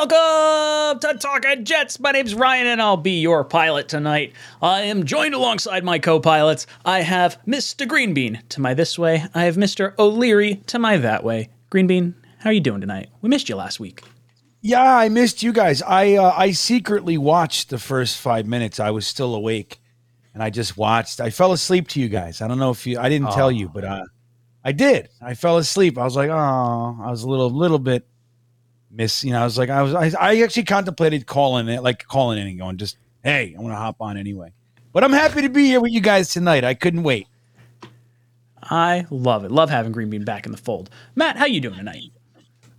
Welcome to Talking Jets. My name's Ryan, and I'll be your pilot tonight. I am joined alongside my co-pilots. I have Mr. Greenbean to my this way. I have Mr. O'Leary to my that way. Greenbean, how are you doing tonight? We missed you last week. Yeah, I missed you guys. I uh, I secretly watched the first five minutes. I was still awake, and I just watched. I fell asleep to you guys. I don't know if you. I didn't tell you, but uh, I did. I fell asleep. I was like, oh, I was a little little bit miss. You know, I was like, I was. I, I actually contemplated calling it, like calling in and going, just hey, I want to hop on anyway. But I'm happy to be here with you guys tonight. I couldn't wait. I love it. Love having Green Bean back in the fold. Matt, how you doing tonight?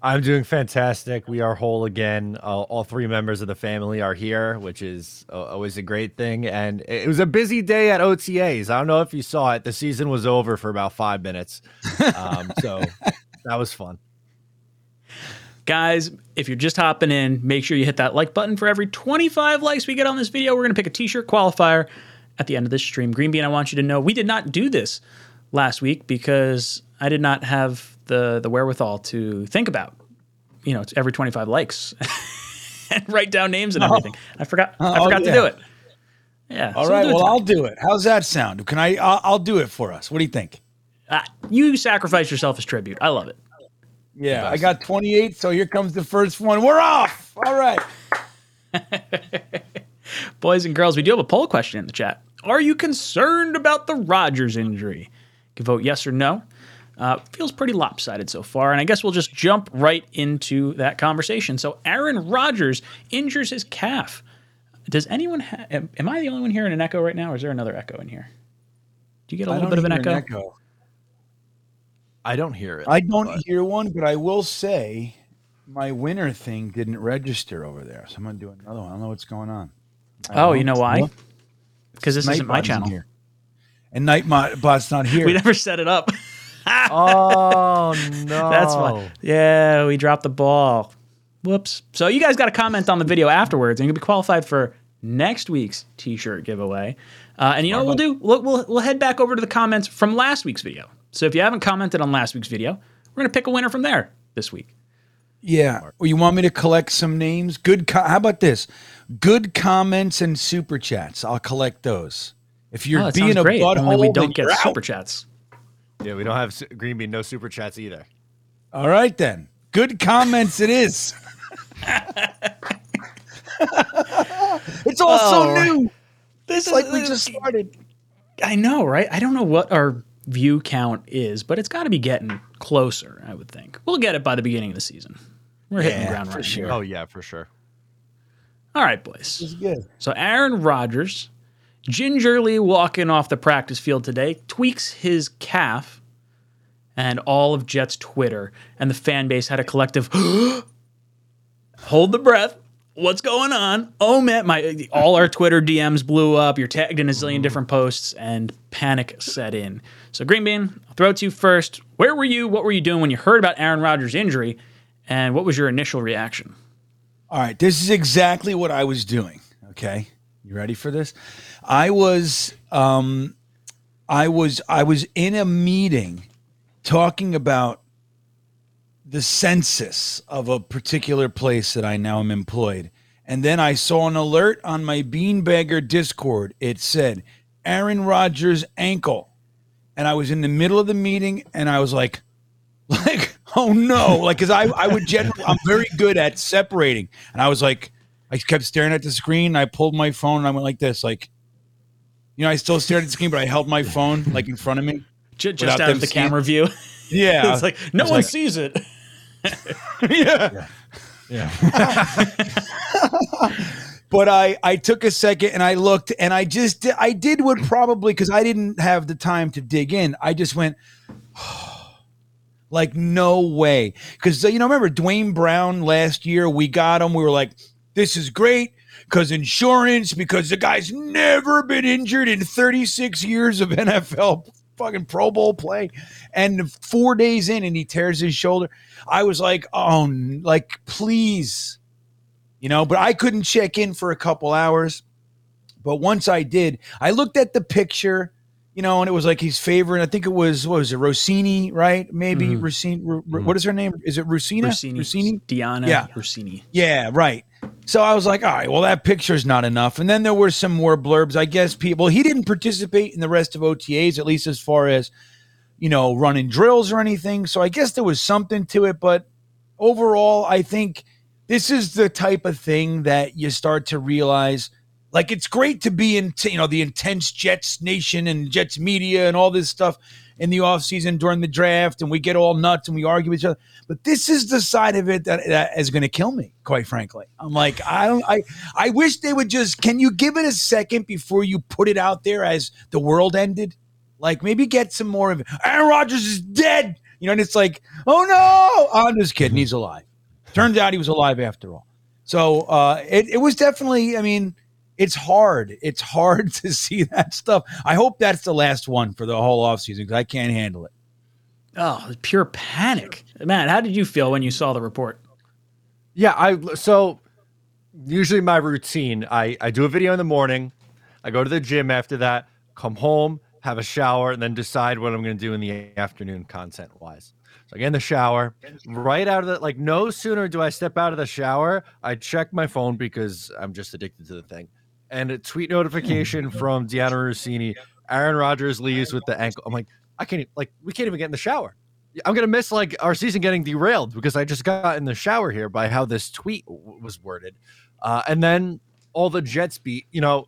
I'm doing fantastic. We are whole again. Uh, all three members of the family are here, which is uh, always a great thing. And it was a busy day at OTAs. I don't know if you saw it. The season was over for about five minutes. Um, so that was fun. Guys, if you're just hopping in, make sure you hit that like button for every 25 likes we get on this video. We're going to pick a t shirt qualifier at the end of this stream. Greenbean, I want you to know we did not do this last week because I did not have the, the wherewithal to think about, you know, it's every 25 likes and write down names and everything. I forgot, I Oh, forgot yeah. to do it. Yeah. All so right, well, I'll do it. How's that sound? Can I? I'll, I'll do it for us. What do you think? Ah, you sacrifice yourself as tribute. I love it. Yeah, I got 28, so here comes the first one. We're off. All right. Boys and girls, we do have a poll question in the chat. Are you concerned about the Rodgers injury? You can vote yes or no. Uh, feels pretty lopsided so far, and I guess we'll just jump right into that conversation. So, Aaron Rodgers injures his calf. Does anyone? Ha- am, am I the only one hearing an echo right now, or is there another echo in here? Do you get a I little bit of an hear echo? I don't hear it. I don't but- hear one, but I will say my winner thing didn't register over there. So I'm going to do another one. I don't know what's going on. I Oh, you know why? Because this isn't my channel. Here. And Nightbot's not here. We never set it up. oh no, That's why. Yeah, we dropped the ball. Whoops. So you guys got to comment on the video afterwards, and you'll be qualified for next week's T-shirt giveaway. Uh, and you know what we'll do? We'll, we'll we'll head back over to the comments from last week's video. So if you haven't commented on last week's video, we're gonna pick a winner from there this week. Yeah. Well, you want me to collect some names? Good. Co- How about this? Good comments and super chats. I'll collect those. If you're Oh, being a great. butthole, Only we don't get you're out. super chats. Yeah, we don't have su- green bean, no super chats either. All right then. Good comments it is. it's all so oh, new. This It's like we just started. I know, right? I don't know what our view count is, but it's got to be getting closer. I would think we'll get it by the beginning of the season. We're hitting Yeah, the ground for running. sure. here. Oh yeah, for sure. All right, boys. It's good. So Aaron Rodgers, gingerly walking off the practice field today, tweaks his calf, and all of Jets Twitter and the fan base had a collective hold the breath. What's going on? Oh man, my all our Twitter DMs blew up. You're tagged in a zillion different posts, and panic set in. So Greenbean, I'll throw it to you first. Where were you? What were you doing when you heard about Aaron Rodgers' injury? And what was your initial reaction? All right, this is exactly what I was doing. Okay, you ready for this? I was, um, I was, I was in a meeting talking about the census of a particular place that I now am employed, and then I saw an alert on my beanbagger Discord. It said Aaron Rodgers ankle, and I was in the middle of the meeting, and I was like, like oh no like because i i would generally i'm very good at separating and i was like i kept staring at the screen i pulled my phone and i went like this like you know i still stared at the screen but i held my phone like in front of me just out of the camera view. yeah it's like no was one like- sees it. yeah Yeah. but I I took a second and I looked and I just I did what probably because I didn't have the time to dig in. I just went like no way because you know remember Duane Brown last year we got him we were like this is great because insurance because the guy's never been injured in 36 years of NFL fucking Pro Bowl play and four days in and he tears his shoulder. I was like oh like please you know, but I couldn't check in for a couple hours. But once I did, I looked at the picture you know, and it was like his favorite. I think it was what was it, Rossini, right? Maybe Mhm. Rossini. Ru- Ru- what is her name? Is it Rossina? Rossini, Rossini? Diana Yeah. Rossini. Yeah, right. So I was like, all right, well, that picture's not enough. And then there were some more blurbs. I guess people, he didn't participate in the rest of OTAs, at least as far as, you know, running drills or anything. So I guess there was something to it. But overall, I think this is the type of thing that you start to realize like it's great to be in you know the intense jets nation and jets media and all this stuff in the offseason during the draft and we get all nuts and we argue with each other. But this is the side of it that, that is going to kill me quite frankly. I'm like i don't i i wish they would just can you give it a second before you put it out there as the world ended? Like maybe get some more of it. Aaron rodgers is dead! You know and it's like oh no! I'm just kidding. He's alive. Turns out he was alive after all. So uh it, it was definitely i mean it's hard. It's hard to see that stuff. I hope that's the last one for the whole offseason because I can't handle it. Oh, pure panic. Man, how did you feel when you saw the report? Yeah, I so usually my routine, I I do a video in the morning, I go to the gym after that, come home, have a shower, and then decide what I'm going to do in the afternoon content wise. So I get in the shower, right out of the like no sooner do I step out of the shower, I check my phone because I'm just addicted to the thing. And a tweet notification from Deanna Russini, Aaron Rodgers leaves with the ankle. I'm like, I can't like we can't even get in the shower. I'm gonna miss like our season getting derailed because I just got in the shower here by how this tweet w- was worded, uh, and then all the Jets beat. You know,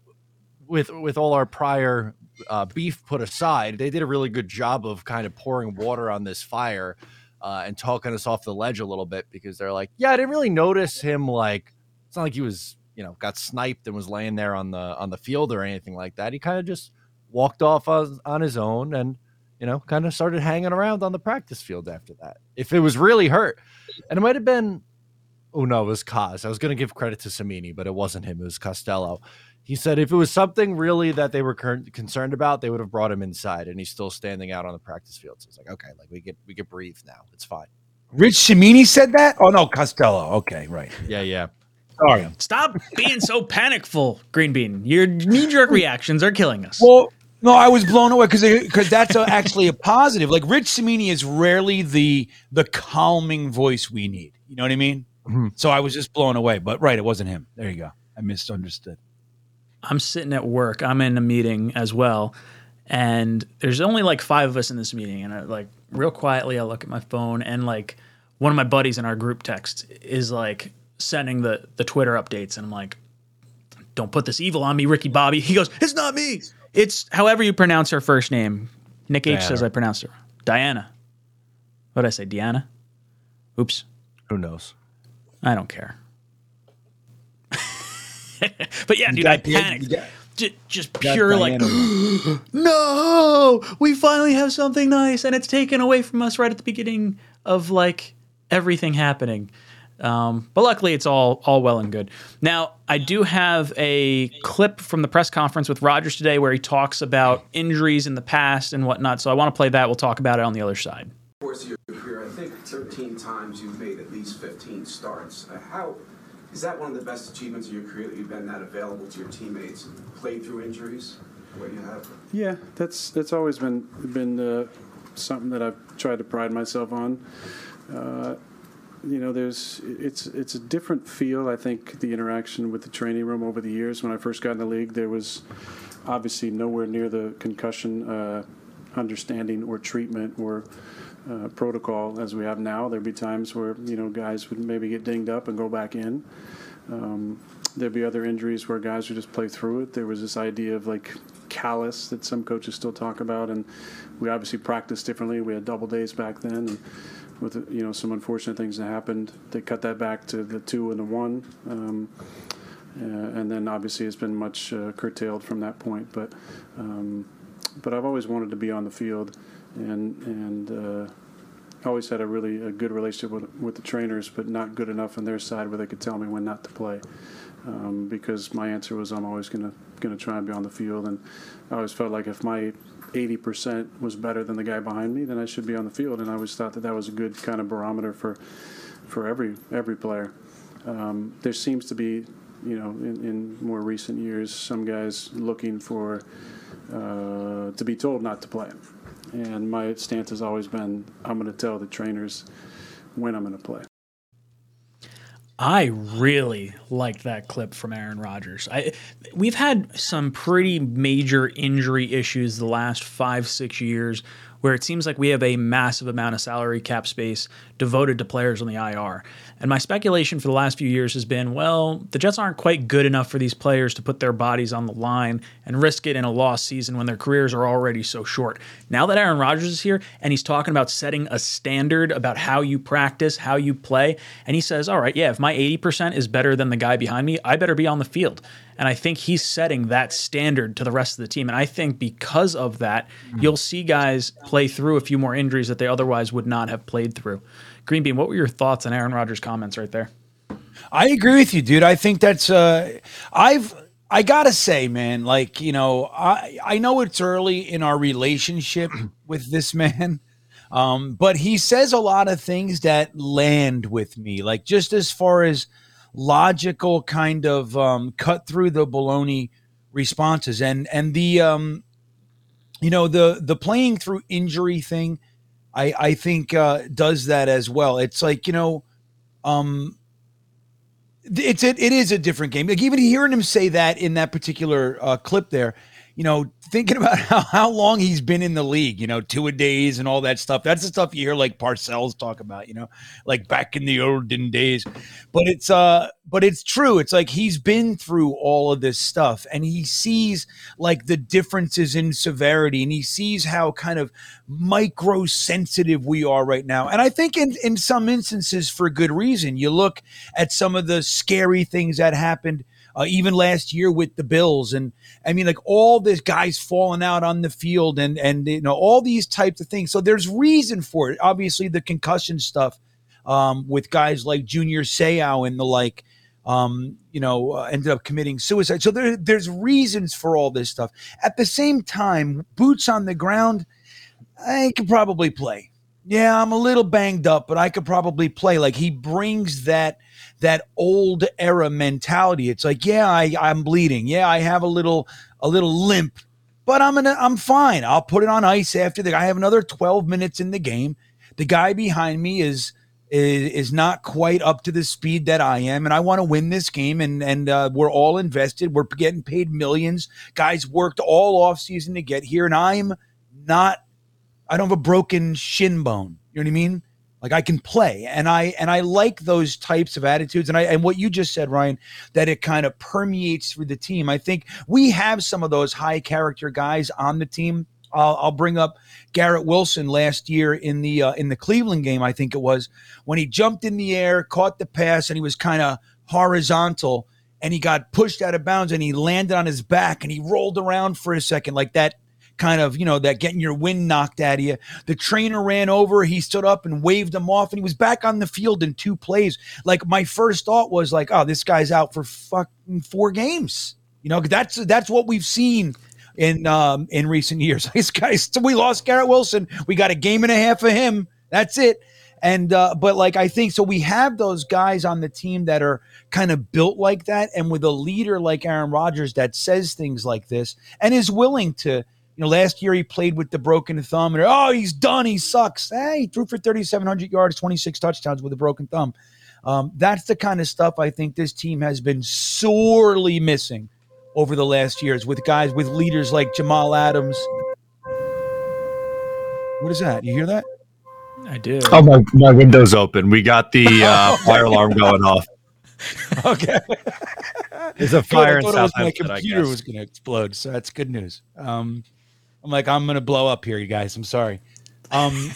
with with all our prior uh, beef put aside, they did a really good job of kind of pouring water on this fire uh, and talking us off the ledge a little bit because they're like, yeah, I didn't really notice him. Like, it's not like he was you know got sniped and was laying there on the on the field or anything like that. He kind of just walked off on, on his own and you know, kind of started hanging around on the practice field after that. If it was really hurt, and it might have been, oh no, it was Kaz. I was going to give credit to Cimini, but it wasn't him. It was Costello. He said if it was something really that they were concerned about, they would have brought him inside, and he's still standing out on the practice field. So it's like, okay, like we get we can breathe now. It's fine. Rich Cimini said that? Oh, no, Costello. Okay, right. Yeah, yeah. Sorry. Stop being so panicful, Green Bean. Your knee jerk reactions are killing us. Well, no, I was blown away because because that's a, actually a positive. Like Rich Cimini is rarely the the calming voice we need. You know what I mean? Mhm. So I was just blown away. But right, it wasn't him. There you go. I misunderstood. I'm sitting at work. I'm in a meeting as well, and there's only like five of us in this meeting. And I, like real quietly, I look at my phone, and like one of my buddies in our group text is like sending the the Twitter updates, and I'm like, "Don't put this evil on me, Ricky Bobby." He goes, "It's not me. It's however you pronounce her first name." Nick H says I pronounced her Diana. What did I say, Deanna? Oops. Who knows? I don't care. but yeah, dude, got I panicked. you got- Ju- just pure like, no, we finally have something nice, and it's taken away from us right at the beginning of like everything happening. Um, but luckily, it's all all well and good. Now, I do have a clip from the press conference with Rodgers today where he talks about injuries in the past and whatnot. So I want to play that. We'll talk about it on the other side. course of your career, I think 13 times you've made at least 15 starts. Uh, How is that one of the best achievements of your career that you've been that available to your teammates, and played through injuries, what you have? Yeah, that's that's always been been uh, something that I've tried to pride myself on. Uh, you know, there's it's it's a different feel. I think the interaction with the training room over the years. When I first got in the league, there was obviously nowhere near the concussion uh, understanding or treatment or uh, protocol as we have now. There'd be times where you know guys would maybe get dinged up and go back in. Um, there'd be other injuries where guys would just play through it. There was this idea of like callus that some coaches still talk about, and we obviously practiced differently. We had double days back then, and with you know some unfortunate things that happened, they cut that back to the two and the one. Um, uh, and then obviously it's been much uh, curtailed from that point. But um, but I've always wanted to be on the field, and and uh, always had a really a good relationship with with the trainers, but not good enough on their side where they could tell me when not to play. Um, because my answer was I'm always gonna gonna try and be on the field, and I always felt like if my 80% was better than the guy behind me, then I should be on the field, and I always thought that that was a good kind of barometer for for every every player. Um, there seems to be, you know, in, in more recent years, some guys looking for uh, to be told not to play. And my stance has always been I'm going to tell the trainers when I'm going to play. I really liked that clip from Aaron Rodgers. I we've had some pretty major injury issues the last five six years where it seems like we have a massive amount of salary cap space devoted to players on the IR. And my speculation for the last few years has been well, the Jets aren't quite good enough for these players to put their bodies on the line and risk it in a lost season when their careers are already so short. Now that Aaron Rodgers is here and he's talking about setting a standard about how you practice, how you play, and he says, all right, yeah, if my 80% is better than the guy behind me, I better be on the field. And I think he's setting that standard to the rest of the team. And I think because of that, hmm. you'll see guys play through a few more injuries that they otherwise would not have played through. Greenbean, what were your thoughts on Aaron Rodgers' comments right there? I agree with you, dude. I think that's uh I've I gotta say, man, like, you know, I I know it's early in our relationship with this man. Um, but he says a lot of things that land with me, like just as far as logical kind of um, cut through the baloney responses and and the um, you know the the playing through injury thing i i think uh does that as well. It's like you know um it's it, it is a different game. Like even hearing him say that in that particular uh clip there you know thinking about how, how long he's been in the league, you know, two a days and all that stuff. That's the stuff you hear like Parcells talk about, you know, like back in the olden days. But it's uh but it's true. It's like he's been through all of this stuff and he sees like the differences in severity and he sees how kind of micro sensitive we are right now. And I think in in some instances for good reason. You look at some of the scary things that happened uh, even last year with the Bills. And I mean, like all this guys falling out on the field and, and, you know, all these types of things. So there's reason for it. Obviously, the concussion stuff um, with guys like Junior Seau and the like. Um, you know, uh, ended up committing suicide. So there, there's reasons for all this stuff. At the same time, boots on the ground, I could probably play. Yeah, I'm a little banged up, but I could probably play. Like he brings that that old era mentality. It's like, yeah, I, I'm bleeding. Yeah, I have a little a little limp, but I'm gonna I'm fine. I'll put it on ice after the I have another 12 minutes in the game. The guy behind me is is, is not quite up to the speed that I am, and I want to win this game. And and uh, we're all invested. We're getting paid millions. Guys worked all off season to get here, and I'm not. I don't have a broken shin bone. You know what I mean? Like I can play, and I and I like those types of attitudes. And I and what you just said, Ryan, that it kind of permeates through the team. I think we have some of those high character guys on the team. I'll, I'll bring up Garrett Wilson last year in the uh, in the Cleveland game. I think it was when he jumped in the air, caught the pass, and he was kind of horizontal, and he got pushed out of bounds, and he landed on his back, and he rolled around for a second like that kind of, you know, that getting your wind knocked out of you. The trainer ran over, he stood up and waved him off, and he was back on the field in two plays. Like my first thought was like, oh, this guy's out for fucking four games. You know, that's that's what we've seen in um in recent years. This guy's we lost Garrett Wilson. We got a game and a half of him. That's it. And uh, but like I think so we have those guys on the team that are kind of built like that, and with a leader like Aaron Rodgers that says things like this and is willing to you know, last year he played with the broken thumb, and oh, he's done. He sucks. Hey, he threw for 3,700 yards, 26 touchdowns with a broken thumb. Um, that's the kind of stuff I think this team has been sorely missing over the last years with guys with leaders like Jamal Adams. What is that? You hear that? I do. Oh my, my window's open. We got the uh, fire alarm going off. Okay. There's a fire Good, I in thought it was South my Hampton, I computer was going to explode, so that's good news. Um, I'm like, I'm to blow up here, you guys. I'm sorry. Um,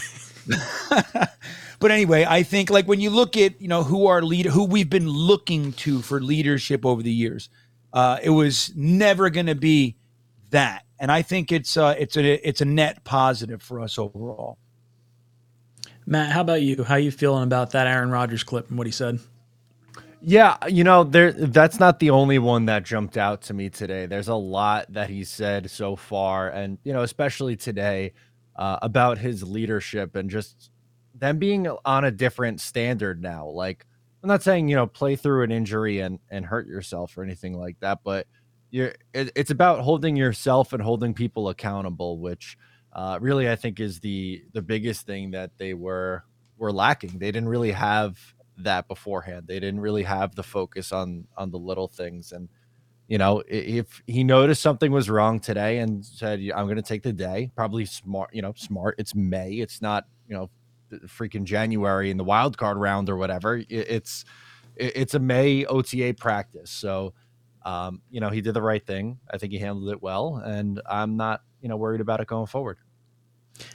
but anyway, I think like when you look at you know who our leader, who we've been looking to for leadership over the years, uh, it was never to be that, and I think it's uh, it's a it's a net positive for us overall. Matt, how about you? How you feeling about that Aaron Rodgers clip and what he said? Yeah, you know, there that's not the only one that jumped out to me today. There's a lot that he said so far and you know, especially today uh, about his leadership and just them being on a different standard now. Like I'm not saying, you know, play through an injury and and hurt yourself or anything like that, but you're it, it's about holding yourself and holding people accountable, which uh, really I think is the the biggest thing that they were were lacking. They didn't really have that beforehand. They didn't really have the focus on on the little things. And you know if he noticed something was wrong today and said i'm going to take the day probably smart you know smart. It's may. It's not you know freaking january in the wild card round or whatever. It's it's a may ota practice. So um, you know he did the right thing. I think he handled it well. And i'm not you know worried about it going forward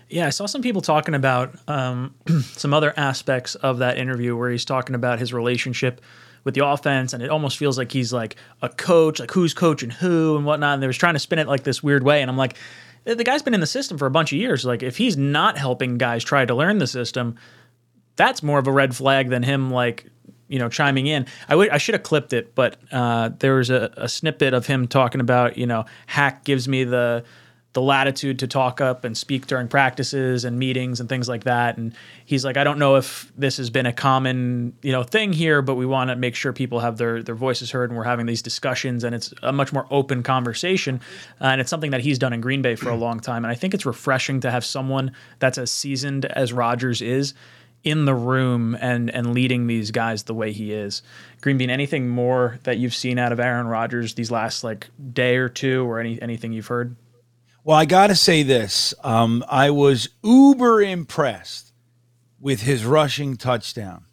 yeah, I saw some people talking about um, some other aspects of that interview where he's talking about his relationship with the offense, and it almost feels like he's like a coach, like who's coaching who and whatnot. And they were trying to spin it like this weird way, and I'm like, the guy's been in the system for a bunch of years. Like, if he's not helping guys try to learn the system, that's more of a red flag than him like you know chiming in. I, w- I should have clipped it, but uh, there was a, a snippet of him talking about you know hack gives me the the latitude to talk up and speak during practices and meetings and things like that. And he's like, I don't know if this has been a common, you know, thing here, but we want to make sure people have their their voices heard and we're having these discussions and it's a much more open conversation. Uh, and it's something that he's done in Green Bay for a long time. And I think it's refreshing to have someone that's as seasoned as Rodgers is in the room and and leading these guys the way he is. Green Bean, anything more that you've seen out of Aaron Rodgers these last like day or two or any anything you've heard? Well, I got to say this. Um, I was uber impressed with his rushing touchdown.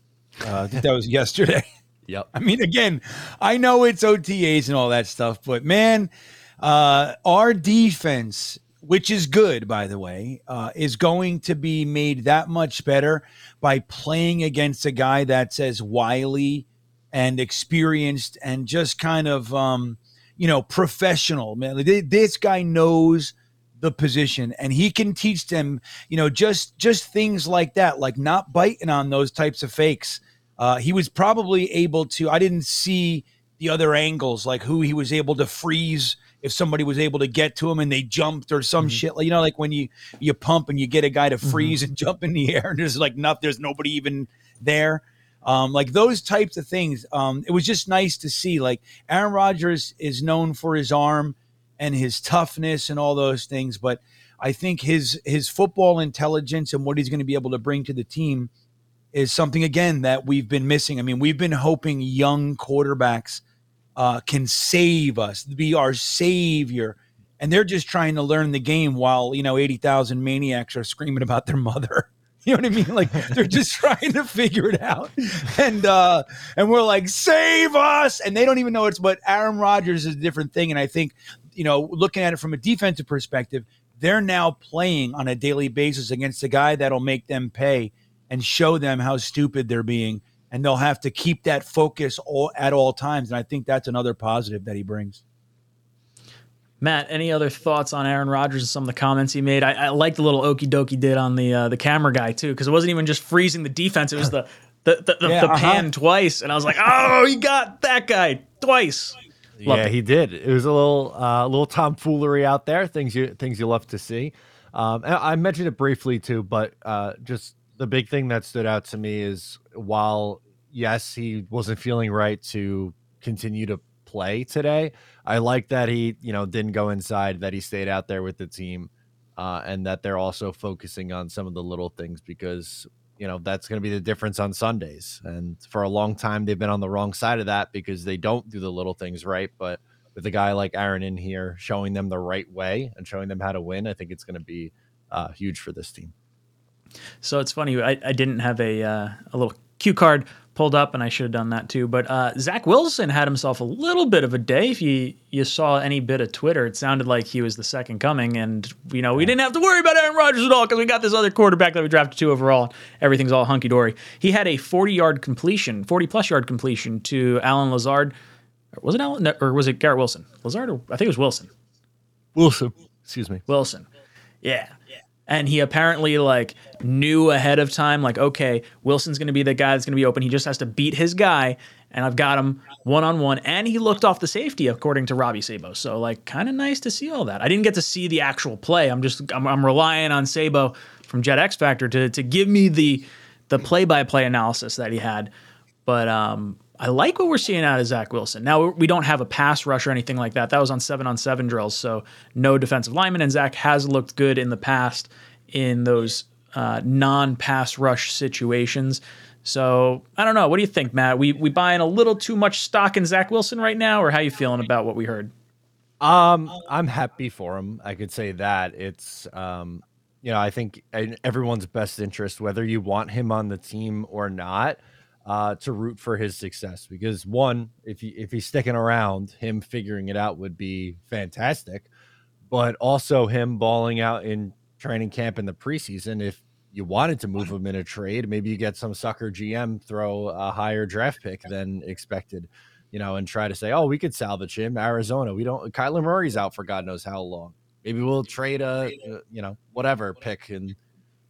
Uh, I think that was yesterday. Yep. I mean, again, I know it's OTAs and all that stuff, but man, uh, our defense, which is good, by the way, uh, is going to be made that much better by playing against a guy that's as wily and experienced and just kind of, um, you know, professional. Man, this guy knows the position and he can teach them you know just just things like that like not biting on those types of fakes uh, he was probably able to i didn't see the other angles like who he was able to freeze if somebody was able to get to him and they jumped or some mm-hmm. shit like you know like when you you pump and you get a guy to mm-hmm. freeze mm-hmm. and jump in the air and there's like nothing there's nobody even there um, like those types of things um, it was just nice to see like aaron rodgers is known for his arm and his toughness and all those things. But I think his his football intelligence and what he's going to be able to bring to the team is something again that we've been missing. I mean, we've been hoping young quarterbacks uh, can save us, be our savior, and they're just trying to learn the game while you know eighty thousand maniacs are screaming about their mother. You know what I mean? Like they're just trying to figure it out. And uh and we're like, save us. And they don't even know it's but Aaron Rodgers is a different thing. And I think you know, looking at it from a defensive perspective, they're now playing on a daily basis against a guy that'll make them pay and show them how stupid they're being. And they'll have to keep that focus all, at all times. And I think that's another positive that he brings. Matt, any other thoughts on Aaron Rodgers and some of the comments he made? I, I like the little okey dokey did on the uh, the camera guy too, because it wasn't even just freezing the defense; it was the the the, the, yeah, the uh-huh. pan twice, and I was like, oh, he got that guy twice. Loved yeah, it. he did. It was a little uh, little tomfoolery out there. Things you things you love to see. Um, I mentioned it briefly too, but uh, just the big thing that stood out to me is while yes, he wasn't feeling right to continue to play today. I like that he you know didn't go inside, that he stayed out there with the team, uh, and that they're also focusing on some of the little things because you know that's going to be the difference on Sundays. And for a long time, they've been on the wrong side of that because they don't do the little things right. But with a guy like Aaron in here showing them the right way and showing them how to win, I think it's going to be uh, huge for this team. So it's funny. I, I didn't have a uh, a little cue card pulled up, and I should have done that too. But uh, Zach Wilson had himself a little bit of a day. If you you saw any bit of Twitter, it sounded like he was the second coming, and you know we didn't have to worry about Aaron Rodgers at all because we got this other quarterback that we drafted two overall. Everything's all hunky dory. He had a forty yard completion, forty plus yard completion to Allen Lazard. Was it Allen or was it Garrett Wilson? Lazard, or I think it was Wilson. Wilson, excuse me, Wilson. Yeah, and he apparently like knew ahead of time like okay wilson's going to be the guy that's going to be open. He just has to beat his guy and i've got him one-on-one. And he looked off the safety according to robbie sabo. So like kind of nice to see all that. I didn't get to see the actual play. I'm just i'm, I'm relying on sabo from jet x factor to, to give me the the play-by-play analysis that he had. But um I like what we're seeing out of Zach Wilson. Now we don't have a pass rush or anything like that. That was on seven on seven drills, so no defensive lineman. And Zach has looked good in the past in those uh, non-pass rush situations. So I don't know. What do you think, Matt? We we buying a little too much stock in Zach Wilson right now, or how you feeling about what we heard? Um, I'm happy for him. I could say that it's um, you know, I think in everyone's best interest, whether you want him on the team or not uh, to root for his success because one, if he if he's sticking around, him figuring it out would be fantastic. But also him balling out in training camp in the preseason. If you wanted to move him in a trade, maybe you get some sucker GM throw a higher draft pick than expected, you know, and try to say, oh, we could salvage him. Arizona, we don't. Kyler Murray's out for God knows how long. Maybe we'll trade a, you know, whatever pick and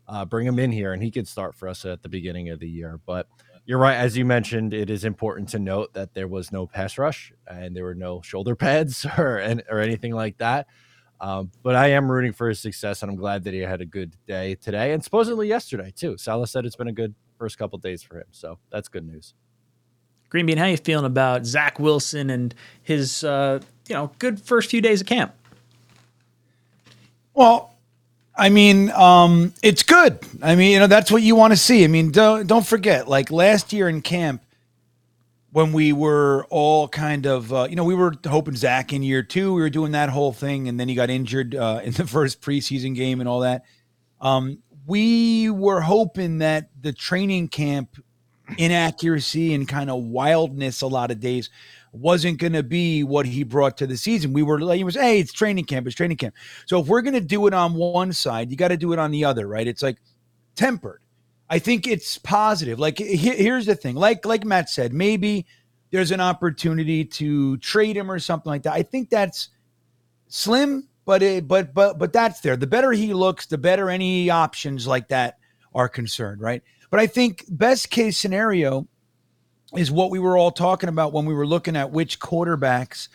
uh, bring him in here, and he could start for us at the beginning of the year. But you're right. As you mentioned, it is important to note that there was no pass rush and there were no shoulder pads or or anything like that. Um, but I am rooting for his success, and I'm glad that he had a good day today and supposedly yesterday too. Saleh said it's been a good first couple days for him, so that's good news. Green Bean, how you feeling about Zach Wilson and his uh, you know good first few days of camp? Well, I mean, um, it's good. I mean, you know, that's what you want to see. I mean, don't don't forget, like last year in camp, when we were all kind of, uh, you know, we were hoping Zach in year two, we were doing that whole thing, and then he got injured uh, in the first preseason game and all that. Um, we were hoping that the training camp inaccuracy and kind of wildness a lot of days wasn't going to be what he brought to the season. We were like, he was, hey, it's training camp, it's training camp. So if we're going to do it on one side, you got to do it on the other, right? It's like tempered. I think it's positive. Like here's the thing, like like Matt said, maybe there's an opportunity to trade him or something like that. I think that's slim, but it, but but but that's there. The better he looks, the better any options like that are concerned, right? But I think best case scenario is what we were all talking about when we were looking at which quarterbacks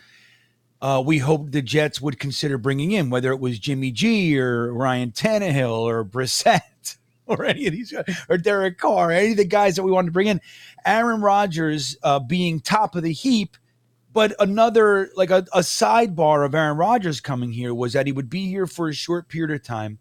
uh, we hoped the Jets would consider bringing in, whether it was Jimmy G or Ryan Tannehill or Brissett or any of these, or Derek Carr, any of the guys that we wanted to bring in. Aaron Rodgers uh, being top of the heap. But another, like a, a sidebar of Aaron Rodgers coming here was that he would be here for a short period of time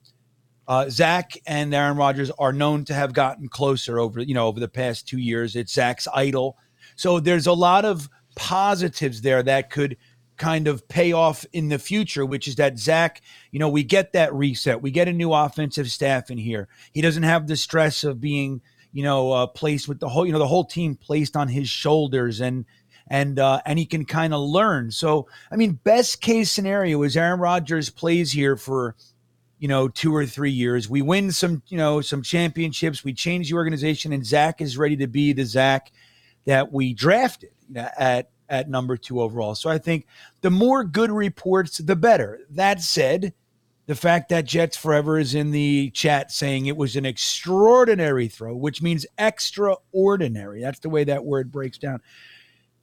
uh, Zach and Aaron Rodgers are known to have gotten closer over, you know, over the past two years. It's Zach's idol. So there's a lot of positives there that could kind of pay off in the future, which is that Zach, you know, we get that reset. We get a new offensive staff in here. He doesn't have the stress of being, you know, uh, placed with the whole, you know, the whole team placed on his shoulders and, and, uh, and he can kind of learn. So, I mean, best case scenario is Aaron Rodgers plays here for, you know, two or three years. We win some, you know, some championships. We change the organization, and Zach is ready to be the Zach that we drafted at at number two overall. So I think the more good reports, the better. That said, the fact that Jets Forever is in the chat saying it was an extraordinary throw, which means extraordinary. That's the way that word breaks down.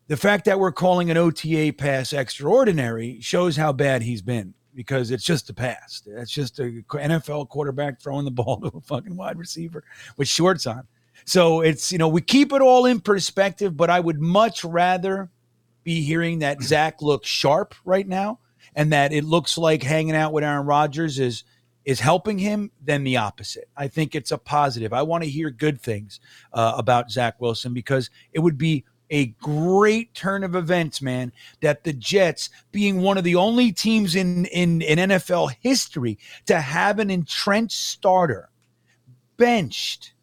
The fact that we're calling an OTA pass extraordinary shows how bad he's been because it's just a pass. It's just a NFL quarterback throwing the ball to a fucking wide receiver with shorts on. So it's, you know, we keep it all in perspective, but I would much rather be hearing that Zach looks sharp right now and that it looks like hanging out with Aaron Rodgers is is helping him than the opposite. I think it's a positive. I want to hear good things uh, about Zach Wilson because it would be a great turn of events, man, that the Jets, being one of the only teams in, in, in NFL history to have an entrenched starter, benched,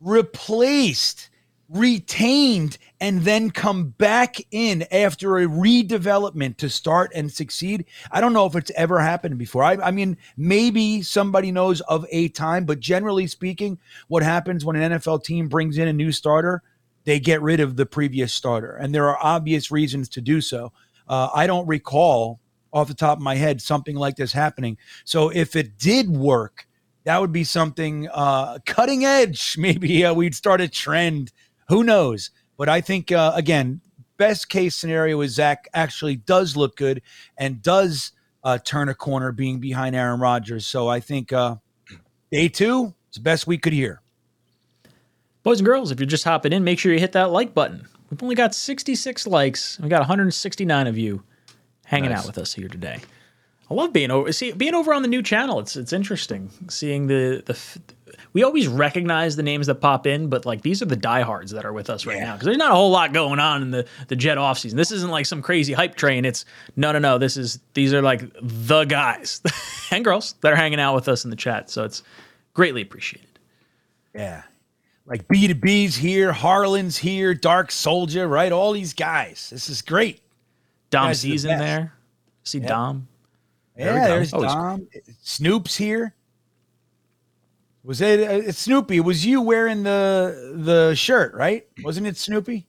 replaced, retained, and then come back in after a redevelopment to start and succeed. I don't know if it's ever happened before. I, I, mean, maybe somebody knows of a time, but generally speaking, what happens when an NFL team brings in a new starter – they get rid of the previous starter. And there are obvious reasons to do so. Uh, I don't recall off the top of my head something like this happening. So if it did work, that would be something uh, cutting edge. Maybe uh, we'd start a trend. Who knows? But I think, uh, again, best case scenario is Zach actually does look good and does uh, turn a corner being behind Aaron Rodgers. So I think uh, day two, it's the best we could hear. Boys and girls, if you're just hopping in, make sure you hit that like button. We've only got 66 likes. We got 169 of you hanging Nice. out with us here today. I love being over. See, being over on the new channel. It's it's interesting seeing the the. We always recognize the names that pop in, but like these are the diehards that are with us right Yeah. now because there's not a whole lot going on in the the Jet off season. This isn't like some crazy hype train. It's no, no, no. This is these are like the guys and girls that are hanging out with us in the chat. So it's greatly appreciated. Yeah. Like B2B's here, Harlan's here, Dark Soldier, right? All these guys. This is great. Dom are the in there. See Dom. There yeah, there's Oh, Dom. Snoop's here. Was it uh, Snoopy? It was you wearing the the shirt, right? Wasn't it Snoopy?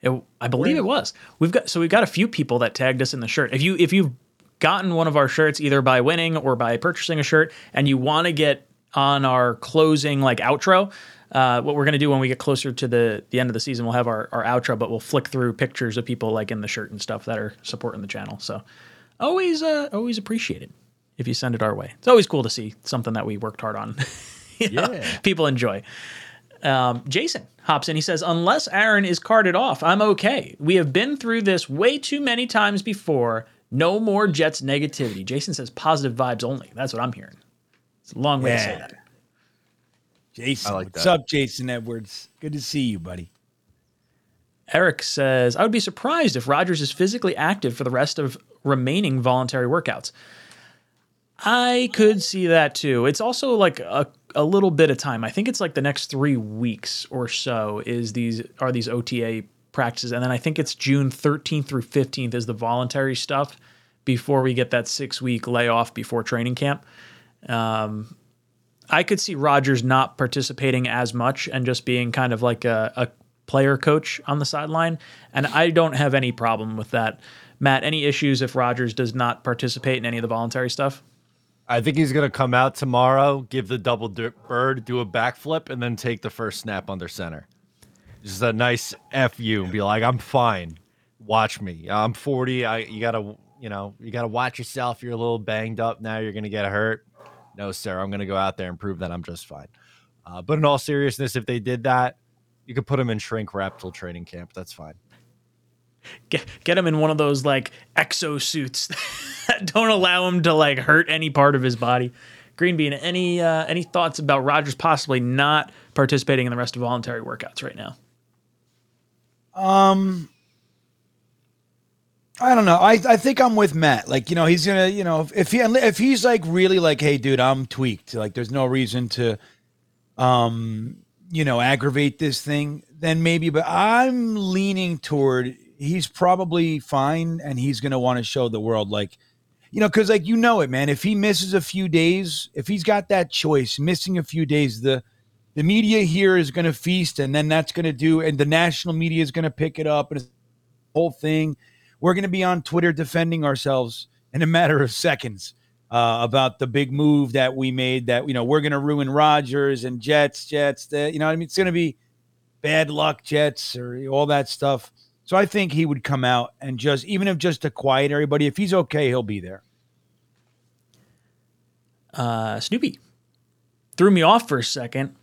It, I believe it was. We've got so we've got a few people that tagged us in the shirt. If you if you've gotten one of our shirts either by winning or by purchasing a shirt, and you want to get on our closing like outro, uh, what we're gonna do when we get closer to the the end of the season, we'll have our, our outro, but we'll flick through pictures of people like in the shirt and stuff that are supporting the channel. So always uh, always appreciated if you send it our way. It's always cool to see something that we worked hard on. You know, Yeah. people enjoy. Um, Jason hops in. He says, Unless Aaron is carted off, I'm okay. We have been through this way too many times before. No more Jets negativity. Jason says, Positive vibes only. That's what I'm hearing. It's a long way to say that. Jason. I like What's that. up, Jason Edwards? Good to see you, buddy. Eric says, I would be surprised if Rodgers is physically active for the rest of remaining voluntary workouts. I could see that too. It's also like a, a little bit of time. I think it's like the next three weeks or so is these are these OTA practices, and then I think it's June 13th through 15th is the voluntary stuff before we get that six week layoff before training camp. Um, I could see Rodgers not participating as much and just being kind of like a, a player coach on the sideline, and I don't have any problem with that. Matt, any issues if Rodgers does not participate in any of the voluntary stuff? I think he's gonna come out tomorrow, give the double bird, do a backflip, and then take the first snap under center. Just a nice fu and be like, "I'm fine. Watch me. I'm 40. I you gotta you know you gotta watch yourself. You're a little banged up now. You're gonna get hurt. No, sir. I'm gonna go out there and prove that I'm just fine. Uh, but in all seriousness, if they did that, you could put him in shrink wrap till training camp. That's fine. Get, get him in one of those like exo suits that don't allow him to like hurt any part of his body. Green Bean, any uh, any thoughts about Rodgers possibly not participating in the rest of voluntary workouts right now? Um, I don't know. I I think I'm with Matt. Like you know, he's gonna you know if he if he's like really like, hey, dude, I'm tweaked. Like there's no reason to, um, you know, aggravate this thing. Then maybe, but I'm leaning toward he's probably fine and he's gonna want to show the world like. You know, because like you know it, man. If he misses a few days, if he's got that choice, missing a few days, the the media here is to feast, and then that's to do, and the national media is to pick it up, and whole thing. We're going to be on Twitter defending ourselves in a matter of seconds uh, about the big move that we made. That you know we're going to ruin Rodgers and Jets, Jets. That you know, what I mean, it's going to be bad luck, Jets, or all that stuff. So I think he would come out and just, even if just to quiet everybody, if he's okay, he'll be there. Uh, Snoopy threw me off for a second.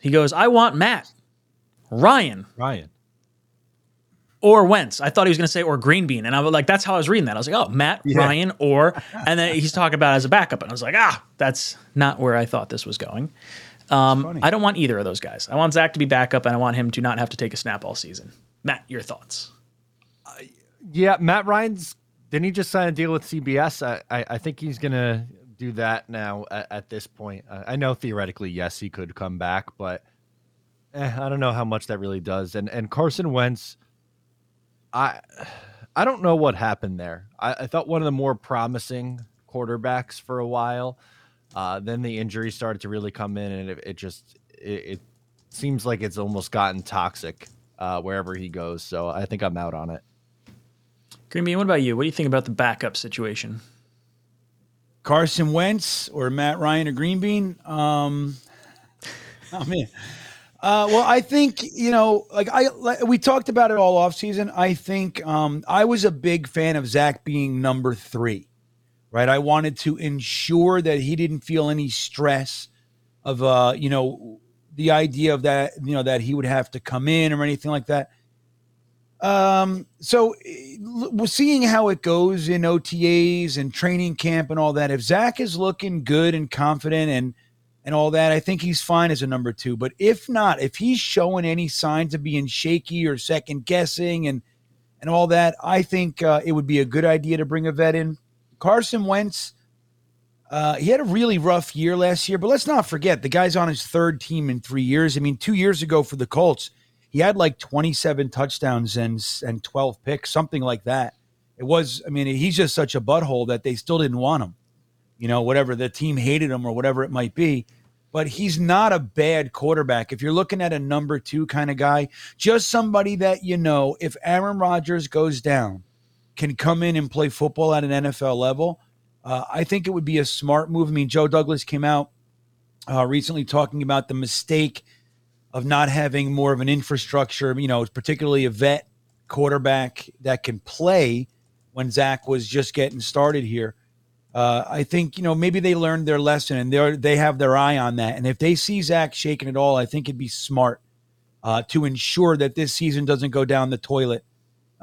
He goes, "I want Matt, Ryan, Ryan. Or Wentz." I thought he was going to say or Green Bean, and I was like, "That's how I was reading that." I was like, "Oh, Matt, Ryan, or," and then he's talking about it as a backup, and I was like, "Ah, that's not where I thought this was going." Um. I don't want either of those guys. I want Zach to be backup, and I want him to not have to take a snap all season. Matt, your thoughts? Yeah, Matt Ryan's didn't he just sign a deal with CBS? I I, I think he's gonna do that now at, at this point. Uh, I know theoretically, yes, he could come back, but eh, I don't know how much that really does. And and Carson Wentz, I I don't know what happened there. I, I thought one of the more promising quarterbacks for a while. Uh, then the injury started to really come in, and it, it just it, it seems like it's almost gotten toxic uh, wherever he goes. So I think I'm out on it. Green Bean, what about you? What do you think about the backup situation? Carson Wentz or Matt Ryan or Green Bean. Um, oh man. Uh, well, I think you know, like I like, we talked about it all off season. I think um, I was a big fan of Zach being number three, right? I wanted to ensure that he didn't feel any stress of uh, you know, the idea of that, you know, that he would have to come in or anything like that. Um, so we're seeing how it goes in OTAs and training camp and all that. If Zach is looking good and confident and and all that, I think he's fine as a number two. But if not, if he's showing any signs of being shaky or second guessing and and all that, I think uh, it would be a good idea to bring a vet in. Carson Wentz, uh, he had a really rough year last year, but let's not forget the guy's on his third team in three years. I mean, two years ago for the Colts, he had like 27 touchdowns and and 12 picks, something like that. It was, I mean, he's just such a butthole that they still didn't want him. You know, whatever the team hated him or whatever it might be. But he's not a bad quarterback. If you're looking at a number two kind of guy, just somebody that you know, if Aaron Rodgers goes down, can come in and play football at an NFL level. Uh, I think it would be a smart move. I mean, Joe Douglas came out uh, recently talking about the mistake of not having more of an infrastructure, you know, particularly a vet quarterback that can play when Zach was just getting started here. Uh, I think you know maybe they learned their lesson and they they have their eye on that. And if they see Zach shaking it all, I think it'd be smart uh, to ensure that this season doesn't go down the toilet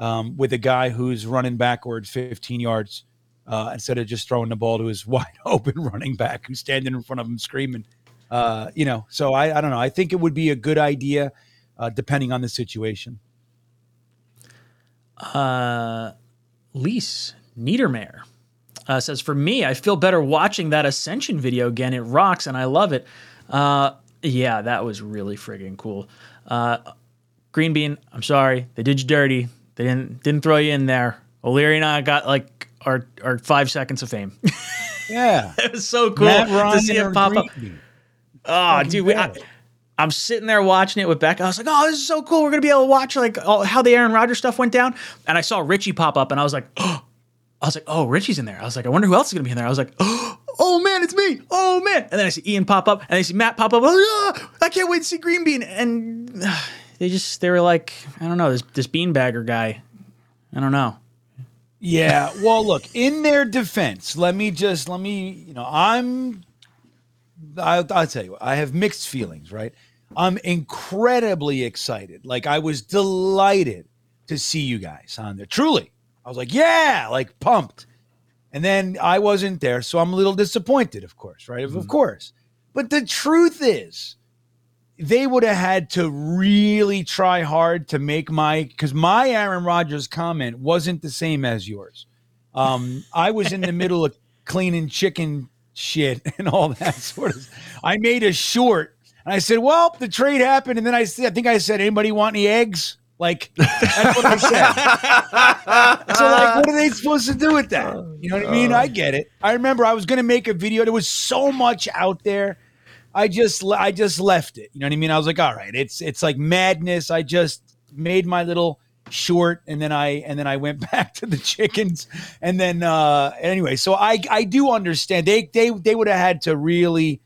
um, with a guy who's running backwards 15 yards uh, instead of just throwing the ball to his wide open running back who's standing in front of him screaming. Uh, you know, so I, I don't know. I think it would be a good idea uh, depending on the situation. Uh, Lise Niedermayer uh, says, For me, I feel better watching that Ascension video again. It rocks and I love it. Uh, yeah, that was really friggin' cool. Uh, Green Bean, I'm sorry. They did you dirty. They didn't didn't throw you in there. O'Leary and I got like our, our five seconds of fame. Yeah. it was so cool to see it pop up. Oh, dude, we, I, I'm sitting there watching it with Becca. I was like, "Oh, this is so cool! We're gonna be able to watch like all, how the Aaron Rodgers stuff went down." And I saw Richie pop up, and I was like, "Oh!" I was like, "Oh, Richie's in there." I was like, "I wonder who else is gonna be in there." I was like, "Oh man, it's me! Oh man!" And then I see Ian pop up, and I see Matt pop up. I "Ah, I can't wait to see Green Bean. And uh, they just they were like, I don't know, this this beanbagger guy. I don't know. Yeah. Well, look, in their defense, let me just, let me, you know, I'm, I'll, I'll tell you, I have mixed feelings, right? I'm incredibly excited. Like, I was delighted to see you guys on there. Truly. I was like, yeah, like pumped. And then I wasn't there. So I'm a little disappointed, of course, right? Of course. But the truth is, they would have had to really try hard to make my because my Aaron Rodgers comment wasn't the same as yours. Um, I was in the middle of cleaning chicken shit and all that sort of. I made a short and I said, "Well, the trade happened," and then I said, "I think I said, anybody want any eggs?" Like that's what I said. so like, what are they supposed to do with that? You know what I mean? I get it. I remember I was going to make a video. There was so much out there. I just I just left it. You know what I mean? I was like, all right, it's it's like madness. I just made my little short and then I and then I went back to the chickens and then uh anyway, so I I do understand. They they they would have had to really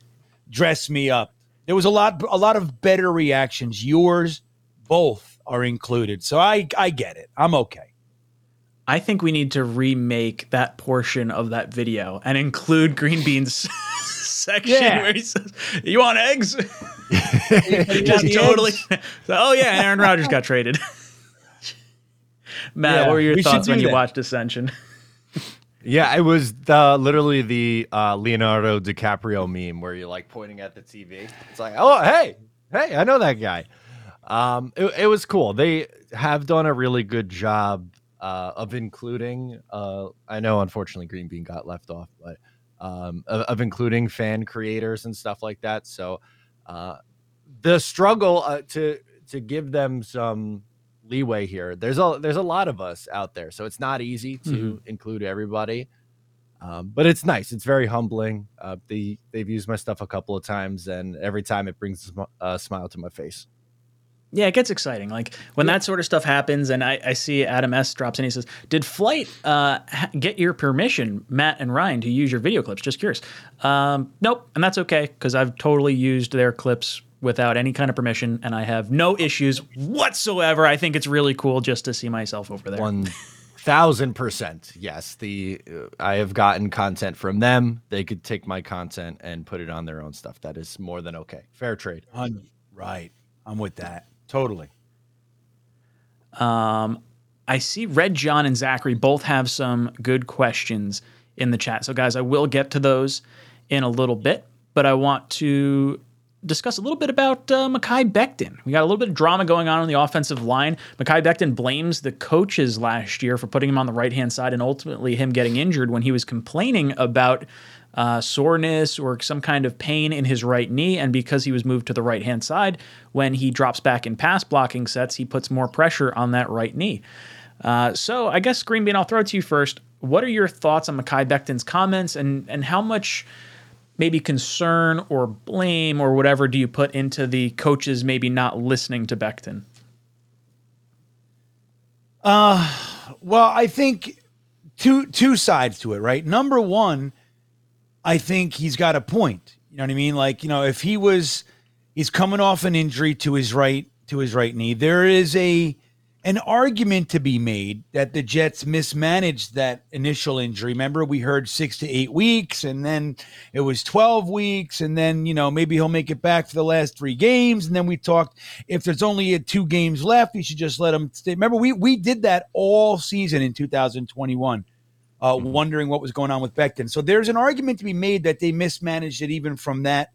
dress me up. There was a lot a lot of better reactions. Yours both are included. So I I get it. I'm okay. I think we need to remake that portion of that video and include Green Bean's section Yeah. where he says, "You want eggs?" Just totally. eggs? oh yeah, Aaron Rodgers got traded. Matt, Yeah, what were your we thoughts when do you watched Ascension? Yeah, it was the literally the uh, Leonardo DiCaprio meme where you're like pointing at the TV. It's like, oh hey, hey, I know that guy. Um, it, it was cool. They have done a really good job uh, of including. Uh, I know, unfortunately, Green Bean got left off, but um, of, of including fan creators and stuff like that. So uh, the struggle uh, to to give them some leeway here. There's a there's a lot of us out there, so it's not easy to include everybody. Um, but it's nice. It's very humbling. Uh, they they've used my stuff a couple of times, and every time it brings a sm- a smile to my face. Yeah, it gets exciting. Like when that sort of stuff happens, and I, I see Adam S drops in. He says, "Did Flight uh, ha- get your permission, Matt and Ryan, to use your video clips?" Just curious. Um, nope, and that's okay because I've totally used their clips without any kind of permission, and I have no issues whatsoever. I think it's really cool just to see myself over there. One thousand percent, yes. The uh, I have gotten content from them. They could take my content and put it on their own stuff. That is more than okay. Fair trade. Hun- right. I'm with that. Totally. Um, I see Red John and Zachary both have some good questions in the chat. So, guys, I will get to those in a little bit, but I want to discuss a little bit about uh, Mekhi Becton. We got a little bit of drama going on on the offensive line. Mekhi Becton blames the coaches last year for putting him on the right hand side and ultimately him getting injured when he was complaining about uh, soreness or some kind of pain in his right knee. And because he was moved to the right hand side, when he drops back in pass blocking sets, he puts more pressure on that right knee. Uh, so I guess Green Bean, I'll throw it to you first. What are your thoughts on Mekhi Becton's comments and and how much maybe concern or blame or whatever do you put into the coaches maybe not listening to Becton? Uh, well, I think two two sides to it, right? Number one, I think he's got a point. You know what I mean? Like, you know, if he was he's coming off an injury to his right to his right knee, there is a an argument to be made that the Jets mismanaged that initial injury. Remember, we heard six to eight weeks, and then it was 12 weeks, and then, you know, maybe he'll make it back for the last three games. And then we talked if there's only two games left, you should just let him stay. Remember, we, we did that all season in 2021. Uh, mm-hmm. wondering what was going on with Becton. So there's an argument to be made that they mismanaged it even from that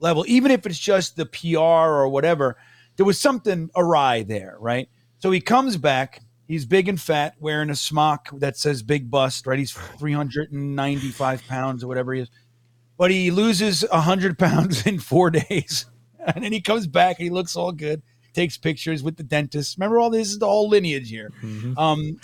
level, even if it's just the PR or whatever. There was something awry there, right? So he comes back. He's big and fat, wearing a smock that says big bust, right? He's 395 pounds or whatever he is. But he loses 100 pounds in four days. And then he comes back and he looks all good, takes pictures with the dentist. Remember, all this is the whole lineage here. Mm-hmm. Um,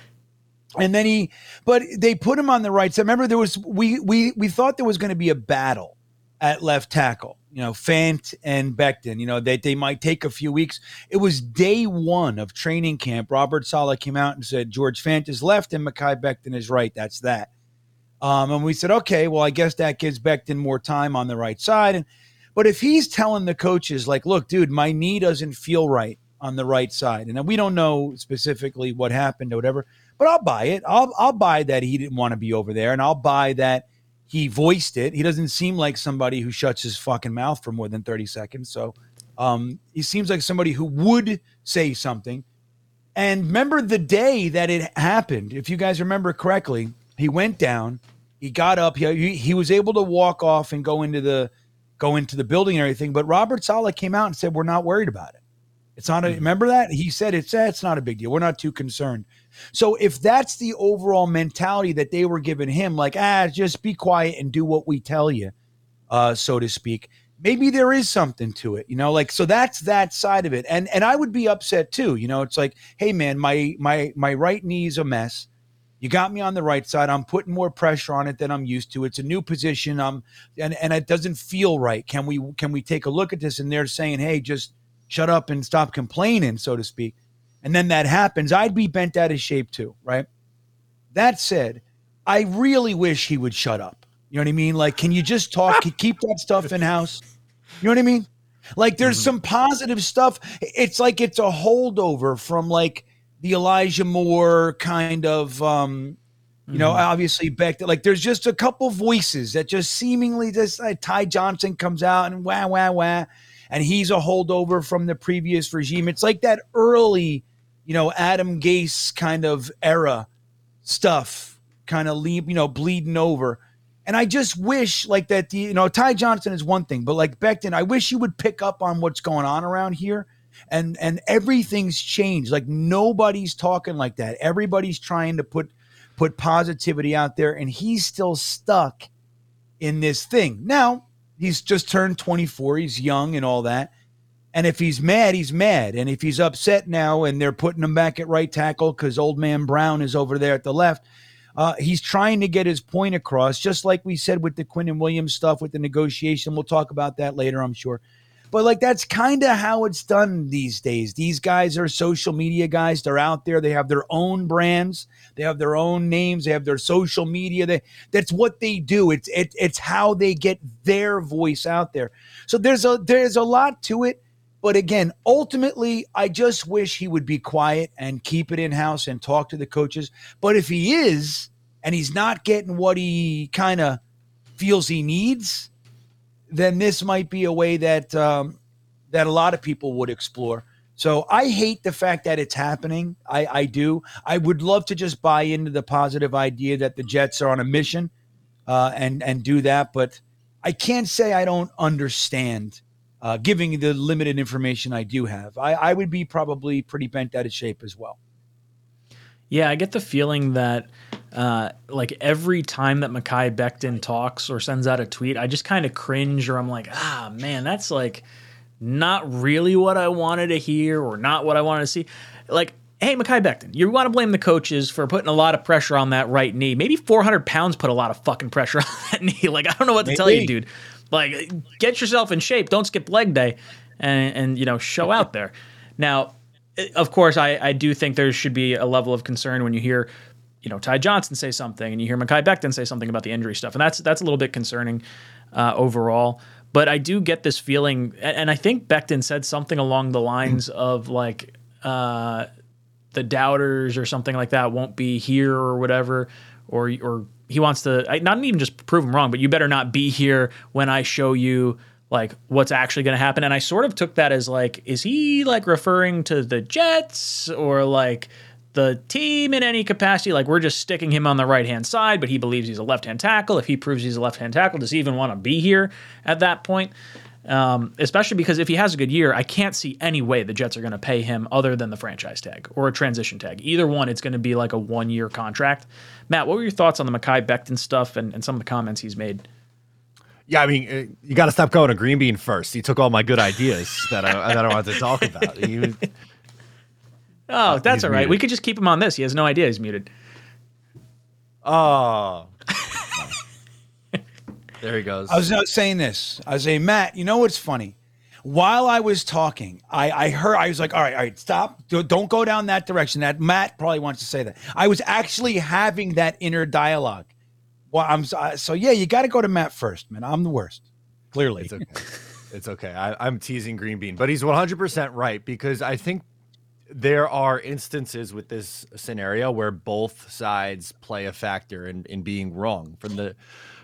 and then he, but they put him on the right side. Remember, there was, we, we, we thought there was going to be a battle at left tackle you know, Fant and Becton, you know, that they might take a few weeks. It was day one of training camp. Robert Saleh came out and said, George Fant is left and Mekhi Becton is right. That's that. Um, and we said, okay, well, I guess that gives Becton more time on the right side. And but if he's telling the coaches, like, look, dude, my knee doesn't feel right on the right side, and we don't know specifically what happened or whatever, but I'll buy it. I'll I'll buy that he didn't want to be over there, and I'll buy that he voiced it. He doesn't seem like somebody who shuts his fucking mouth for more than 30 seconds. So um, he seems like somebody who would say something. And remember the day that it happened, if you guys remember correctly, he went down, he got up, he, he was able to walk off and go into the go into the building and everything. But Robert Saleh came out and said, We're not worried about it. It's not a mm-hmm. remember that? He said it's eh, it's not a big deal. We're not too concerned. So if that's the overall mentality that they were giving him, like, ah, just be quiet and do what we tell you, uh, so to speak, maybe there is something to it, you know, like so that's that side of it. And and I would be upset too. You know, it's like, hey man, my my my right knee's a mess. You got me on the right side. I'm putting more pressure on it than I'm used to. It's a new position. Um, and and it doesn't feel right. Can we can we take a look at this? And they're saying, hey, just shut up and stop complaining, so to speak and then that happens, I'd be bent out of shape too, right? That said, I really wish he would shut up. You know what I mean? Like, can you just talk? keep that stuff in house. You know what I mean? Like, there's mm-hmm. some positive stuff. It's like it's a holdover from like the Elijah Moore kind of, um, you know, mm-hmm. obviously back to like there's just a couple voices that just seemingly just like Ty Johnson comes out and wah wah wah, and he's a holdover from the previous regime. It's like that early you know, Adam Gase kind of era stuff kind of leave, you know, bleeding over. And I just wish like that the you know, Ty Johnson is one thing, but like Becton, I wish you would pick up on what's going on around here. And and everything's changed. Like nobody's talking like that. Everybody's trying to put put positivity out there, and he's still stuck in this thing. Now, he's just turned 24, he's young and all that. And if he's mad, he's mad. And if he's upset now and they're putting him back at right tackle because old man Brown is over there at the left, uh, he's trying to get his point across, just like we said with the Quinnen Williams stuff with the negotiation. We'll talk about that later, I'm sure. But like that's kind of how it's done these days. These guys are social media guys. They're out there. They have their own brands. They have their own names. They have their social media. They, that's what they do. It's it, it's how they get their voice out there. So there's a there's a lot to it. But again, ultimately, I just wish he would be quiet and keep it in house and talk to the coaches. But if he is, and he's not getting what he kind of feels he needs, then this might be a way that um, that a lot of people would explore. So I hate the fact that it's happening. I, I do. I would love to just buy into the positive idea that the Jets are on a mission uh, and and do that, but I can't say I don't understand. Uh, giving the limited information I do have, I, I would be probably pretty bent out of shape as well. Yeah, I get the feeling that uh, like every time that Mekhi Becton talks or sends out a tweet, I just kind of cringe or I'm like, ah, man, that's like not really what I wanted to hear or not what I wanted to see. Like, hey, Mekhi Becton, you want to blame the coaches for putting a lot of pressure on that right knee. Maybe 400 pounds put a lot of fucking pressure on that knee. Like, I don't know what to Maybe. tell you, dude. Like, get yourself in shape. Don't skip leg day and, and you know, show out there. Now, of course, I, I do think there should be a level of concern when you hear, you know, Ty Johnson say something and you hear Mekhi Becton say something about the injury stuff, and that's that's a little bit concerning uh, overall. But I do get this feeling, and, and I think Becton said something along the lines of like uh, the doubters or something like that won't be here or whatever, or or he wants to not even just prove him wrong, but you better not be here when I show you like what's actually going to happen. And I sort of took that as like, is he like referring to the Jets or like the team in any capacity? Like we're just sticking him on the right hand side, but he believes he's a left hand tackle. If he proves he's a left hand tackle, does he even want to be here at that point? Um, especially because if he has a good year, I can't see any way the Jets are going to pay him other than the franchise tag or a transition tag. Either one, it's going to be like a one year contract. Matt, what were your thoughts on the Mekhi Becton stuff and, and some of the comments he's made? Yeah, I mean, uh, you got to stop going to Green Bean first. He took all my good ideas that I that I wanted to talk about. He- Oh, that's all right. muted. We could just keep him on this. He has no idea he's muted. oh, there he goes. I was not saying this. I was saying, Matt, you know what's funny? While I was talking, I, I heard, I was like, all right, all right, stop. Don't go down that direction. That Matt probably wants to say that. I was actually having that inner dialogue. Well, I'm so, yeah, you got to go to Matt first, man. I'm the worst, clearly. It's okay. It's okay. I, I'm teasing Green Bean, but he's 100% right because I think there are instances with this scenario where both sides play a factor in, in being wrong. From the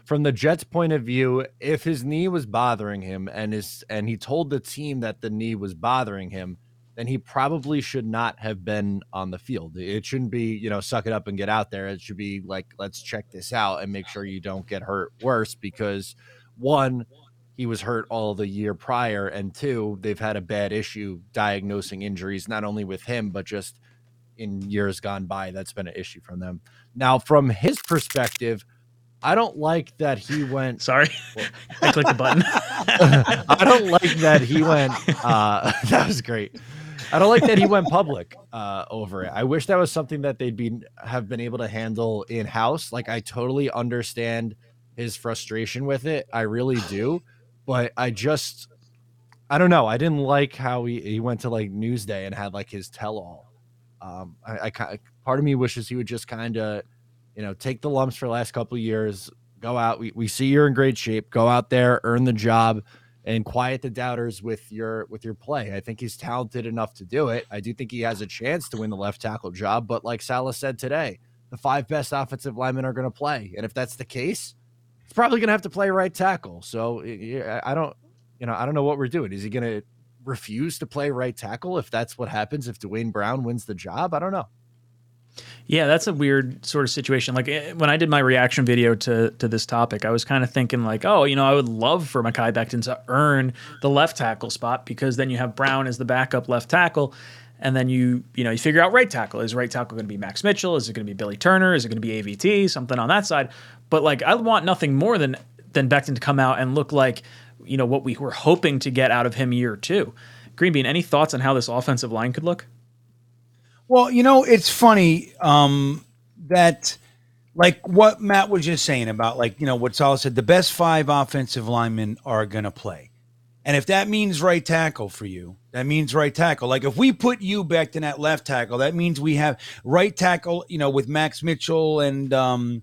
from the Jets' point of view, if his knee was bothering him and his and he told the team that the knee was bothering him, then he probably should not have been on the field. It shouldn't be, you know, suck it up and get out there. It should be like, let's check this out and make sure you don't get hurt worse because one, he was hurt all the year prior, and two, they've had a bad issue diagnosing injuries, not only with him, but just in years gone by. That's been an issue from them. Now, from his perspective, I don't like that he went Sorry, I clicked the button. I don't like that he went. Uh, that was great. I don't like that he went public uh, over it. I wish that was something that they'd be have been able to handle in house. Like I totally understand his frustration with it. I really do, but I just I don't know. I didn't like how he, he went to like Newsday and had like his tell all. Um, I, I part of me wishes he would just kind of, you know, take the lumps for the last couple years, go out. We, we see you're in great shape. Go out there, earn the job, and quiet the doubters with your with your play. I think he's talented enough to do it. I do think he has a chance to win the left tackle job. But like Saleh said today, the five best offensive linemen are going to play, and if that's the case, he's probably going to have to play right tackle. So I don't, you know, I don't know what we're doing. Is he going to refuse to play right tackle if that's what happens if Duane Brown wins the job? I don't know. Yeah, that's a weird sort of situation. Like eh, when I did my reaction video to to this topic, I was kind of thinking like, oh, you know, I would love for Mekhi Becton to earn the left tackle spot because then you have Brown as the backup left tackle, and then you you know you figure out right tackle. Is right tackle going to be Max Mitchell? Is it going to be Billy Turner? Is it going to be AVT? Something on that side. But like, I want nothing more than than Becton to come out and look like you know what we were hoping to get out of him year two. Green Bean, any thoughts on how this offensive line could look? Well, you know, it's funny um, that, like what Matt was just saying about, like, you know, what Saleh said, the best five offensive linemen are going to play. And if that means right tackle for you, that means right tackle. Like if we put you back in that left tackle, that means we have right tackle, you know, with Max Mitchell and um,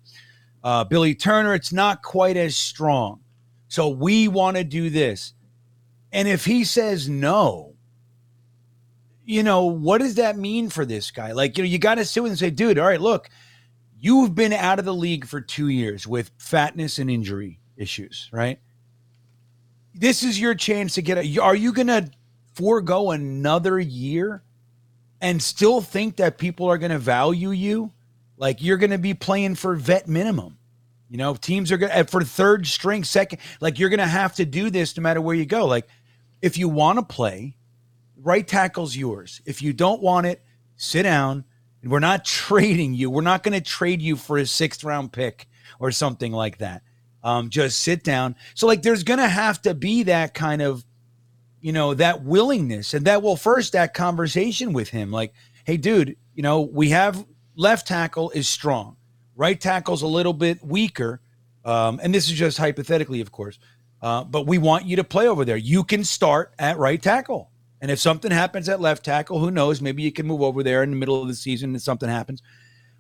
uh, Billy Turner. It's not quite as strong. So we want to do this. And if he says no, you know, what does that mean for this guy? Like, you know, you got to sit and say, dude, all right, look, you've been out of the league for two years with fatness and injury issues, right? This is your chance to get a. Are you going to forego another year and still think that people are going to value you? Like you're going to be playing for vet minimum. You know, teams are going to, for third string, second, like you're going to have to do this no matter where you go. Like if you want to play, right tackle's yours. If you don't want it, sit down. We're not trading you. We're not going to trade you for a sixth round pick or something like that. Um, just sit down. So, like, there's going to have to be that kind of, you know, that willingness and that, well, first, that conversation with him. Like, hey, dude, you know, we have left tackle is strong, right tackle's a little bit weaker. Um, and this is just hypothetically, of course. Uh, but we want you to play over there. You can start at right tackle. And if something happens at left tackle, who knows? Maybe you can move over there in the middle of the season and something happens.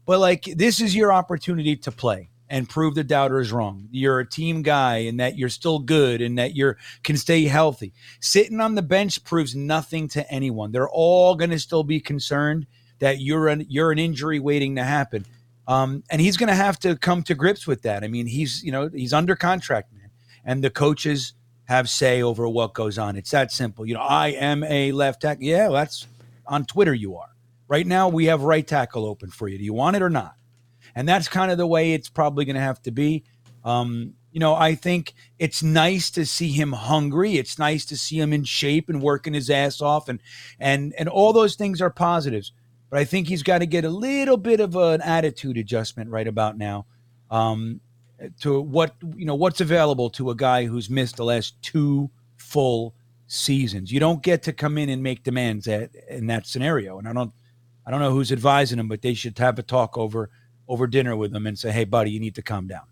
But like, this is your opportunity to play and prove the doubters wrong. You're a team guy and that you're still good and that you can stay healthy. Sitting on the bench proves nothing to anyone. They're all going to still be concerned that you're an you're an injury waiting to happen. Um, and he's going to have to come to grips with that. I mean, he's you know he's under contract, man, and the coaches have say over what goes on. It's that simple. You know, I am a left tackle. Yeah, that's on Twitter. You are right now. We have right tackle open for you. Do you want it or not? And that's kind of the way it's probably going to have to be. Um, you know, I think it's nice to see him hungry. It's nice to see him in shape and working his ass off, and and and all those things are positives. But I think he's got to get a little bit of an attitude adjustment right about now. Um, to what you know what's available to a guy who's missed the last two full seasons. You don't get to come in and make demands at, in that scenario. And I don't I don't know who's advising him, but they should have a talk over over dinner with him and say, "Hey, buddy, you need to calm down."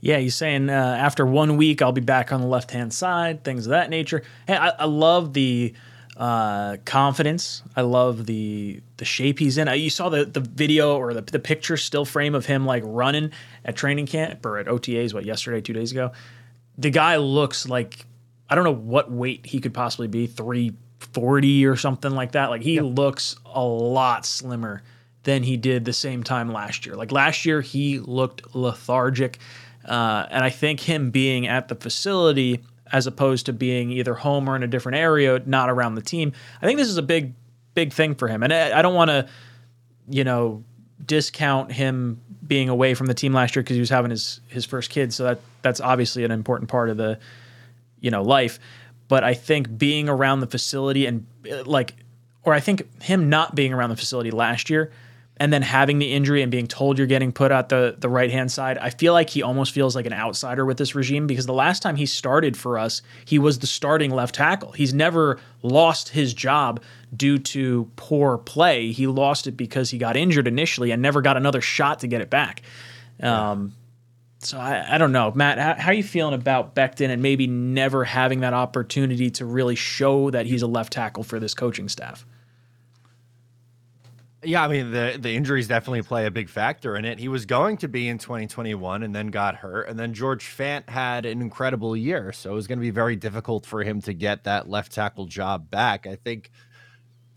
Yeah, he's saying uh, after one week I'll be back on the left hand side, things of that nature. Hey, I, I love the uh, confidence. I love the the shape he's in. You saw the the video or the, the picture still frame of him like running at training camp or at OTAs. What yesterday, two days ago. The guy looks like I don't know what weight he could possibly be, three forty or something like that. Like he yep. looks a lot slimmer than he did the same time last year. Like last year, he looked lethargic. Uh, and I think him being at the facility as opposed to being either home or in a different area, not around the team. I think this is a big, big thing for him. And I, I don't want to, you know, discount him being away from the team last year because he was having his his first kid. So that that's obviously an important part of the, you know, life. But I think being around the facility and like, or I think him not being around the facility last year and then having the injury and being told you're getting put at the the right hand side, I feel like he almost feels like an outsider with this regime because the last time he started for us, he was the starting left tackle. He's never lost his job due to poor play. He lost it because he got injured initially and never got another shot to get it back. Um, so I, I, don't know, Matt. How, how, are you feeling about Becton and maybe never having that opportunity to really show that he's a left tackle for this coaching staff? Yeah, I mean the the injuries definitely play a big factor in it. He was going to be in 2021 and then got hurt, and then George Fant had an incredible year, so it was going to be very difficult for him to get that left tackle job back. I think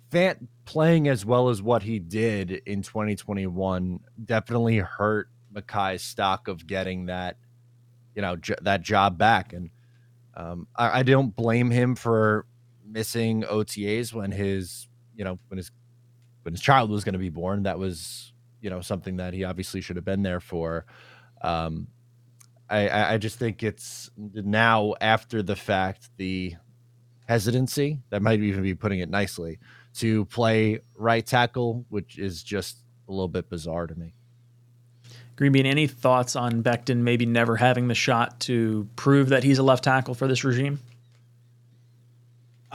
Fant playing as well as what he did in 2021 definitely hurt Mekhi's stock of getting that, you know, j- that job back, and um, I, I don't blame him for missing OTAs when his, you know, when his when his child was going to be born. That was, you know, something that he obviously should have been there for. Um, I, I just think it's now after the fact the hesitancy that might even be putting it nicely to play right tackle, which is just a little bit bizarre to me. Greenbean, any thoughts on Becton maybe never having the shot to prove that he's a left tackle for this regime?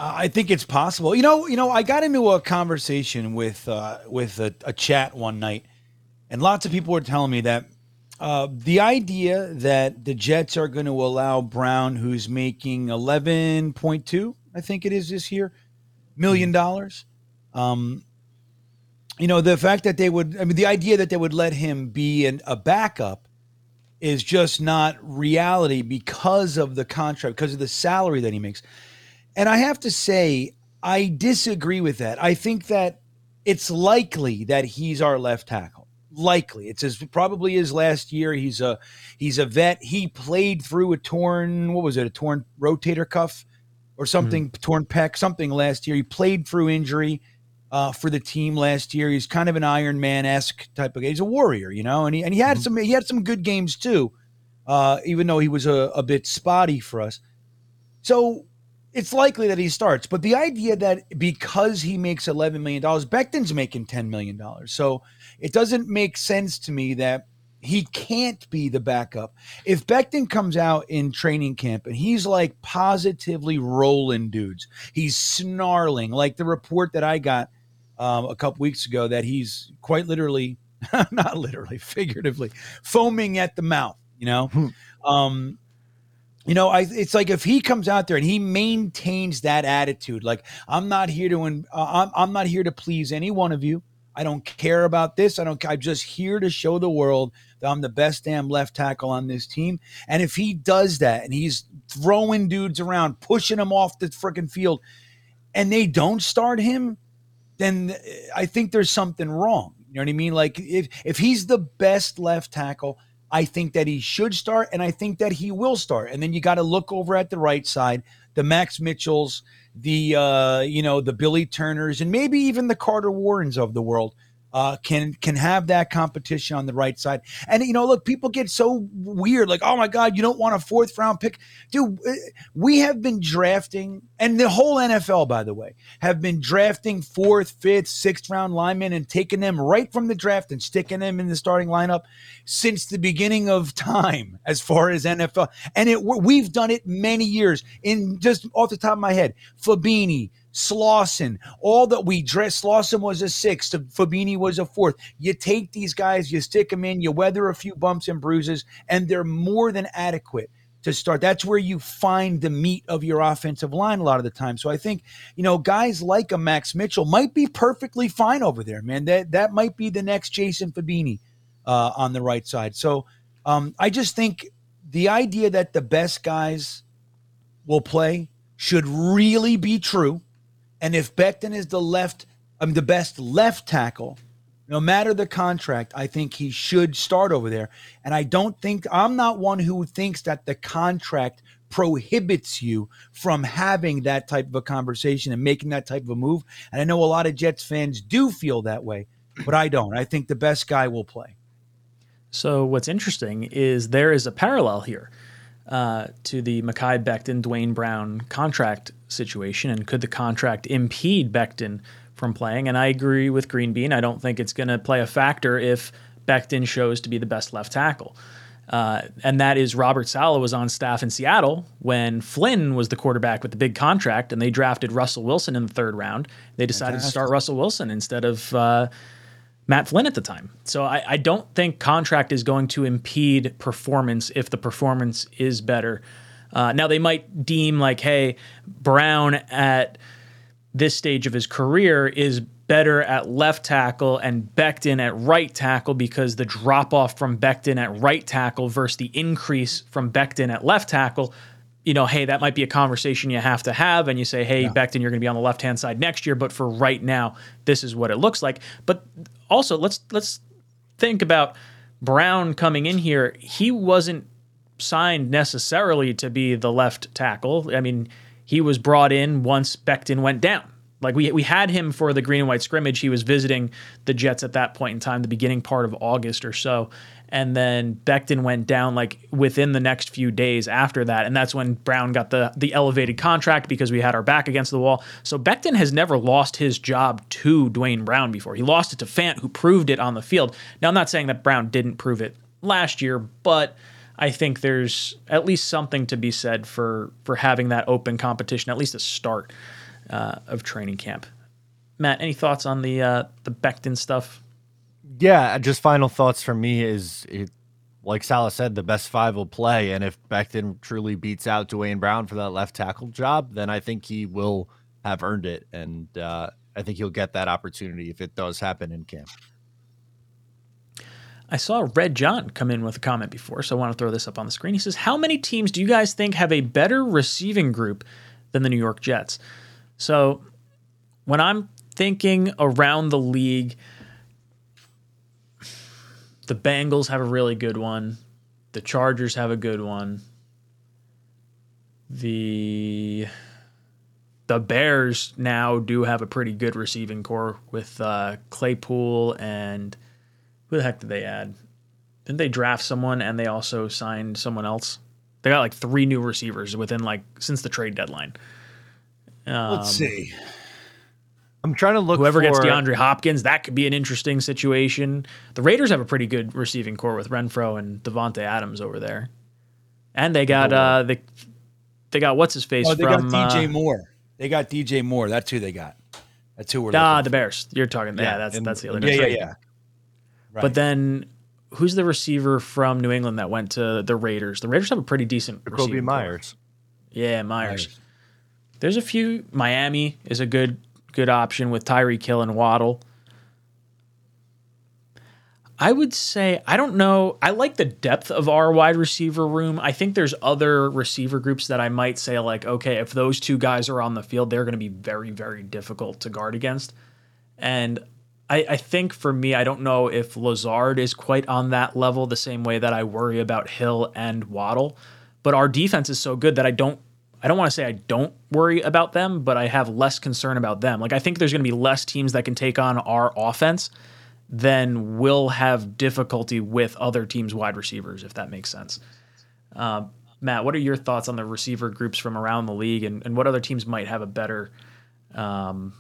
Uh, I think it's possible. You know, you know, I got into a conversation with uh, with a, a, chat one night, and lots of people were telling me that uh, the idea that the Jets are going to allow Brown, who's making eleven point two, I think it is this year, million dollars. Um, you know, the fact that they would, I mean, the idea that they would let him be an, a backup is just not reality because of the contract, because of the salary that he makes. And I have to say, I disagree with that. I think that it's likely that he's our left tackle. Likely, it's as probably his last year. He's a he's a vet. He played through a torn what was it? A torn rotator cuff or something, torn pec, something last year. He played through injury uh, for the team last year. He's kind of an Iron Man esque type of guy. He's a warrior, you know, and he and he had some he had some good games too, uh, even though he was a, a bit spotty for us. So it's likely that he starts. But the idea that because he makes eleven million dollars, Becton's making ten million dollars, so it doesn't make sense to me that he can't be the backup. If Becton comes out in training camp and he's like positively rolling dudes, he's snarling like the report that I got um, a couple weeks ago that he's quite literally, not literally, figuratively, foaming at the mouth. You know, um, you know, I it's like if he comes out there and he maintains that attitude, like I'm not here to, uh, I'm I'm not here to please any one of you. I don't care about this. I don't. I'm just here to show the world that I'm the best damn left tackle on this team. And if he does that and he's throwing dudes around, pushing them off the freaking field, and they don't start him, then I think there's something wrong. You know what I mean? Like if if he's the best left tackle, I think that he should start, and I think that he will start. And then you got to look over at the right side, the Max Mitchells, the uh, you know the Billy Turners, and maybe even the Carter Warrens of the world uh, can can have that competition on the right side. And you know, look, people get so weird, like, oh my God, you don't want a fourth round pick, dude. We have been drafting, and the whole NFL, by the way, have been drafting fourth, fifth, sixth round linemen and taking them right from the draft and sticking them in the starting lineup since the beginning of time, as far as NFL. And it we've done it many years. In just off the top of my head, Fabini. Slauson, all that we dress. Slauson was a sixth. Fabini was a fourth. You take these guys, you stick them in, you weather a few bumps and bruises, and they're more than adequate to start. That's where you find the meat of your offensive line a lot of the time. So I think, you know, guys like a Max Mitchell might be perfectly fine over there, man. That that might be the next Jason Fabini uh, on the right side. So um, I just think the idea that the best guys will play should really be true and if Becton is the left, I mean, the best left tackle, no matter the contract, I think he should start over there. And I don't think, I'm not one who thinks that the contract prohibits you from having that type of a conversation and making that type of a move. And I know a lot of Jets fans do feel that way, but I don't. I think the best guy will play. So, what's interesting is there is a parallel here uh, to the Mekhi Becton, Duane Brown contract situation, and could the contract impede Becton from playing? And I agree with Green Bean. I don't think it's going to play a factor if Becton shows to be the best left tackle. Uh, and that is Robert Saleh was on staff in Seattle when Flynn was the quarterback with the big contract, and they drafted Russell Wilson in the third round. They decided Fantastic. to start Russell Wilson instead of uh, Matt Flynn at the time. So I, I, don't think contract is going to impede performance if the performance is better. Uh, now they might deem like, hey, Brown at this stage of his career is better at left tackle and Becton at right tackle because the drop off from Becton at right tackle versus the increase from Becton at left tackle you know, hey, that might be a conversation you have to have. And you say, hey, yeah. Becton, you're going to be on the left hand side next year, but for right now, this is what it looks like. But also, let's let's think about Brown coming in here. He wasn't signed necessarily to be the left tackle. I mean, he was brought in once Becton went down. Like we we had him for the green and white scrimmage. He was visiting the Jets at that point in time, the beginning part of August or so. And then Becton went down like within the next few days after that. And that's when Brown got the the elevated contract because we had our back against the wall. So Becton has never lost his job to Duane Brown before. He lost it to Fant, who proved it on the field. Now I'm not saying that Brown didn't prove it last year, but I think there's at least something to be said for for having that open competition, at least a start uh, of training camp. Matt, any thoughts on the uh, the Becton stuff? Yeah, just final thoughts for me is it, like Saleh said, the best five will play, and if Becton truly beats out Duane Brown for that left tackle job, then I think he will have earned it, and uh, I think he'll get that opportunity if it does happen in camp. I saw Red John come in with a comment before, so I want to throw this up on the screen. He says, "How many teams do you guys think have a better receiving group than the New York Jets?" So when I'm thinking around the league, the Bengals have a really good one. The Chargers have a good one. The the Bears now do have a pretty good receiving core with uh, Claypool and who the heck did they add? Didn't they draft someone and they also signed someone else? They got like three new receivers within like since the trade deadline. Um, Let's see. I'm trying to look. Whoever gets for- DeAndre Hopkins, that could be an interesting situation. The Raiders have a pretty good receiving core with Renfrow and Davante Adams over there, and they got uh the they got what's his face Oh, they from got DJ uh, Moore. They got DJ Moore. That's who they got. That's who we're ah the Bears. You're talking yeah, that's and- that's the other. Yeah, yeah, yeah. Right. But then who's the receiver from New England that went to the Raiders? The Raiders have a pretty decent Jakobi. Meyers. Yeah, Meyers. Meyers. There's a few. Miami is a good good option with Tyreek Hill and Waddle. I would say I don't know. I like the depth of our wide receiver room. I think there's other receiver groups that I might say like, okay, if those two guys are on the field, they're going to be very very difficult to guard against. And I, I think for me, I don't know if Lazard is quite on that level the same way that I worry about Hill and Waddle. But our defense is so good that I don't I don't want to say I don't worry about them, but I have less concern about them. Like I think there's going to be less teams that can take on our offense than will have difficulty with other teams' wide receivers, if that makes sense. Uh, Matt, what are your thoughts on the receiver groups from around the league, and, and what other teams might have a better um,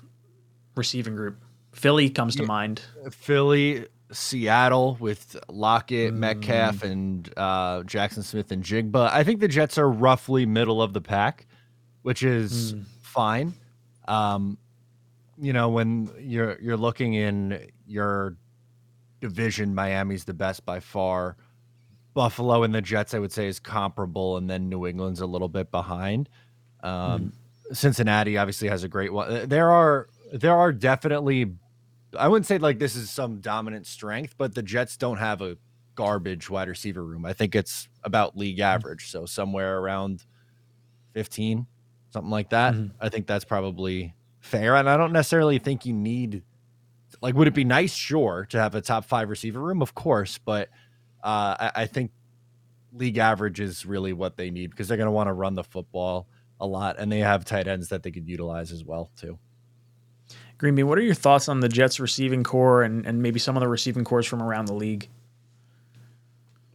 receiving group? Philly comes to mind. Philly, Seattle with Lockett, Mm. Metcalf, and uh, Jaxon Smith-Njigba. I think the Jets are roughly middle of the pack, which is Mm. fine. Um, you know, when you're you're looking in your division, Miami's the best by far. Buffalo and the Jets, I would say, is comparable, and then New England's a little bit behind. Um, Cincinnati obviously has a great one. There are there are definitely I wouldn't say like this is some dominant strength, but the Jets don't have a garbage wide receiver room. I think it's about league average, so somewhere around 15, something like that. Mhm. I think that's probably fair. And I don't necessarily think you need like would it be nice, sure, to have a top five receiver room, of course, but uh, I, I think league average is really what they need because they're going to want to run the football a lot, and they have tight ends that they could utilize as well too. Green Bean, what are your thoughts on the Jets receiving core and, and maybe some of the receiving cores from around the league?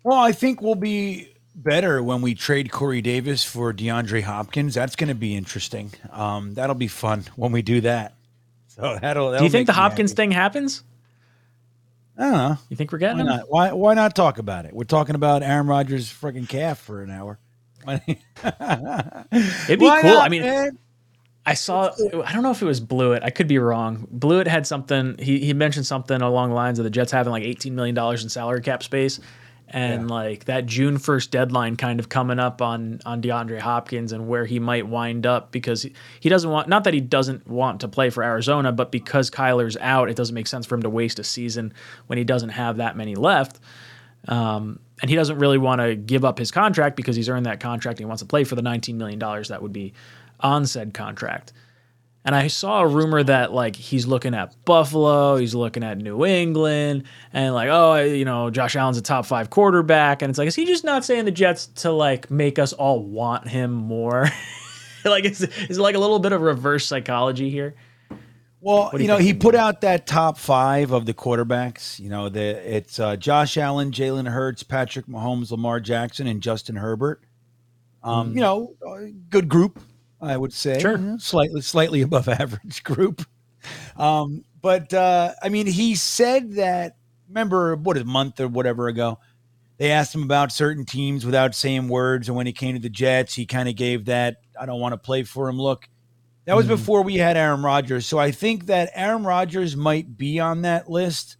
Well, I think we'll be better when we trade Corey Davis for DeAndre Hopkins. That's going to be interesting. Um, that'll be fun when we do that. So that'll. Do that'll you think the Hopkins happy. thing happens? I don't know. You think we're getting Why him? not? Why why not talk about it? We're talking about Aaron Rodgers' freaking calf for an hour. It'd be Why cool. not, I mean, man? I saw. I don't know if it was Blewett. I could be wrong. Blewett had something. He he mentioned something along the lines of the Jets having like eighteen million dollars in salary cap space, and like that June first deadline kind of coming up on on DeAndre Hopkins and where he might wind up because he, he doesn't want. Not that he doesn't want to play for Arizona, but because Kyler's out, it doesn't make sense for him to waste a season when he doesn't have that many left. Um, and he doesn't really want to give up his contract because he's earned that contract and he wants to play for the $19 million that would be on said contract. And I saw a rumor that like he's looking at Buffalo, he's looking at New England, and like, oh, you know, Josh Allen's a top five quarterback. And it's like, is he just not saying the Jets to like make us all want him more? like, is, is like a little bit of reverse psychology here? Well, you you know, he put out that top five of the quarterbacks. You know, the it's uh, Josh Allen, Jalen Hurts, Patrick Mahomes, Lamar Jackson, and Justin Herbert. Um, You know, good group, I would say. Sure. You know, slightly, slightly above average group. Um, but uh, I mean, he said that. Remember, what a month or whatever ago, they asked him about certain teams without saying words, and when he came to the Jets, he kind of gave that "I don't want to play for him" look. That was Mhm. before we had Aaron Rodgers. So I think that Aaron Rodgers might be on that list.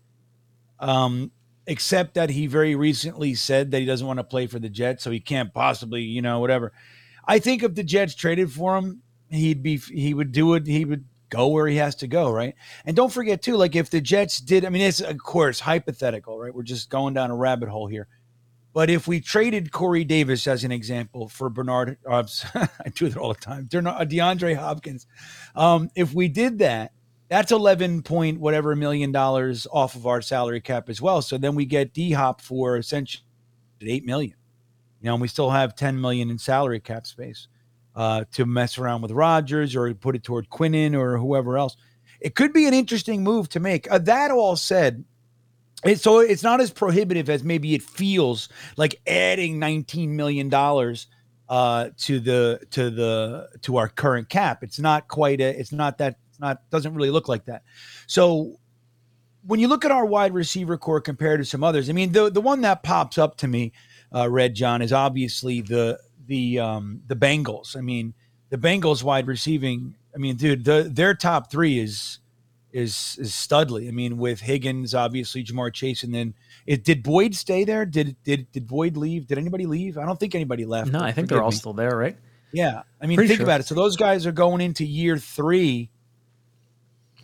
Um, except that he very recently said that he doesn't want to play for the Jets, so he can't possibly, you know, whatever. I think if the Jets traded for him, he'd be he would do it, he would go where he has to go, right? And don't forget too, like if the Jets did, I mean, it's of course hypothetical, right? We're just going down a rabbit hole here. But if we traded Corey Davis as an example for Bernard, uh, I do that all the time. DeAndre Hopkins. Um, if we did that, that's eleven point whatever million dollars off of our salary cap as well. So then we get D Hop for essentially eight million. You know, and we still have ten million in salary cap space. uh, to mess around with Rodgers or put it toward Quinnen or whoever else. It could be an interesting move to make. Uh, that all said, it's, so it's not as prohibitive as maybe it feels like adding 19 million dollars uh, to the to the to our current cap. It's not quite a. It's not that. It's not doesn't really look like that. So when you look at our wide receiver core compared to some others, I mean the the one that pops up to me, uh, Red John, is obviously the the um, the Bengals. I mean the Bengals wide receiving. I mean, dude, the, their top three is is is Studley. I mean, with Higgins, obviously Ja'Marr Chase, and then it, did Boyd stay there? Did did did Boyd leave? Did anybody leave? I don't think anybody left. No, I think they're all me. still there, right? Yeah, I mean, Pretty think sure. about it. So those guys are going into year three,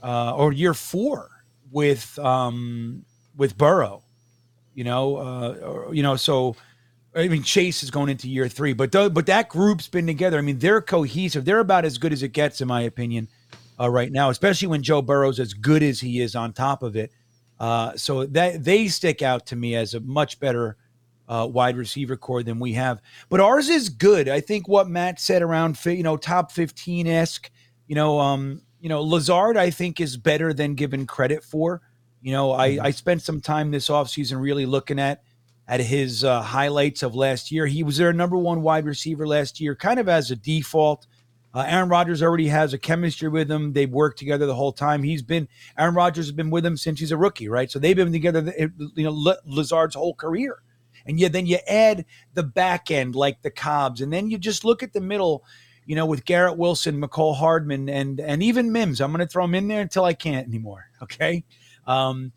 uh, or year four with um with Burrow. You know, uh, or, you know, so. I mean, Chase is going into year three, but th- but that group's been together. I mean, they're cohesive. They're about as good as it gets, in my opinion uh, right now, especially when Joe Burrow's as good as he is on top of it. Uh, so that they stick out to me as a much better uh, wide receiver core than we have. But ours is good. I think what Matt said around you know top fifteen esque. You know, um, you know Lazard. I think is better than given credit for. You know, I, mm-hmm. I spent some time this offseason really looking at at his uh, highlights of last year. He was their number one wide receiver last year, kind of as a default. Uh, Aaron Rodgers already has a chemistry with him. They've worked together the whole time. He's been Aaron Rodgers has been with him since he's a rookie, right? So they've been together, you know, Lazard's whole career. And yet then you add the back end like the Cobbs, and then you just look at the middle, you know, with Garrett Wilson, Mecole Hardman, and and even Mims. I'm going to throw him in there until I can't anymore. Okay. Um,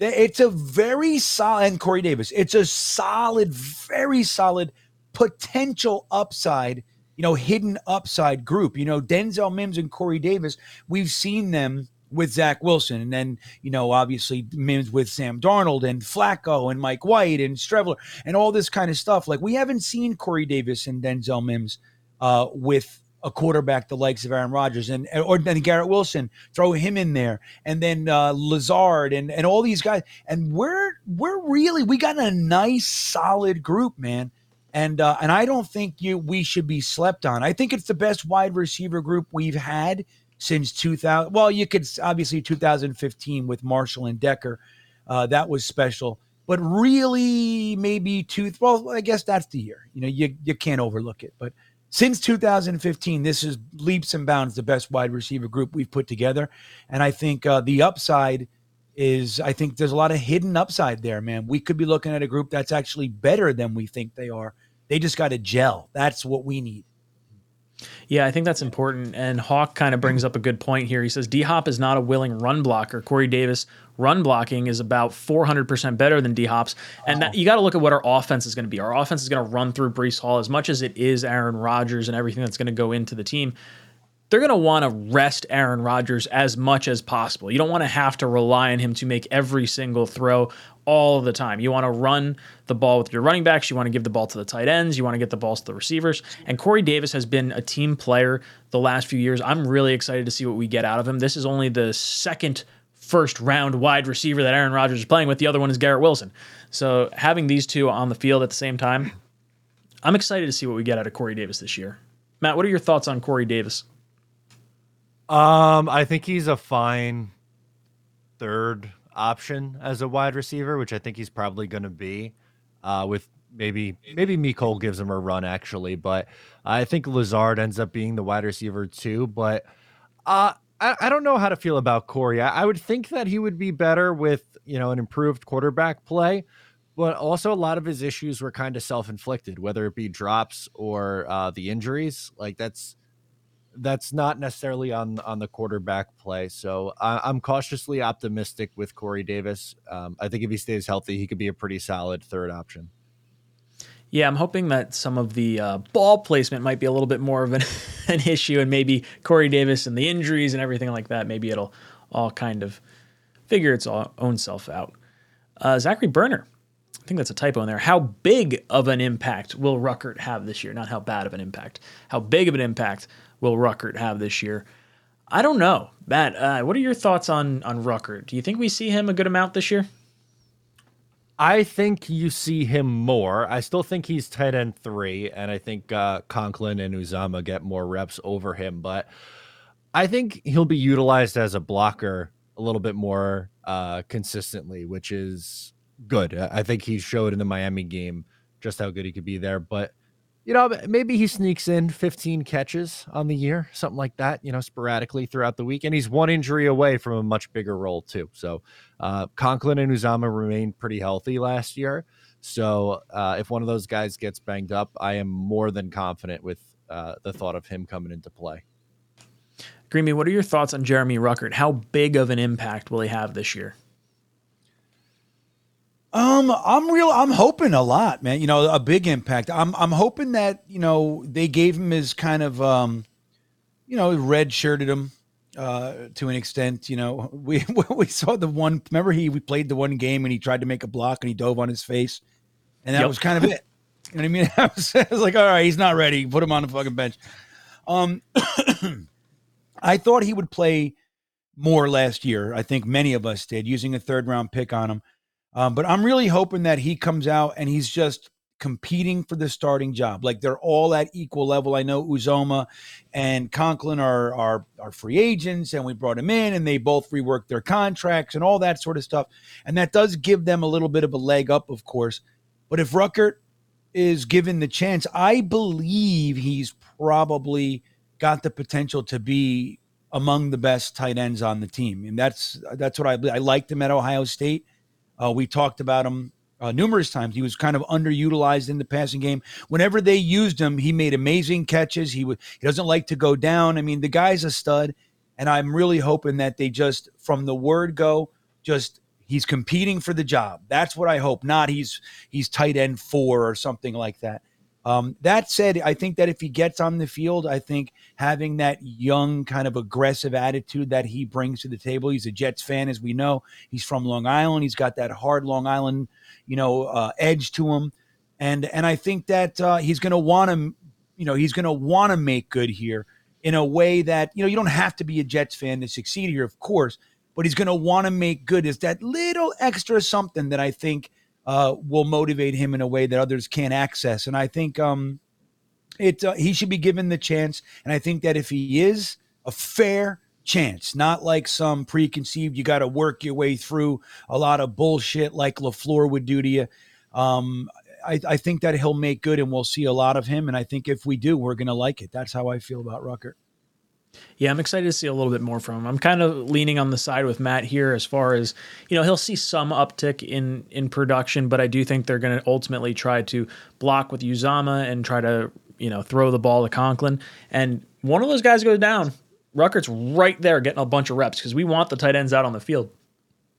it's a very solid, and Corey Davis. It's a solid, very solid potential upside you know, hidden upside group. You know, Denzel Mims and Corey Davis, we've seen them with Zach Wilson, and then you know, obviously Mims with Sam Darnold and Flacco and Mike White and Streveler and all this kind of stuff. Like we haven't seen Corey Davis and Denzel Mims uh, with a quarterback the likes of Aaron Rodgers and or then Garrett Wilson, throw him in there, and then uh, Lazard and and all these guys. And we're we're really we got a nice solid group, man and uh, and I don't think you we should be slept on. I think it's the best wide receiver group we've had since 2000. Well, you could obviously 2015 with Marshall and Decker, uh, that was special. But really, maybe two. Well, I guess that's the year. You know, you you can't overlook it. But since 2015, this is leaps and bounds the best wide receiver group we've put together, and I think uh, the upside is I think there's a lot of hidden upside there, man. We could be looking at a group that's actually better than we think they are. They just got to gel. That's what we need. Yeah, I think that's important. And Hawk kind of brings up a good point here. He says D Hop is not a willing run blocker. Corey Davis run blocking is about 400% better than D Hop's. And that, you got to look at what our offense is going to be. Our offense is going to run through Breece Hall as much as it is Aaron Rodgers and everything that's going to go into the team they're going to want to rest Aaron Rodgers as much as possible. You don't want to have to rely on him to make every single throw all the time. You want to run the ball with your running backs. You want to give the ball to the tight ends. You want to get the balls to the receivers. And Corey Davis has been a team player the last few years. I'm really excited to see what we get out of him. This is only the second first round wide receiver that Aaron Rodgers is playing with. The other one is Garrett Wilson. So having these two on the field at the same time, I'm excited to see what we get out of Corey Davis this year. Matt, what are your thoughts on Corey Davis? Um, I think he's a fine third option as a wide receiver, which I think he's probably going to be. Uh, with maybe maybe Mecole gives him a run actually, but I think Lazard ends up being the wide receiver too. But uh, I, I don't know how to feel about Corey. I, I would think that he would be better with you know an improved quarterback play, but also a lot of his issues were kind of self inflicted, whether it be drops or uh, the injuries. Like that's that's not necessarily on on the quarterback play. So I, am cautiously optimistic with Corey Davis. Um, I think if he stays healthy, he could be a pretty solid third option. Yeah, I'm hoping that some of the uh, ball placement might be a little bit more of an, an issue, and maybe Corey Davis and the injuries and everything like that. Maybe it'll all kind of figure its own self out. Uh, Zachary Burner, I think that's a typo in there. How big of an impact will Ruckert have this year? Not how bad of an impact. How big of an impact will Ruckert have this year? I don't know. Matt, uh, what are your thoughts on on Ruckert? Do you think we see him a good amount this year? I think you see him more. I still think he's tight end three, and I think uh, Conklin and Uzomah get more reps over him. But I think he'll be utilized as a blocker a little bit more uh, consistently, which is good. I think he showed in the Miami game just how good he could be there. But you know, maybe he sneaks in 15 catches on the year, something like that, you know, sporadically throughout the week. And he's one injury away from a much bigger role, too. So uh, Conklin and Uzomah remained pretty healthy last year. So uh, if one of those guys gets banged up, I am more than confident with uh, the thought of him coming into play. Greenby, what are your thoughts on Jeremy Ruckert? How big of an impact will he have this year? Um, I'm real. I'm hoping a lot, man. You know, a big impact. I'm I'm hoping that you know they gave him his kind of um, you know, red shirted him uh, to an extent. You know, we we saw the one. Remember, he we played the one game and he tried to make a block and he dove on his face, and that yep. was kind of it. You know what I mean? I was, I was like, all right, he's not ready. Put him on the fucking bench. Um, I thought he would play more last year. I think many of us did, using a third round pick on him. Um, but I'm really hoping that he comes out and he's just competing for the starting job. Like they're all at equal level. I know Uzomah and Conklin are, are are free agents, and we brought him in, and they both reworked their contracts and all that sort of stuff. And that does give them a little bit of a leg up, of course. But if Ruckert is given the chance, I believe he's probably got the potential to be among the best tight ends on the team, and that's that's what I I liked him at Ohio State. Uh, we talked about him uh, numerous times. He was kind of underutilized in the passing game. Whenever they used him, he made amazing catches. He would he doesn't like to go down. I mean, the guy's a stud, and I'm really hoping that they just from the word go, just he's competing for the job. That's what I hope. Not he's he's tight end four or something like that. Um, that said, I think that if he gets on the field, I think having that young, kind of aggressive attitude that he brings to the table. He's a Jets fan, as we know. He's from Long Island. He's got that hard Long Island, you know, uh, edge to him, and and I think that uh, he's going to want to, you know, he's going to want to make good here in a way that you know you don't have to be a Jets fan to succeed here, of course, but he's going to want to make good. Is that little extra something that I think uh, will motivate him in a way that others can't access. And I think um, it uh, he should be given the chance. And I think that if he is a fair chance, not like some preconceived, you got to work your way through a lot of bullshit like LaFleur would do to you. Um, I, I, think that he'll make good and we'll see a lot of him. And I think if we do, we're going to like it. That's how I feel about Rucker. Yeah, I'm excited to see a little bit more from him. I'm kind of leaning on the side with Matt here as far as, you know, he'll see some uptick in in production, but I do think they're going to ultimately try to block with Uzomah and try to, you know, throw the ball to Conklin. And one of those guys goes down. Ruckert's right there getting a bunch of reps because we want the tight ends out on the field.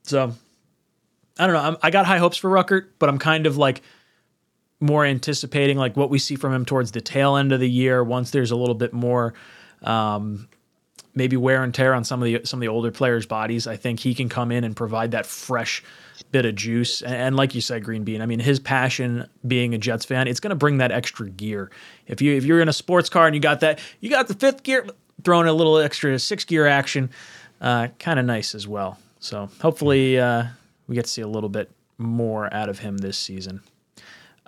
So I don't know. I'm, i got high hopes for Ruckert, but I'm kind of like more anticipating like what we see from him towards the tail end of the year once there's a little bit more um, maybe wear and tear on some of the some of the older players' bodies. I think he can come in and provide that fresh bit of juice. And, and like you said, Green Bean. I mean, his passion being a Jets fan, it's going to bring that extra gear. If you if you're in a sports car and you got that, you got the fifth gear, throwing a little extra six gear action, uh, kind of nice as well. So hopefully uh, we get to see a little bit more out of him this season.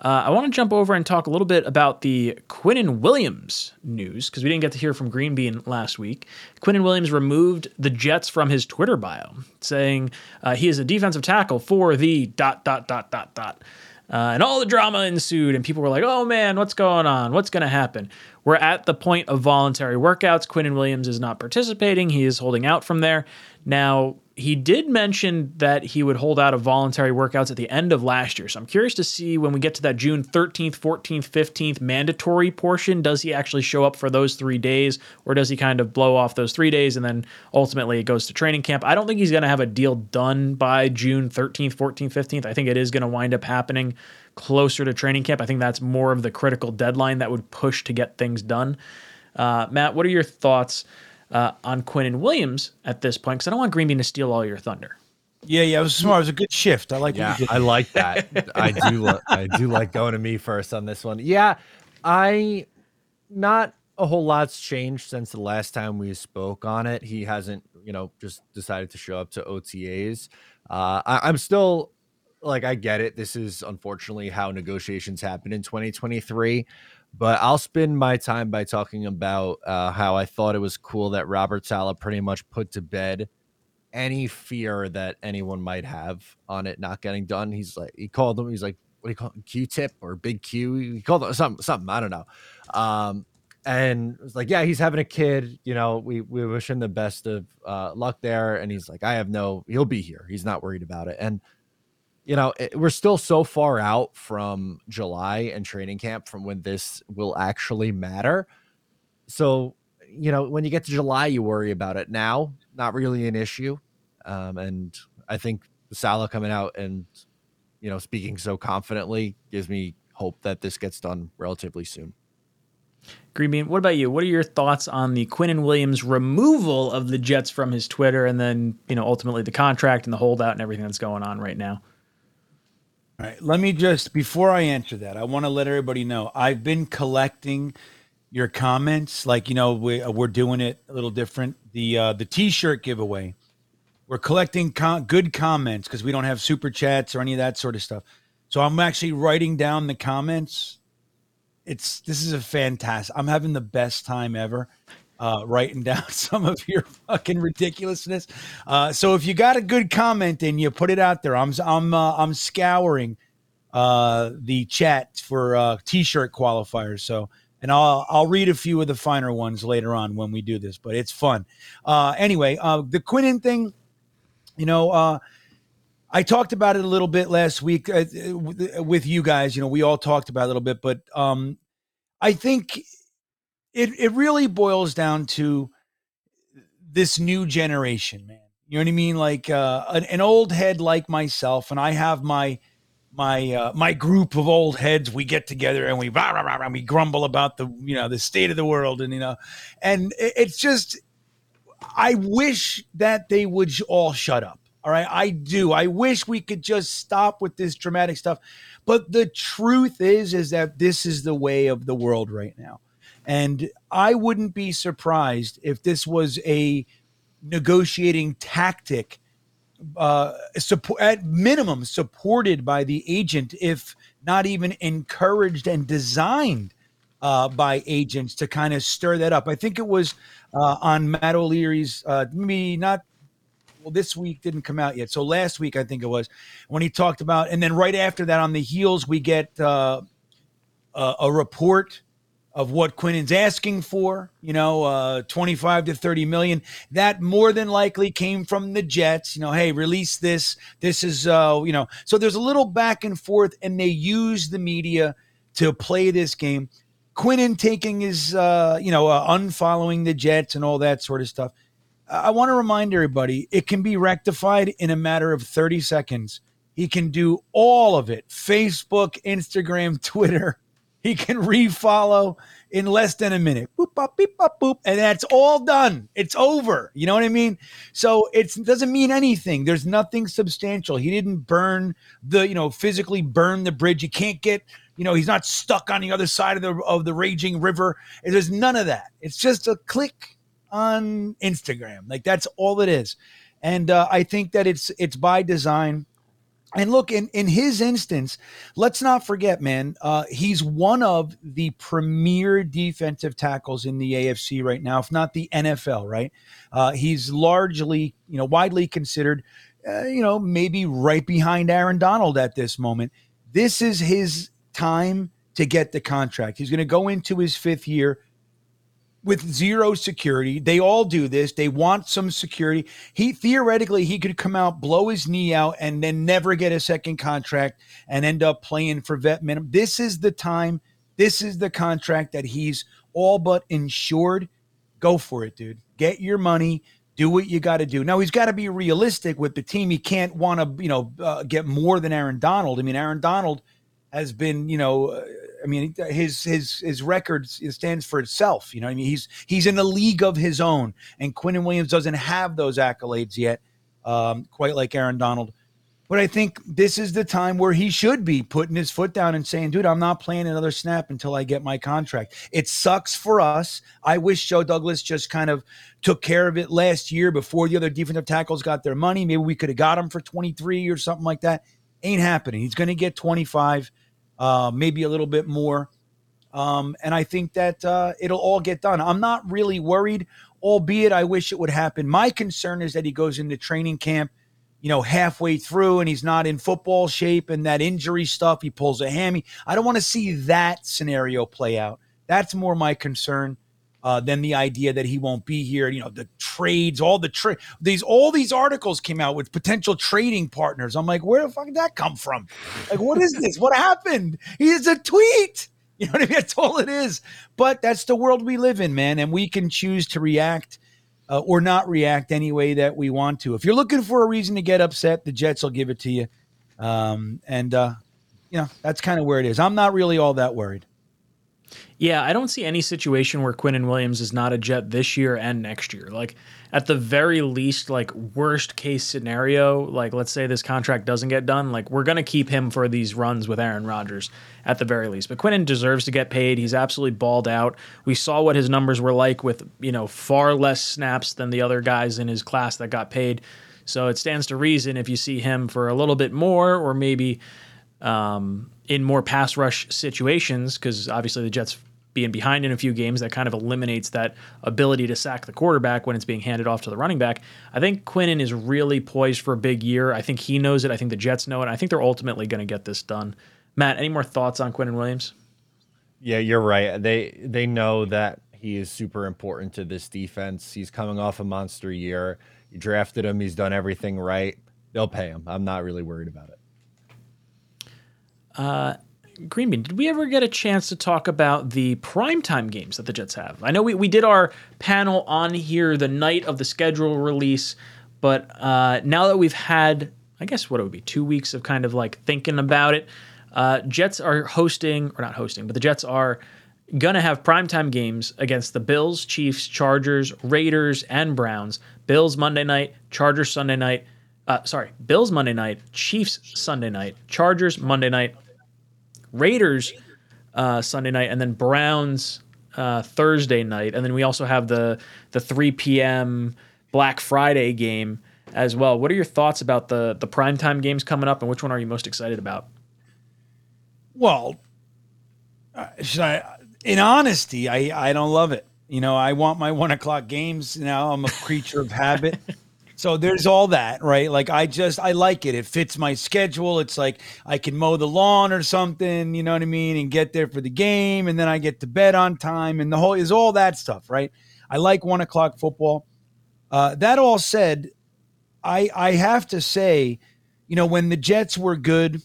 Uh, I want to jump over and talk a little bit about the Quinnen Williams news because we didn't get to hear from Green Bean last week. Quinnen Williams removed the Jets from his Twitter bio, saying uh, he is a defensive tackle for the dot dot dot dot dot. Uh, and all the drama ensued, and people were like, "Oh man, what's going on? What's going to happen?" We're at the point of voluntary workouts. Quinnen Williams is not participating; he is holding out from there. Now, he did mention that he would hold out of voluntary workouts at the end of last year. So I'm curious to see when we get to that June 13th, 14th, 15th mandatory portion, does he actually show up for those three days or does he kind of blow off those three days and then ultimately it goes to training camp? I don't think he's going to have a deal done by June 13th, 14th, 15th. I think it is going to wind up happening closer to training camp. I think that's more of the critical deadline that would push to get things done. Uh, Matt, what are your thoughts? Uh, on and Williams at this point because I don't want Green Bean to steal all your thunder. Yeah, yeah, it was smart. It was a good shift. I like. Yeah, I like that. I do. I do like going to me first on this one. Yeah, I not a whole lot's changed since the last time we spoke on it. He hasn't, you know, just decided to show up to OTAs. Uh, I, I'm still like I get it. This is unfortunately how negotiations happen in 2023. But I'll spend my time by talking about uh, how I thought it was cool that Robert Saleh pretty much put to bed any fear that anyone might have on it not getting done. He's like, he called them. He's like, what do you call it? Q-tip or big Q? He called them something, something. I don't know. Um, and it was like, yeah, he's having a kid. You know, we we wish him the best of uh, luck there. And he's like, I have no, he'll be here. He's not worried about it. And you know, it, we're still so far out from July and training camp from when this will actually matter. So, you know, when you get to July, you worry about it. Now, not really an issue. Um, and I think Saleh coming out and, you know, speaking so confidently gives me hope that this gets done relatively soon. Greenbean, what about you? What are your thoughts on the Quinnen Williams removal of the Jets from his Twitter and then, you know, ultimately the contract and the holdout and everything that's going on right now? All right, let me just before I answer that, I want to let everybody know I've been collecting your comments. Like you know, we, we're doing it a little different. The uh, the T-shirt giveaway, we're collecting con- good comments because we don't have super chats or any of that sort of stuff. So I'm actually writing down the comments. It's this is a fantastic. I'm having the best time ever uh, writing down some of your fucking ridiculousness. Uh, so if you got a good comment and you put it out there, I'm I'm uh, I'm scouring uh, the chat for uh, t-shirt qualifiers. So and I'll I'll read a few of the finer ones later on when we do this, but it's fun. Uh, anyway, the Quinnen thing, you know. I talked about it a little bit last week with you guys. You know, we all talked about it a little bit, but um, I think it it really boils down to this new generation, man. You know what I mean? Like uh, an, an old head like myself, and I have my my uh, my group of old heads. We get together and we rah, rah, rah, we grumble about the you know the state of the world, and you know, and it, it's just I wish that they would all shut up. All right, I do. I wish we could just stop with this dramatic stuff. But the truth is, is that this is the way of the world right now. And I wouldn't be surprised if this was a negotiating tactic, uh, support, at minimum supported by the agent, if not even encouraged and designed uh, by agents to kind of stir that up. I think it was uh, on Matt O'Leary's, uh, maybe not well, this week didn't come out yet. So last week, I think it was when he talked about, and then right after that, on the heels, we get uh, a, a report of what Quinnen's asking for, you know, uh, 25 to 30 million. That more than likely came from the Jets, you know, hey, release this. This is, uh, you know, so there's a little back and forth, and they use the media to play this game. Quinnen taking his, uh, you know, uh, unfollowing the Jets and all that sort of stuff. I want to remind everybody it can be rectified in a matter of 30 seconds. He can do all of it Facebook, Instagram, Twitter he can refollow in less than a minute. Boop, bop, beep, boop, and that's all done. It's over. You know what I mean? So it doesn't mean anything. There's nothing substantial. He didn't burn the, you know, physically burn the bridge. He can't get, you know, he's not stuck on the other side of the of the raging river. There's none of that. It's just a click on Instagram. Like that's all it is. And uh, I think that it's it's by design. And look, in, in his instance, let's not forget, man, uh, he's one of the premier defensive tackles in the AFC right now, if not the NFL, right? Uh, he's largely, you know, widely considered, uh, you know, maybe right behind Aaron Donald at this moment. This is his time to get the contract. He's going to go into his fifth year with zero security. They all do this. They want some security. He theoretically he could come out, blow his knee out, and then never get a second contract and end up playing for vet minimum. This is the time. This is the contract that he's all but insured. Go for it, dude. Get your money. Do what you got to do. Now he's got to be realistic with the team. He can't want to, you know, uh, get more than Aaron Donald. I mean, Aaron Donald has been, you know, uh, I mean, his his his record stands for itself. You know, I mean, he's he's in a league of his own, and Quinnen Williams doesn't have those accolades yet, um, quite like Aaron Donald. But I think this is the time where he should be putting his foot down and saying, dude, I'm not playing another snap until I get my contract. It sucks for us. I wish Joe Douglas just kind of took care of it last year before the other defensive tackles got their money. Maybe we could have got him for 23 or something like that. Ain't happening. He's going to get 25, uh, maybe a little bit more. Um, and I think that uh, it'll all get done. I'm not really worried, albeit I wish it would happen. My concern is that he goes into training camp, you know, halfway through and he's not in football shape and that injury stuff, he pulls a hammy. I don't want to see that scenario play out. That's more my concern. Uh, than the idea that he won't be here. You know, the trades, all the trade, these all these articles came out with potential trading partners. I'm like, where the fuck did that come from? Like, what is this? What happened? He's a tweet. You know what I mean? That's all it is. But that's the world we live in, man, and we can choose to react uh, or not react any way that we want to. If you're looking for a reason to get upset, the Jets will give it to you. Um, and uh, you know that's kind of where it is. I'm not really all that worried. Yeah, I don't see any situation where Quinnen Williams is not a Jet this year and next year. Like at the very least, like worst case scenario, like let's say this contract doesn't get done, like we're gonna keep him for these runs with Aaron Rodgers at the very least. But Quinnen deserves to get paid. He's absolutely balled out. We saw what his numbers were like with you know far less snaps than the other guys in his class that got paid. So it stands to reason if you see him for a little bit more, or maybe um, in more pass rush situations, because obviously the Jets being behind in a few games, that kind of eliminates that ability to sack the quarterback when it's being handed off to the running back. I think Quinnen is really poised for a big year. I think he knows it. I think the Jets know it. I think they're ultimately going to get this done. Matt, any more thoughts on Quinnen Williams? Yeah, you're right. They they know that he is super important to this defense. He's coming off a monster year. You drafted him. He's done everything right. They'll pay him. I'm not really worried about it. Uh, Greenbean, did we ever get a chance to talk about the primetime games that the Jets have? I know we, we did our panel on here the night of the schedule release, but uh, now that we've had, I guess, what it would be, two weeks of kind of like thinking about it, uh, Jets are hosting, or not hosting, but the Jets are going to have primetime games against the Bills, Chiefs, Chargers, Raiders, and Browns. Bills Monday night, Chargers Sunday night. Uh, sorry, Bills Monday night, Chiefs Sunday night, Chargers Monday night, Raiders uh, Sunday night, and then Browns uh, Thursday night, and then we also have the the 3 p.m. Black Friday game as well. What are your thoughts about the the primetime games coming up, and which one are you most excited about? Well, uh, should I? In honesty, I I don't love it. You know, I want my one o'clock games. Now I'm a creature of habit. So there's all that, right? Like I just I like it. It fits my schedule. It's like I can mow the lawn or something, you know what I mean, and get there for the game, and then I get to bed on time, and the whole is all that stuff, right? I like one o'clock football. Uh, that all said, I I have to say, you know, when the Jets were good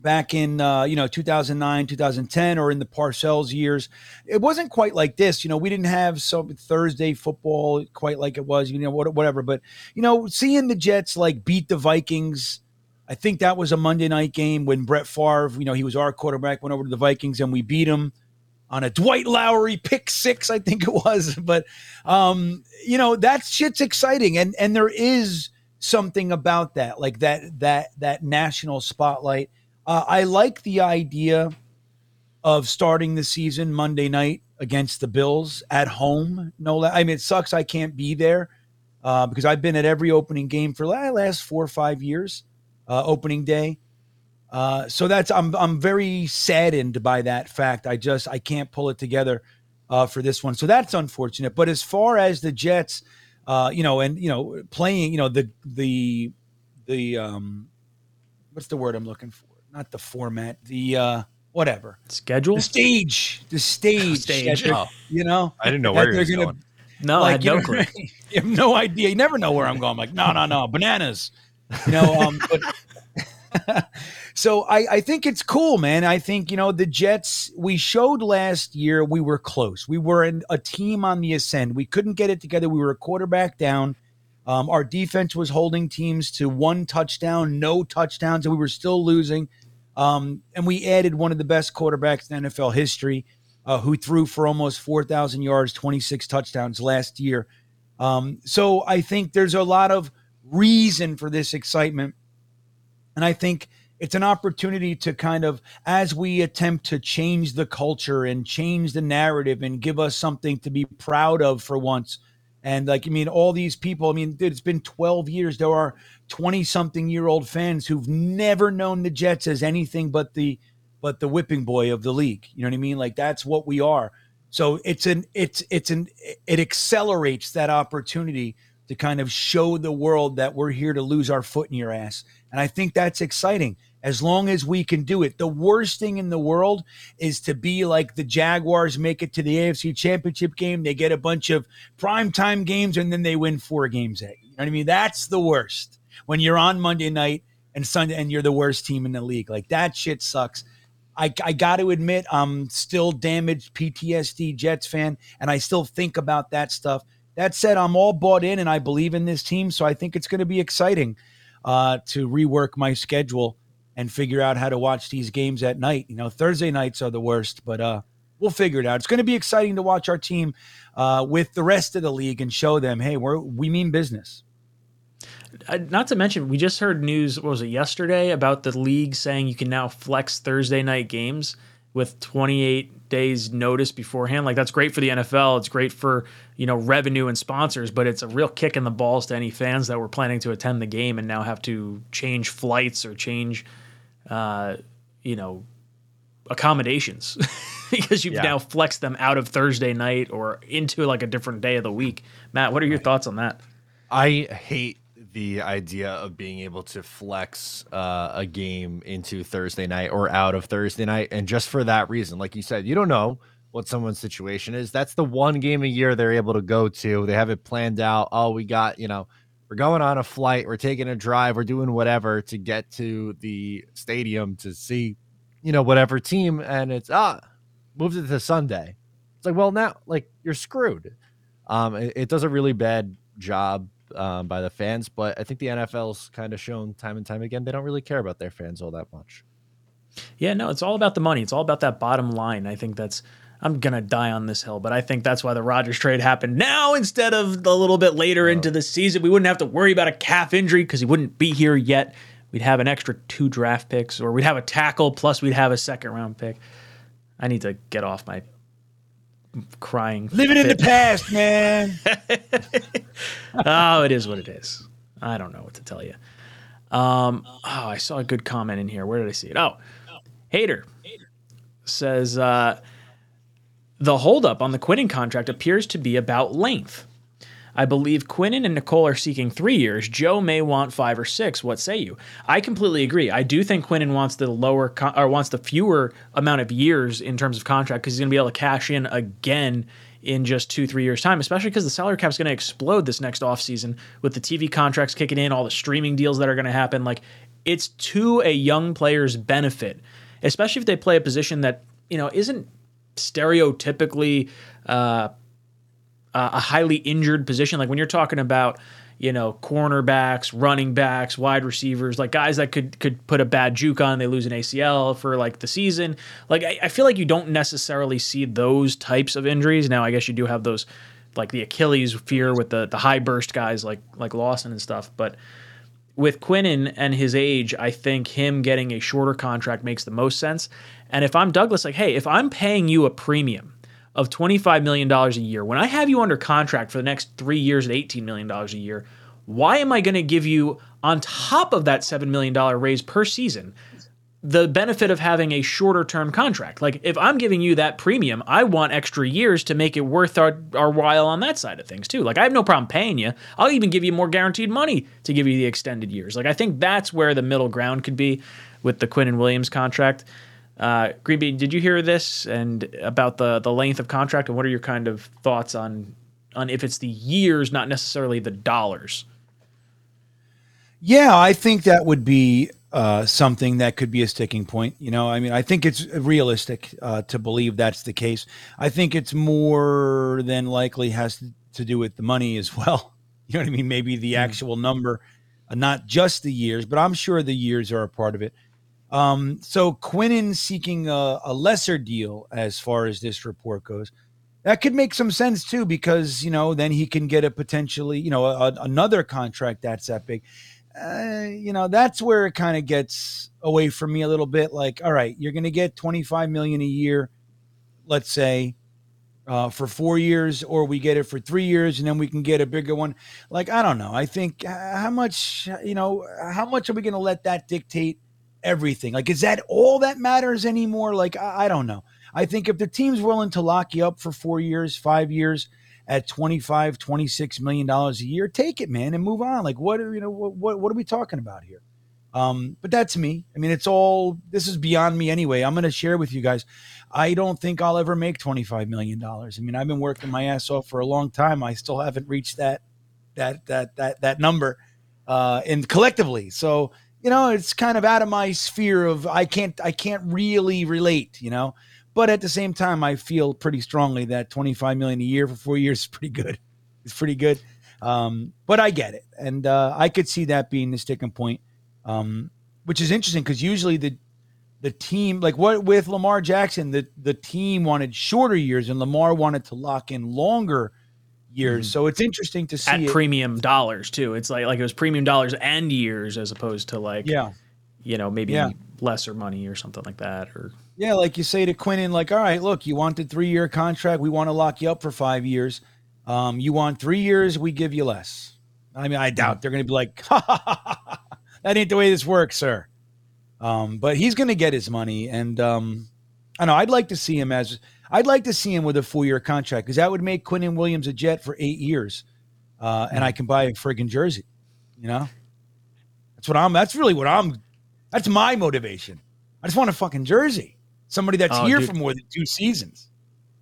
back in uh, you know 2009 2010 or in the parcells years. It wasn't quite like this you know we didn't have some thursday football quite like it was you know whatever. But you know seeing the jets like beat the vikings i think that was a monday night game when brett Favre, you know he was our quarterback went over to the vikings and we beat him on a dwight Lowery pick six i think it was. But um you know that shit's exciting. And and there is something about that like that that that national spotlight uh, I like the idea of starting the season Monday night against the Bills at home. No, I mean it sucks I can't be there uh, because I've been at every opening game for the last four or five years. Uh, opening day, uh, so that's I'm I'm very saddened by that fact. I just I can't pull it together uh, for this one, so that's unfortunate. But as far as the Jets, uh, you know, and you know, playing, you know, the the the um, what's the word I'm looking for? Not the format, the uh whatever schedule, the stage, the stage, stage. Oh. you know. I didn't know where you're going. going. No, like, I had no clue. you have no idea. You never know where I'm going. I'm like, no, no, no, bananas. You know, um, but so I, I think it's cool, man. I think, you know, the Jets, we showed last year we were close. We were in a team on the ascend. We couldn't get it together. We were a quarterback down. Um, our defense was holding teams to one touchdown, no touchdowns, and we were still losing. Um, and we added one of the best quarterbacks in NFL history, uh, who threw for almost 4,000 yards, 26 touchdowns last year. Um, so I think there's a lot of reason for this excitement. And I think it's an opportunity to kind of, as we attempt to change the culture and change the narrative and give us something to be proud of for once, And like, I mean, all these people, I mean, dude, it's been 12 years. There are 20 something year old fans who've never known the Jets as anything but the, but the whipping boy of the league. You know what I mean? Like that's what we are. So it's an, it's, it's an, it accelerates that opportunity to kind of show the world that we're here to lose our foot in your ass. And I think that's exciting as long as we can do it. The worst thing in the world is to be like the Jaguars make it to the AFC championship game. They get a bunch of primetime games and then they win four games. You know what I mean? That's the worst when you're on Monday night and Sunday and you're the worst team in the league. Like that shit sucks. I, I got to admit, I'm still damaged PTSD Jets fan, and I still think about that stuff. That said, I'm all bought in and I believe in this team. So I think it's going to be exciting uh, to rework my schedule and figure out how to watch these games at night. You know, Thursday nights are the worst, but uh, we'll figure it out. It's going to be exciting to watch our team uh, with the rest of the league and show them, hey, we're, we mean business. Uh, not to mention, we just heard news, what was it, yesterday about the league saying you can now flex Thursday night games with 28 days notice beforehand. Like that's great for the NFL. It's great for, you know, revenue and sponsors, but it's a real kick in the balls to any fans that were planning to attend the game and now have to change flights or change uh, you know, accommodations because you've yeah. now flexed them out of Thursday night or into like a different day of the week. Matt, what are your thoughts on that? I hate the idea of being able to flex uh, a game into Thursday night or out of Thursday night. And just for that reason, like you said, you don't know what someone's situation is. That's the one game a year they're able to go to. They have it planned out. Oh, we got, you know, we're going on a flight, we're taking a drive, we're doing whatever to get to the stadium to see, you know, whatever team. And it's, ah, moves it to Sunday. It's like, well, now, like, you're screwed. Um, it, it does a really bad job um, by the fans, but I think the NFL's kind of shown time and time again they don't really care about their fans all that much. Yeah, no, it's all about the money. It's all about that bottom line. I think that's I'm gonna die on this hill, but I think that's why the Rodgers trade happened now instead of a little bit later oh. into the season. We wouldn't have to worry about a calf injury because he wouldn't be here yet. We'd have an extra two draft picks, or we'd have a tackle plus we'd have a second round pick. I need to get off my crying. Living fit. in the past, man. oh, it is what it is. I don't know what to tell you. Um, oh, I saw a good comment in here. Where did I see it? Oh, hater says uh, the holdup on the Quinnen contract appears to be about length. I believe Quinnen and Nicole are seeking three years. Joe may want five or six. What say you? I completely agree. I do think Quinnen wants the lower con- or wants the fewer amount of years in terms of contract because he's going to be able to cash in again in just two, three years' time, especially because the salary cap is going to explode this next offseason with the TV contracts kicking in, all the streaming deals that are going to happen. Like, it's to a young player's benefit, especially if they play a position that, you know, isn't stereotypically uh, a highly injured position. Like when you're talking about, you know, cornerbacks, running backs, wide receivers, like guys that could could put a bad juke on, they lose an ACL for like the season. Like I, I feel like you don't necessarily see those types of injuries. Now I guess you do have those like the Achilles fear with the the high burst guys like like Lawson and stuff, but with Quinnen and his age, I think him getting a shorter contract makes the most sense. And if I'm Douglas, like, hey, if I'm paying you a premium of $25 million a year, when I have you under contract for the next three years at $18 million a year, why am I going to give you, on top of that $7 million raise per season, the benefit of having a shorter term contract. Like if I'm giving you that premium, I want extra years to make it worth our, our while on that side of things too. Like I have no problem paying you. I'll even give you more guaranteed money to give you the extended years. Like I think that's where the middle ground could be with the Quinnen Williams contract. Uh, Greenby, did you hear this and about the the length of contract and what are your kind of thoughts on on if it's the years, not necessarily the dollars? Yeah, I think that would be uh, something that could be a sticking point. You know, I mean, I think it's realistic uh, to believe that's the case. I think it's more than likely has to do with the money as well. You know what I mean? Maybe the mm. actual number, uh, not just the years, but I'm sure the years are a part of it. Um, so Quinnen seeking a, a lesser deal as far as this report goes. That could make some sense too, because you know then he can get a potentially you know a, another contract that's that big uh, you know, that's where it kind of gets away from me a little bit. Like, all right, you're going to get 25 million a year, let's say, uh, for four years, or we get it for three years, and then we can get a bigger one. Like I don't know. I think uh, how much you know, how much are we going to let that dictate everything? Like, is that all that matters anymore? Like I, I don't know. I think if the team's willing to lock you up for four years, five years at 25, 26 million dollars a year, take it, man, and move on. Like what are you know what what, what are we talking about here? Um, but that's me. I mean, it's all this is beyond me anyway. I'm going to share with you guys. I don't think I'll ever make $25 million. I mean, I've been working my ass off for a long time. I still haven't reached that, that, that, that, that number, uh, and collectively. So, you know, it's kind of out of my sphere of, I can't, I can't really relate, you know, but at the same time, I feel pretty strongly that 25 million a year for four years is pretty good. It's pretty good. Um, but I get it. And, uh, I could see that being the sticking point. Um, which is interesting because usually the the team like what with Lamar Jackson, the the team wanted shorter years and Lamar wanted to lock in longer years. Mm-hmm. So it's interesting to see at it. premium dollars too. It's like like it was premium dollars and years as opposed to like yeah, you know maybe yeah. lesser money or something like that or yeah, like you say to Quinnen, like all right, look, you want the three year contract, we want to lock you up for five years. Um, you want three years, we give you less. I mean, I doubt they're going to be like, ha, ha, ha, that ain't the way this works, sir. Um, but he's going to get his money, and um, I know I'd like to see him as I'd like to see him with a four year contract because that would make Quinnen Williams a Jet for eight years, uh, and I can buy a friggin' jersey. You know, that's what I'm. That's really what I'm. That's my motivation. I just want a fucking jersey. Somebody that's oh, here dude. for more than two seasons.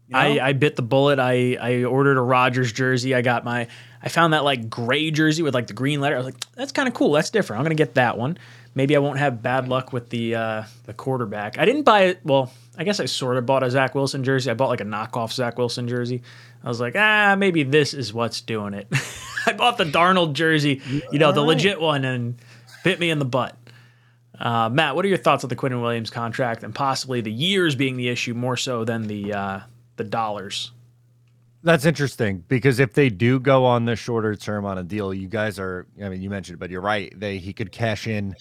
You know? I, I bit the bullet. I, I ordered a Rodgers jersey. I got my I found that like gray jersey with like the green letter. I was like, that's kind of cool. That's different. I'm gonna get that one. Maybe I won't have bad luck with the uh, the quarterback. I didn't buy it. Well, I guess I sort of bought a Zach Wilson jersey. I bought like a knockoff Zach Wilson jersey. I was like, ah, maybe this is what's doing it. I bought the Darnold jersey, you know, the legit one, and bit me in the butt. Uh, Matt, what are your thoughts on the Quinnen Williams contract and possibly the years being the issue more so than the uh, the dollars? That's interesting because if they do go on the shorter term on a deal, you guys are I mean you mentioned it, but you're right. They he could cash in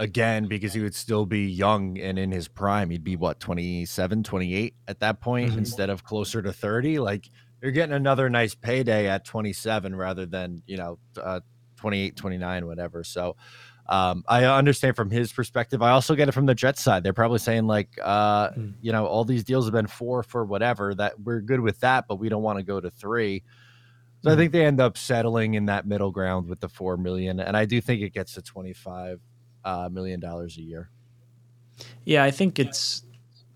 again because he would still be young and in his prime. He'd be what 27, 28 at that point mm-hmm. instead of closer to 30. Like you're getting another nice payday at 27 rather than, you know, uh, 28, 29 whatever. So um, I understand from his perspective. I also get it from the Jets side. They're probably saying like, uh, mm. you know, all these deals have been four for whatever. That we're good with that, but we don't want to go to three. So mm. I think they end up settling in that middle ground with the four million, and I do think it gets to twenty five Uh, million dollars a year. Yeah, I think it's.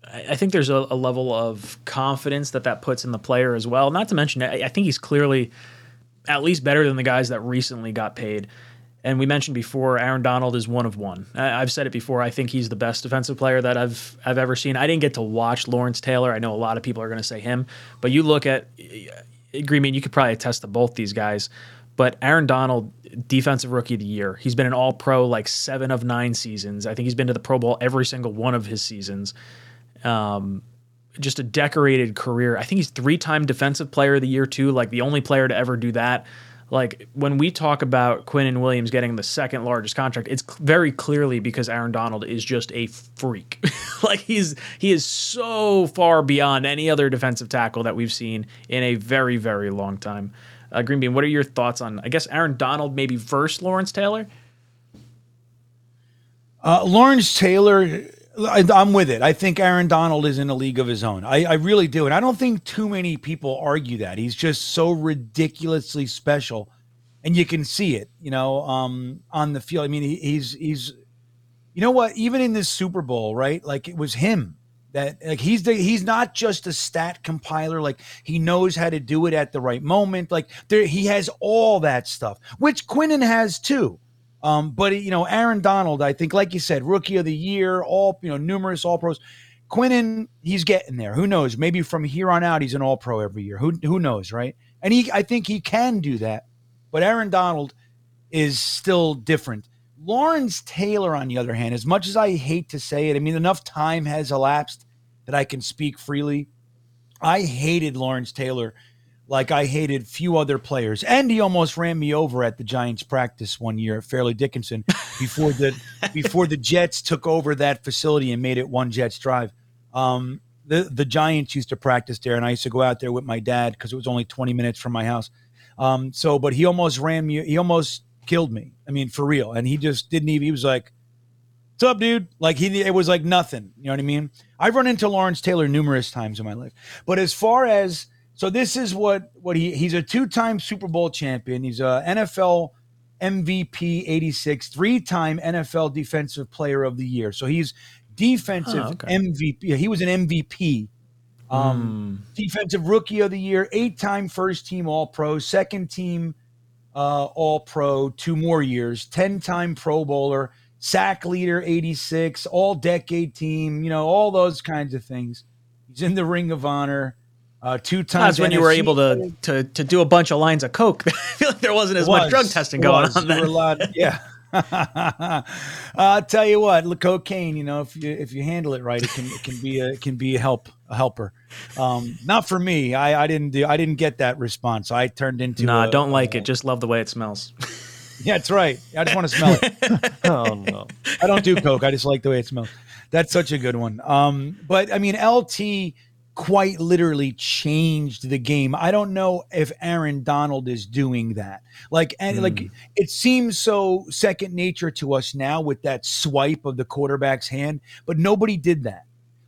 I think there's a, a, level of confidence that that puts in the player as well. Not to mention, I, I think he's clearly at least better than the guys that recently got paid. And we mentioned before, Aaron Donald is one of one. I've said it before. I think he's the best defensive player that I've I've ever seen. I didn't get to watch Lawrence Taylor. I know a lot of people are going to say him, but you look at Green Bean. you could probably attest to both these guys. But Aaron Donald, defensive rookie of the year, he's been an All Pro like seven of nine seasons. I think he's been to the Pro Bowl every single one of his seasons. Um, just a decorated career. I think he's three time defensive player of the year too. Like the only player to ever do that like when we talk about Quinnen Williams getting the second largest contract, it's very clearly because Aaron Donald is just a freak. like he's he is so far beyond any other defensive tackle that we've seen in a very very long time. Uh, Green Bean, what are your thoughts on? I guess Aaron Donald maybe versus Lawrence Taylor. Uh, Lawrence Taylor I'm with it. I think Aaron Donald is in a league of his own. I, I, really do. And I don't think too many people argue that. He's just so ridiculously special. And you can see it, you know, um, on the field. I mean, he, he's, he's, you know what? Even in this Super Bowl, right? Like it was him that, like, he's the, he's not just a stat compiler. Like he knows how to do it at the right moment. Like there, he has all that stuff, which Quinnen has too. Um, but you know, Aaron Donald, I think, like you said, rookie of the year, all you know, numerous All Pros. Quinnen, he's getting there. Who knows? Maybe from here on out, he's an All Pro every year. Who who knows, right? And he, I think, he can do that. But Aaron Donald is still different. Lawrence Taylor, on the other hand, as much as I hate to say it, I mean, enough time has elapsed that I can speak freely. I hated Lawrence Taylor like I hated few other players. And he almost ran me over at the Giants practice one year at Fairleigh Dickinson before the before the Jets took over that facility and made it one Jets drive. Um, the the Giants used to practice there, and I used to go out there with my dad because it was only 20 minutes from my house. Um, so, but he almost ran me. He almost killed me. I mean, for real. And he just didn't even. He was like, "What's up, dude?" Like he, it was like nothing. You know what I mean? I've run into Lawrence Taylor numerous times in my life. But as far as so, this is what what he he's a two time Super Bowl champion. He's a NFL MVP 86, three time NFL Defensive Player of the Year. So he's defensive Oh, okay. MVP. He was an MVP. Um, defensive rookie of the year, eight time first team All Pro, second team uh, All Pro, two more years, 10 time Pro Bowler, sack leader 86, all decade team, you know, all those kinds of things. He's in the Ring of Honor. Uh, two times That's when you were able to, to to do a bunch of lines of coke. I feel like there wasn't as much drug testing going was. on then. lot- yeah. I'll tell you what, cocaine. You know, if you if you handle it right, it can it can be a it can be a help a helper. Um, not for me. I, I didn't do I didn't get that response. I turned into Nah, a- don't like it. Just love the way it smells. Yeah, that's right. I just want to smell it. Oh no. I don't do coke. I just like the way it smells. That's such a good one. Um, but I mean, LT quite literally changed the game. I don't know if Aaron Donald is doing that. Like, and like it seems so second nature to us now with that swipe of the quarterback's hand, but nobody did that.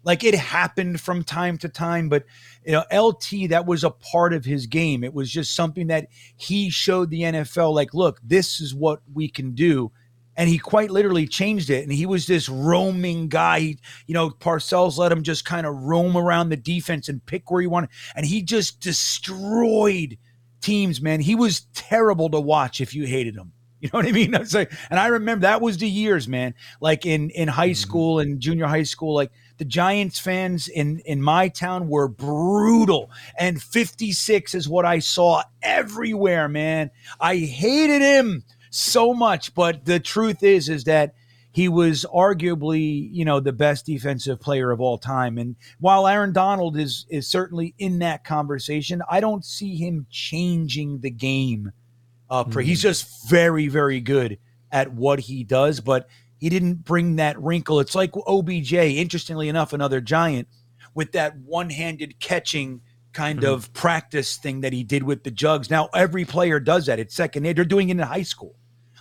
Like it happened from time to time, but you know, LT that was a part of his game. It was just something that he showed the NFL. Like, look, this is what we can do and he quite literally changed it. And he was this roaming guy. He, you know, Parcells let him just kind of roam around the defense and pick where he wanted, and he just destroyed teams. Man, he was terrible to watch if you hated him. You know what I mean? I was like, and I remember that was the years, man. Like in in high mm-hmm. school and junior high school, like the Giants fans in in my town were brutal. And 56 is what I saw everywhere, man. I hated him so much, but the truth is is that he was arguably, you know, the best defensive player of all time. And while Aaron Donald is is certainly in that conversation, I don't see him changing the game. Uh, per- He's just very, very good at what he does, but he didn't bring that wrinkle. It's like OBJ, interestingly enough, another giant with that one-handed catching kind of practice thing that he did with the jugs. Now every player does that. It's second. They're doing it in high school.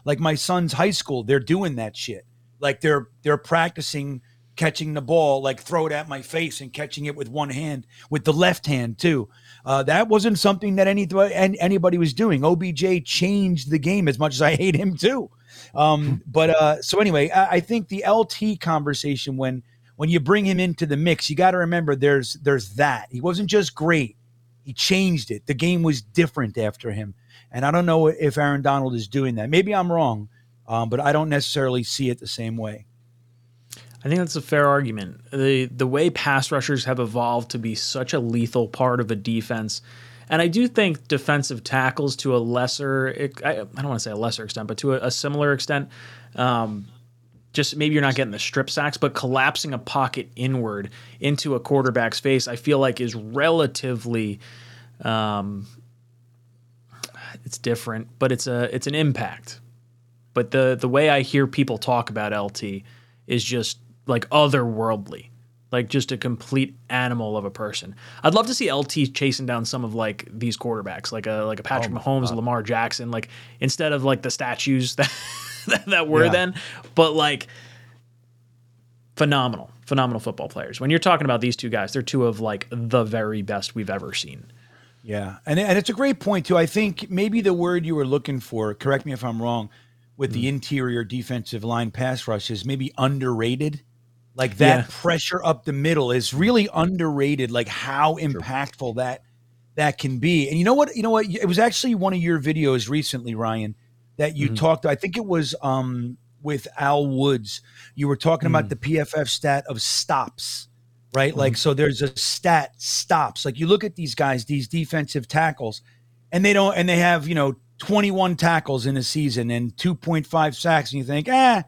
Like my son's high school, they're doing that shit. Like they're they're practicing catching the ball, like throw it at my face and catching it with one hand, with the left hand too. Uh, that wasn't something that any an- anybody was doing. OBJ changed the game as much as I hate him too. Um, but uh, so anyway, I, I think the LT conversation when when you bring him into the mix, you got to remember there's there's that he wasn't just great. He changed it. The game was different after him. And I don't know if Aaron Donald is doing that. Maybe I'm wrong, um, but I don't necessarily see it the same way. I think that's a fair argument. The the way pass rushers have evolved to be such a lethal part of a defense, and I do think defensive tackles to a lesser, I, don't want to say a lesser extent, but to a, a similar extent, um, just maybe you're not getting the strip sacks, but collapsing a pocket inward into a quarterback's face, I feel like is relatively, um, it's different, but it's a it's an impact. But the the way I hear people talk about LT is just like otherworldly, like just a complete animal of a person. I'd love to see LT chasing down some of like these quarterbacks, like a like a Patrick oh, Mahomes, uh, Lamar Jackson, like instead of like the statues that that were Yeah. then, but like phenomenal, phenomenal football players. When you're talking about these two guys, they're two of like the very best we've ever seen. Yeah, and and it's a great point too. I think maybe the word you were looking for, correct me if I'm wrong, with the mm. interior defensive line pass rush is maybe underrated. Like that Yeah. pressure up the middle is really underrated. Like how impactful that that can be. And you know what? You know what? It was actually one of your videos recently, Ryan, that you talked. I think it was um, with Al Woods. You were talking about the PFF stat of stops right? Like, so there's a stat stops. Like, you look at these guys, these defensive tackles, and they don't, and they have, you know, 21 tackles in a season and 2.5 sacks, and you think, ah,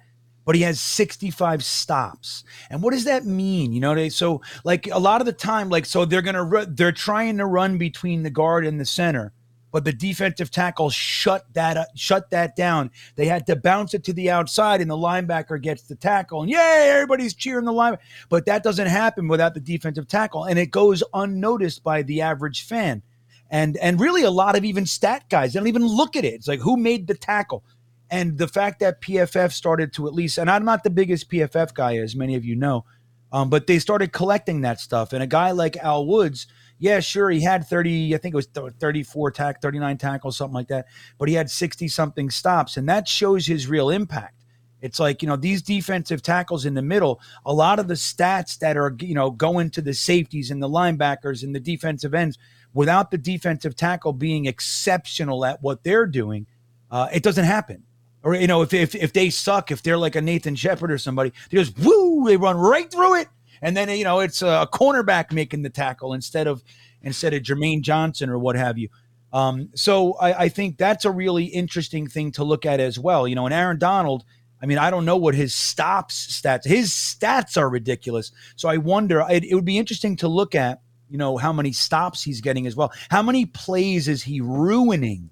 but he has 65 stops. And what does that mean? You know, they, so like a lot of the time, like, so they're going to, ru- they're trying to run between the guard and the center. but the defensive tackle shut that uh, shut that down. They had to bounce it to the outside, and the linebacker gets the tackle, and yay, everybody's cheering the line. But that doesn't happen without the defensive tackle, and it goes unnoticed by the average fan, and and really a lot of even stat guys they don't even look at it. It's like who made the tackle, and the fact that PFF started to at least, and I'm not the biggest PFF guy, as many of you know, um, but they started collecting that stuff, and a guy like Al Woods yeah, sure, he had 30, I think it was 34 tack, 39 tackles, something like that, but he had 60 something stops, and that shows his real impact. It's like, you know, these defensive tackles in the middle, a lot of the stats that are, you know, going to the safeties and the linebackers and the defensive ends, without the defensive tackle being exceptional at what they're doing, uh, it doesn't happen. Or, you know, if, if, if they suck, if they're like a Nathan Shepherd or somebody, they just, woo, they run right through it and then you know it's a cornerback making the tackle instead of instead of Jermaine Johnson or what have you. Um, so I, I, think that's a really interesting thing to look at as well. You know, and Aaron Donald. I mean, I don't know what his stops stats. His stats are ridiculous. So I wonder. It, it would be interesting to look at. You know how many stops he's getting as well. How many plays is he ruining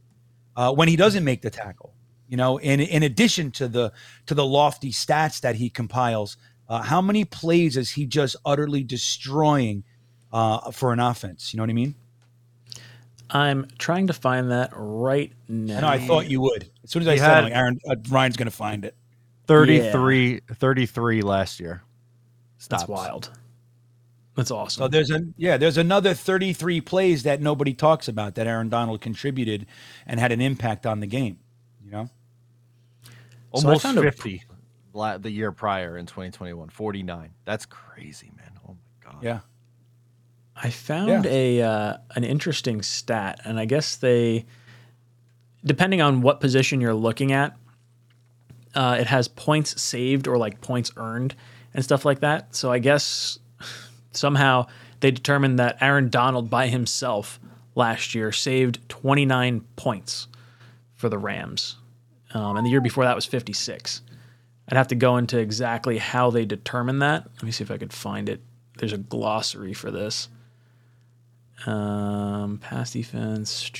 uh, when he doesn't make the tackle? You know, in in addition to the to the lofty stats that he compiles, uh, how many plays is he just utterly destroying uh, for an offense? You know what I mean? I'm trying to find that right now. I know. I thought you would. As soon as I he said, had, like, Aaron uh, Ryan's going to find it. 33, yeah. 33 last year. Stops. That's wild. That's awesome. So there's a yeah, there's another 33 plays that nobody talks about that Aaron Donald contributed and had an impact on the game. You know, almost so 50 the year prior in 2021 49 that's crazy man. Oh my god. Yeah. I found yeah. a uh, an interesting stat and i guess they depending on what position you're looking at uh, it has points saved or like points earned and stuff like that. So i guess somehow they determined that aaron donald by himself last year saved 29 points for the rams um, and the year before that was 56 I'd have to go into exactly how they determine that. Let me see if I could find it. There's a glossary for this. Um, pass defense.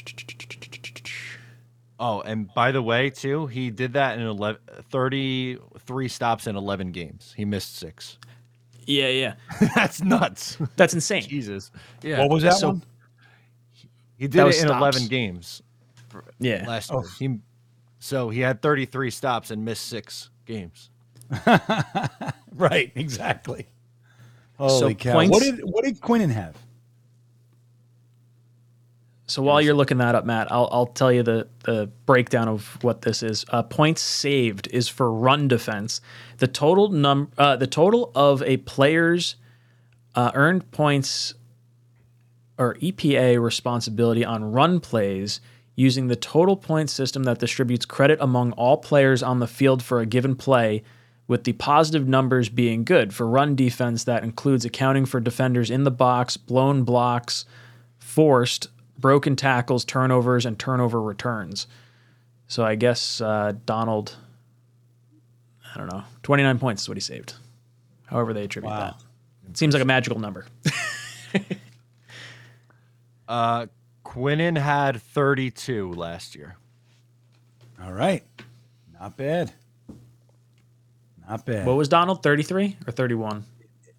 Oh, and by the way, too, he did that in 11, 33 stops in 11 games. He missed six. Yeah, yeah. That's nuts. That's insane. Jesus. Yeah. What was that so, one? He did it in stops. 11 games. Yeah. Last year. Oh. He, so he had 33 stops and missed six games. right, exactly. Holy so cow! Points, what did what did Quinnen have? So while you're looking that up, Matt, I'll I'll tell you the the breakdown of what this is. Uh, points saved is for run defense. The total num uh, the total of a player's uh, earned points or EPA responsibility on run plays using the total point system that distributes credit among all players on the field for a given play, with the positive numbers being good. For run defense, that includes accounting for defenders in the box, blown blocks, forced, broken tackles, turnovers, and turnover returns. So I guess uh, Donald, I don't know, 29 points is what he saved. However, they attribute wow. that. It seems like a magical number. uh, Quinnen had 32 last year. All right. Not bad. Not bad. What was Donald? 33 or 31?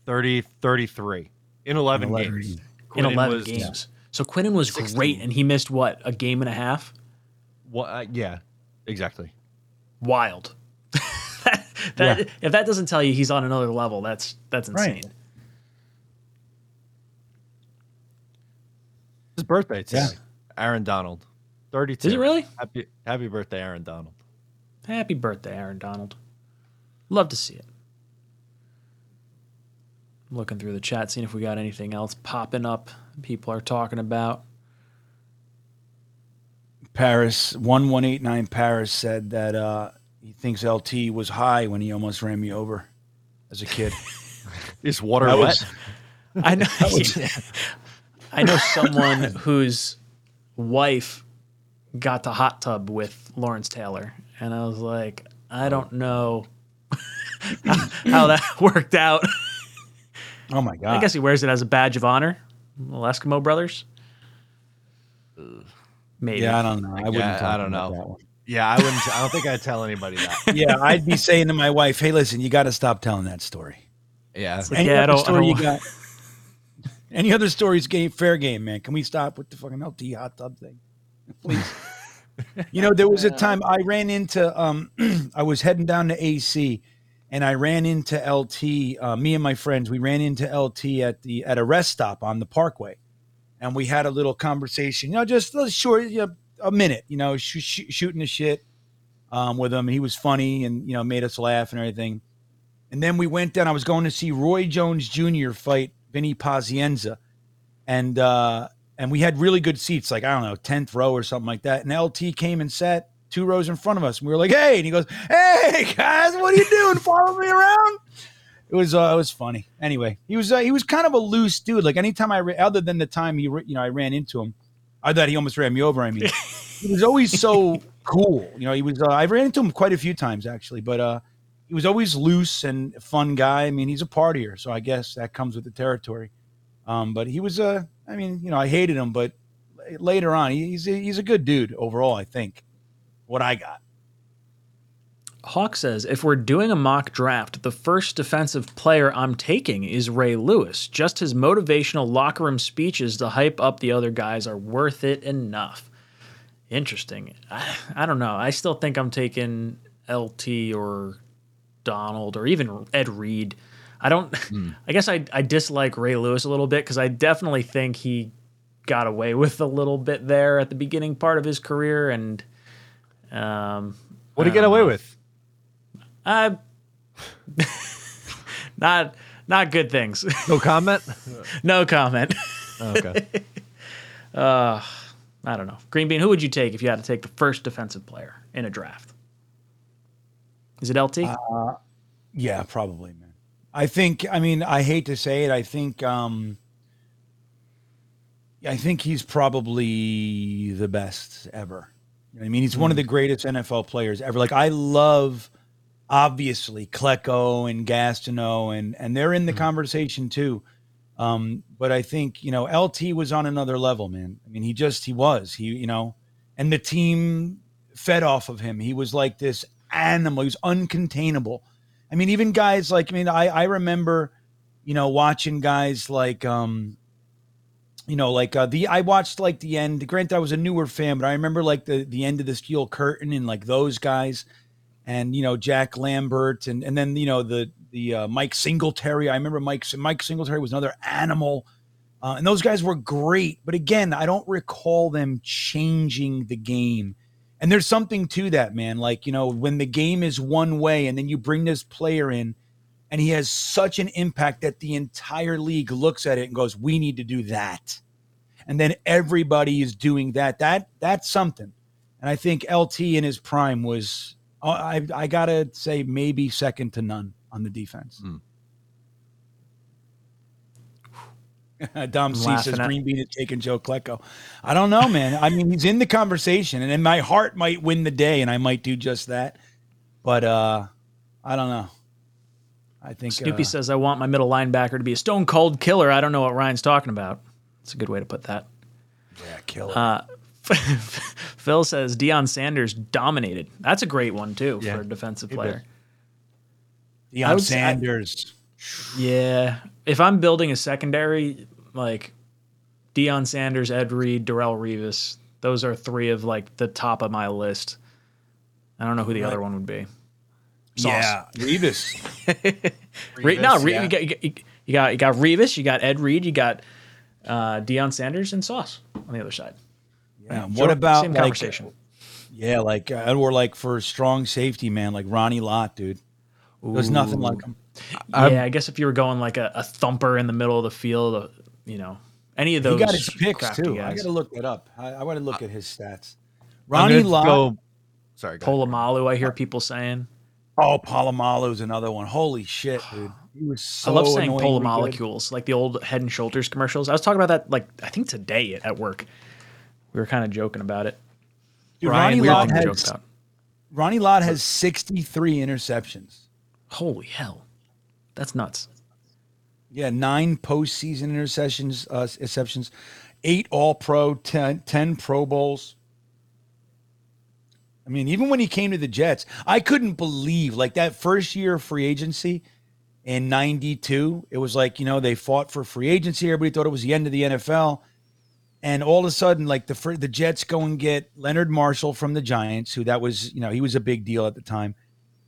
30, 33 in 11, 11 games. in 11 was, games. Yeah. So Quinnen was 16. great and he missed what, a game and a half? What? Uh, yeah, exactly. Wild. that, that yeah. If that doesn't tell you he's on another level, that's that's insane. Right. His birthday today. Yeah. Aaron Donald. 32. Is it really? Happy happy birthday, Aaron Donald. Happy birthday, Aaron Donald. Love to see it. I'm looking through the chat, seeing if we got anything else popping up people are talking about. Paris, 1189 Paris said that uh, he thinks LT was high when he almost ran me over as a kid. Is water wet? Was, I know. I know someone whose wife got the hot tub with Lawrence Taylor, and I was like, I oh. don't know how that worked out. Oh my god! I guess he wears it as a badge of honor. Little Eskimo brothers. Maybe. Yeah, I don't know. I wouldn't. Yeah, I don't know. Yeah, I wouldn't. I don't think I'd tell anybody that. Yeah, I'd be saying to my wife, "Hey, listen, you got to stop telling that story." Yeah, like, Any yeah, I other don't- I story you don't- got? Any other stories? Game fair game, man. Can we stop with the fucking LT hot tub thing, please? you know, there was a time I ran into. Um, I was heading down to AC, and I ran into LT. Uh, me and my friends, we ran into LT at the at a rest stop on the Parkway, and we had a little conversation. You know, just a short, you know, a minute. You know, sh- sh- shooting the shit um, with him. He was funny, and you know, made us laugh and everything. And then we went down. I was going to see Roy Jones Jr. fight Vinny Pazienza, and uh, and we had really good seats, like I don't know, tenth row or something like that. And LT came and sat two rows in front of us, and we were like, "Hey!" And he goes, "Hey guys, what are you doing? Follow me around?" It was uh, it was funny. Anyway, he was uh, he was kind of a loose dude. Like anytime I, ra- other than the time he, you know, I ran into him, I thought he almost ran me over. I mean, he was always so cool. You know, he was. Uh, I ran into him quite a few times actually, but uh, he was always loose and fun guy. I mean, he's a partier, so I guess that comes with the territory. Um, but he was a. I mean, you know, I hated him, but later on, he's a, he's a good dude overall. I think what I got. Hawk says, if we're doing a mock draft, the first defensive player I'm taking is Ray Lewis. Just his motivational locker room speeches to hype up the other guys are worth it enough. Interesting. I, I don't know. I still think I'm taking LT or Donald or even Ed Reed. I don't. I guess I I dislike Ray Lewis a little bit because I definitely think he got away with a little bit there at the beginning part of his career and. Um, what did he get away with? uh, not not good things. No comment. no comment. Oh, okay. Uh, I don't know. Green Bean, who would you take if you had to take the first defensive player in a draft? Is it LT? Yeah, probably, man. I think. I mean, I hate to say it. I think. um I think he's probably the best ever. You know I mean, he's one of the greatest NFL players ever. Like, I love, obviously, Klecko and Gastineau, and and they're in the conversation too. Um, but I think you know LT was on another level, man. I mean, he just he was he you know, and the team fed off of him. He was like this animal. He was uncontainable. I mean, even guys like I mean, I I remember, you know, watching guys like um, you know, like uh, the I watched like the end. Granted, I was a newer fan, but I remember like the the end of the Steel Curtain and like those guys, and you know Jack Lambert and and then you know the the uh, Mike Singletary. I remember Mike Mike Singletary was another animal. Uh, and those guys were great, but again, I don't recall them changing the game. And there's something to that, man. Like, you know, when the game is one way and then you bring this player in and he has such an impact that the entire league looks at it and goes, "We need to do that." And then everybody is doing that. That that's something. And I think LT in his prime was uh, I I got to say maybe second to none on the defense. Dom C laughing says Green Bean is taking Joe Klecko. I don't know, man. I mean, he's in the conversation, and then my heart might win the day, and I might do just that. But uh I don't know. I think Snoopy uh, says, I want my middle linebacker to be a stone cold killer. I don't know what Ryan's talking about. It's a good way to put that. yeah, kill it. Uh, Phil says Deion Sanders dominated. That's a great one too Yeah, for a defensive player. I Deion would say- I- Sanders. Yeah, if I'm building a secondary, like Deion Sanders, Ed Reed, Darrelle Revis, those are three of like the top of my list. I don't know who the other one would be. Sauce. yeah, Revis. Re- no, Re- yeah. you, got, you, got, you got Revis, you got Ed Reed, you got uh, Deion Sanders, and Sauce on the other side. Yeah. Sure, What about same like, conversation? Yeah, like uh, or like for strong safety, man, like Ronnie Lott, dude. There's nothing like him. Yeah, I guess if you were going like a, a thumper in the middle of the field, uh, you know, any of those. He those got his picks crafty too. I got to look that up. I, I want to look at his stats. Ronnie gonna Lott. go- Sorry, go. Polamalu, I hear people saying. Oh, Polamalu's another one. Holy shit, dude. He was so I love saying annoyingly polar good. like the old Head and Shoulders commercials. I was talking about that, like I think today at work. We were kind of joking about it. Dude, Ryan, Ronnie weird Lott thing to has about. Ronnie Lott has 63 interceptions. Holy hell, that's nuts. Yeah, nine postseason interceptions, uh, interceptions, eight All Pro, 10, 10 Pro Bowls. I mean, even when he came to the Jets, I couldn't believe like that first year of free agency in 92. It was like, you know, they fought for free agency. Everybody thought it was the end of the NFL. And all of a sudden, like the the Jets go and get Leonard Marshall from the Giants, who that was, you know, he was a big deal at the time.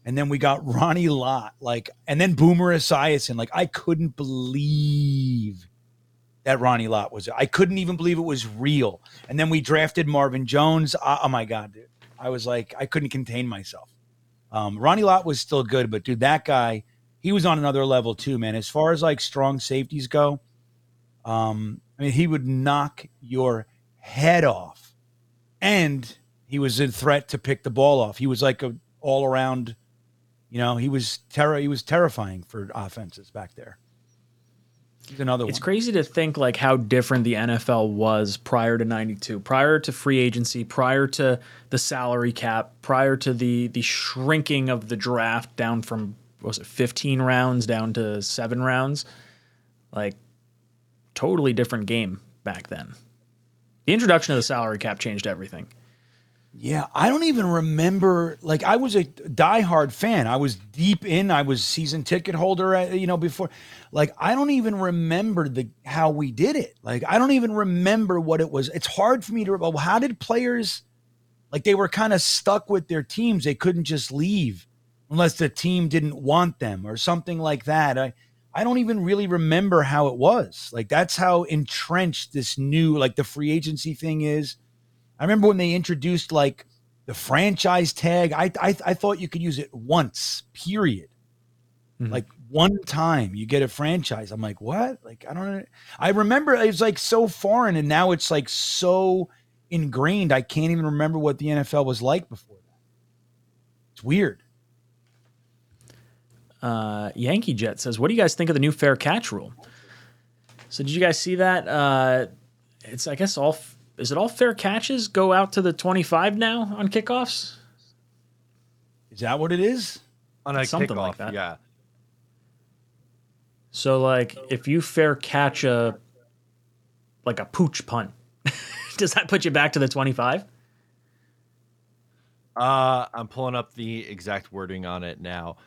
And then we got Ronnie Lott, like, and then Boomer Esiason. Like, I couldn't believe that Ronnie Lott was. I couldn't even believe it was real. And then we drafted Marvin Jones. Oh, oh my God, dude. I was like, I couldn't contain myself. Um, Ronnie Lott was still good, but dude, that guy, he was on another level too, man. As far as like strong safeties go, um, I mean, he would knock your head off, and he was a threat to pick the ball off. He was like a all around, you know, he was terror. He was terrifying for offenses back there. He's another one. It's one. crazy to think like how different the NFL was prior to 92, prior to free agency, prior to the salary cap, prior to the the shrinking of the draft down from what was it 15 rounds down to 7 rounds. Like totally different game back then. The introduction of the salary cap changed everything. Yeah, I don't even remember. Like, I was a diehard fan. I was deep in. I was season ticket holder. At, you know, before. Like, I don't even remember the how we did it. Like, I don't even remember what it was. It's hard for me to. Well, how did players? Like, they were kind of stuck with their teams. They couldn't just leave unless the team didn't want them or something like that. I. I don't even really remember how it was. Like that's how entrenched this new like the free agency thing is. I remember when they introduced like the franchise tag. I I, I thought you could use it once, period. Mhm. Like one time you get a franchise. I'm like, what? Like I don't. I remember it was like so foreign, and now it's like so ingrained. I can't even remember what the NFL was like before that. It's weird. Uh, Yankee Jet says, "What do you guys think of the new fair catch rule?" So did you guys see that? Uh, it's I guess all f- is it all fair catches go out to the 25 now on kickoffs? Is that what it is? On a Something kickoff, like that. yeah. So like if you fair catch a like a pooch punt, does that put you back to the 25? Uh, I'm pulling up the exact wording on it now,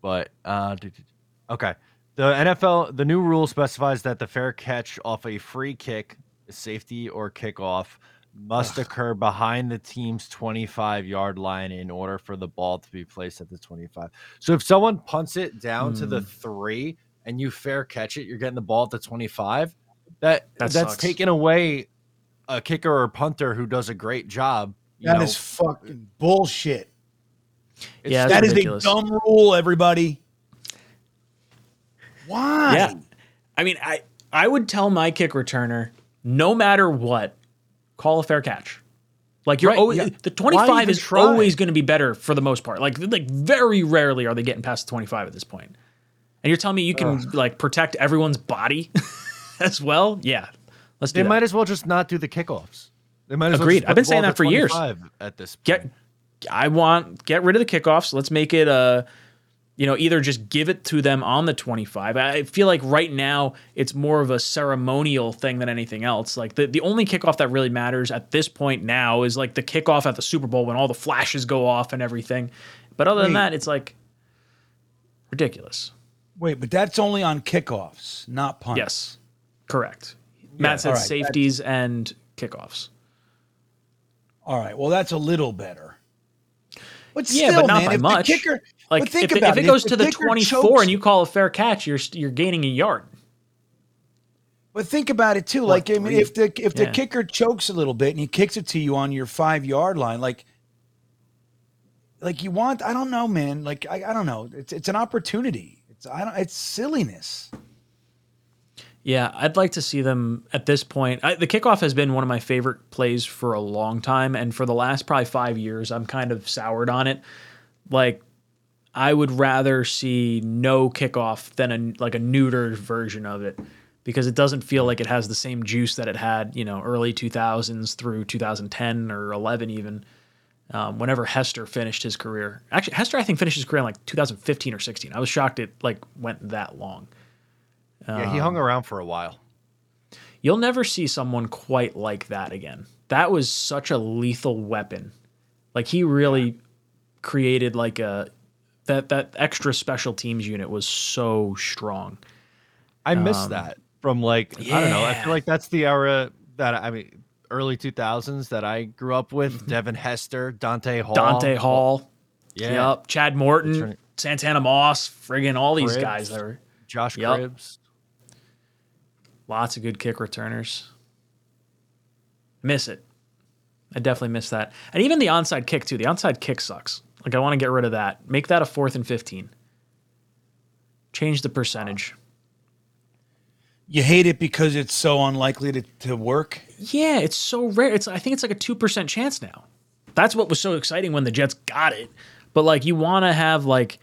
but uh, do- do- okay. The NFL, the new rule specifies that the fair catch off a free kick, safety, or kickoff must occur behind the team's 25 yard line in order for the ball to be placed at the 25. So if someone punts it down to the hmm. three and you fair catch it, you're getting the ball at the 25. That, That that's sucks. taking away a kicker or punter who does a great job. You That is know, fucking bullshit. it's Yeah, That's That is ridiculous. a dumb rule, everybody. Why? Yeah. I mean, I I would tell my kick returner, no matter what, call a fair catch. Like you're Right, always yeah. the 25 is try? always going to be better for the most part. Like like very rarely are they getting past the 25 at this point. And you're telling me you can like protect everyone's body as well? Yeah. Let's do it. They that. might as well just not do the kickoffs. They might as Agreed. just I've been saying that for years. At this point. get I want get rid of the kickoffs. Let's make it uh you know either just give it to them on the 25. I feel like right now it's more of a ceremonial thing than anything else. Like the the only kickoff that really matters at this point now is like the kickoff at the Super Bowl when all the flashes go off and everything. But other than that, it's like ridiculous. Wait, but that's only on kickoffs, not punts. Yes. Correct. Matt said right, safeties and kickoffs. All right. Well, that's a little better. But Yeah, still, but not man, by if much. The kicker, Like but think if, it- about if it it. goes If to the kicker 24 chokes- and you call a fair catch, you're you're gaining a yard. But think about it too. Like I mean, three? if the if the Yeah. kicker chokes a little bit and he kicks it to you on your five yard line, like like you want, I don't know, man. Like I, I don't know. It's it's an opportunity. It's I don't. It's silliness. Yeah, I'd like to see them at this point. I, the kickoff has been one of my favorite plays for a long time, and for the last probably five years, I'm kind of soured on it. Like, I would rather see no kickoff than a like a neutered version of it because it doesn't feel like it has the same juice that it had, you know, early 2000s through 2010 or 11 even. Um, whenever Hester finished his career, actually Hester I think finished his career in like 2015 or 16. I was shocked it like went that long. Yeah, he hung around for a while. You'll never see someone quite like that again. That was such a lethal weapon Like he really created like a that that extra special teams unit was so strong. I miss Um, that from like I don't know. I feel like that's the era that I mean early 2000s that I grew up with. Devin Hester, Dante Hall, Mm-hmm. Dante Hall, yeah, yep, Chad Morton, right. Santana Moss, friggin' all these Cribbs. guys that were Josh Yep. Cribbs. lots of good kick returners. Miss it. I definitely miss that. And even the onside kick too. The onside kick sucks. Like I want to get rid of that. Make that a fourth and 15. Change the percentage. You hate it because it's so unlikely to, to work. Yeah, it's so rare. It's I think it's like a 2% chance now. That's what was so exciting when the Jets got it. But like you want to have like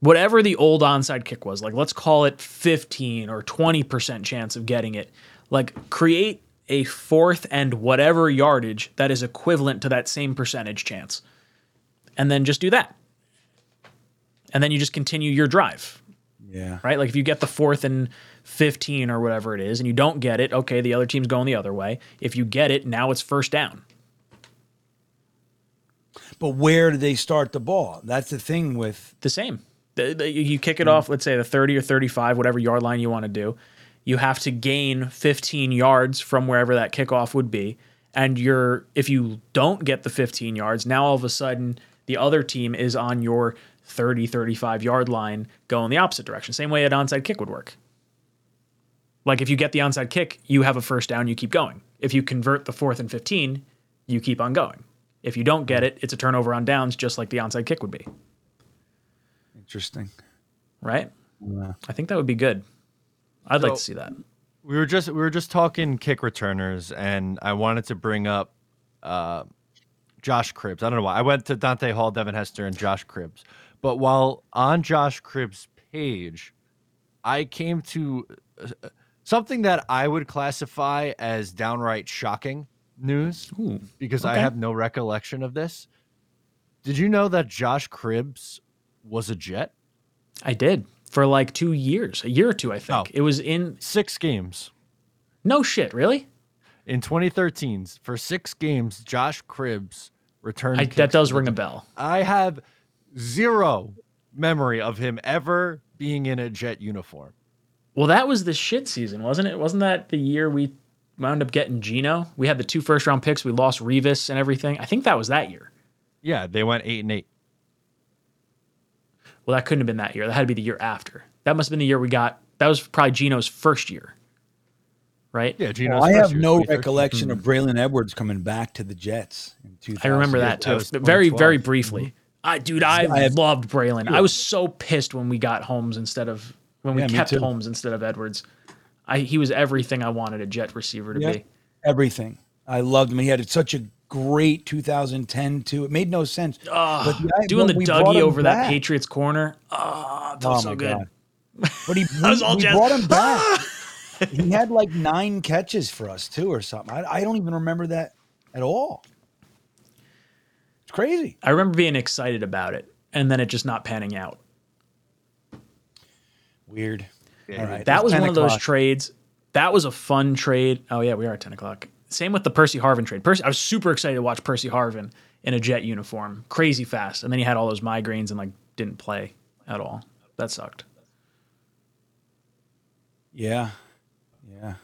whatever the old onside kick was, like let's call it 15 or 20% chance of getting it. Like create a fourth and whatever yardage that is equivalent to that same percentage chance. And then just do that. And then you just continue your drive Yeah. right? Like if you get the fourth and 15 or whatever it is, and you don't get it, okay, the other team's going the other way. If you get it, now it's first down. But where do they start the ball? That's the thing with The same. The- the- you kick it off, let's say the 30 or 35, whatever yard line you want to do. You have to gain 15 yards from wherever that kickoff would be. And you're if you don't get the 15 yards, now all of a sudden the other team is on your 30, 35 yard line going the opposite direction. Same way an onside kick would work. Like if you get the onside kick, you have a first down, you keep going. If you convert the fourth and 15, you keep on going. If you don't get it, it's a turnover on downs, just like the onside kick would be, interesting. right? I think that would be good. I'd like to see that. We were just we were just talking kick returners, and I wanted to bring up uh, Josh Cribbs. I don't know why I went to Dante Hall, Devin Hester, and Josh Cribbs. But while on Josh Cribbs' page, I came to uh, something that I would classify as downright shocking news Ooh, because I have no recollection of this. Did you know that Josh Cribbs was a Jet? I did for like two years, a year or two, I think. Oh. It was in Six games. no shit, really. In 2013, for six games, Josh Cribbs returned. I, that does ring a bell. I have zero memory of him ever being in a Jet uniform. Well, that was the shit season, wasn't it? Wasn't that the year we wound up getting Geno? We had the two first round picks. We lost Revis and everything. I think that was that year. Yeah, they went eight and eight. Well, that couldn't have been that year. That had to be the year after. That must have been the year we got. That was probably Geno's first year, right? Yeah, Geno. Well, I have no recollection of Braylon Edwards coming back to the Jets in 2000. I remember that that too. was very, very briefly. I, dude, I, I have- loved Braylon. I was so pissed when we got Holmes instead of when we Yeah, kept. Holmes instead of Edwards. I, he was everything I wanted a Jet receiver to Yeah. be. Everything. I loved him. He had such a great 2010 too. It made no sense. Ah, But the- doing the Dougie him over that. Patriots corner. Oh, that was so good. But he was we, all we brought him back. He had like nine catches for us too, or something. I, I don't even remember that at all. It's crazy. I remember being excited about it, and then it just not panning out. Weird. All right. That was 10 one of those trades. That was a fun trade. Oh yeah, we are at ten o'clock. Same with the Percy Harvin trade. Percy, I was super excited to watch Percy Harvin in a Jet uniform, crazy fast, and then he had all those migraines and like didn't play at all. That sucked. Yeah, yeah.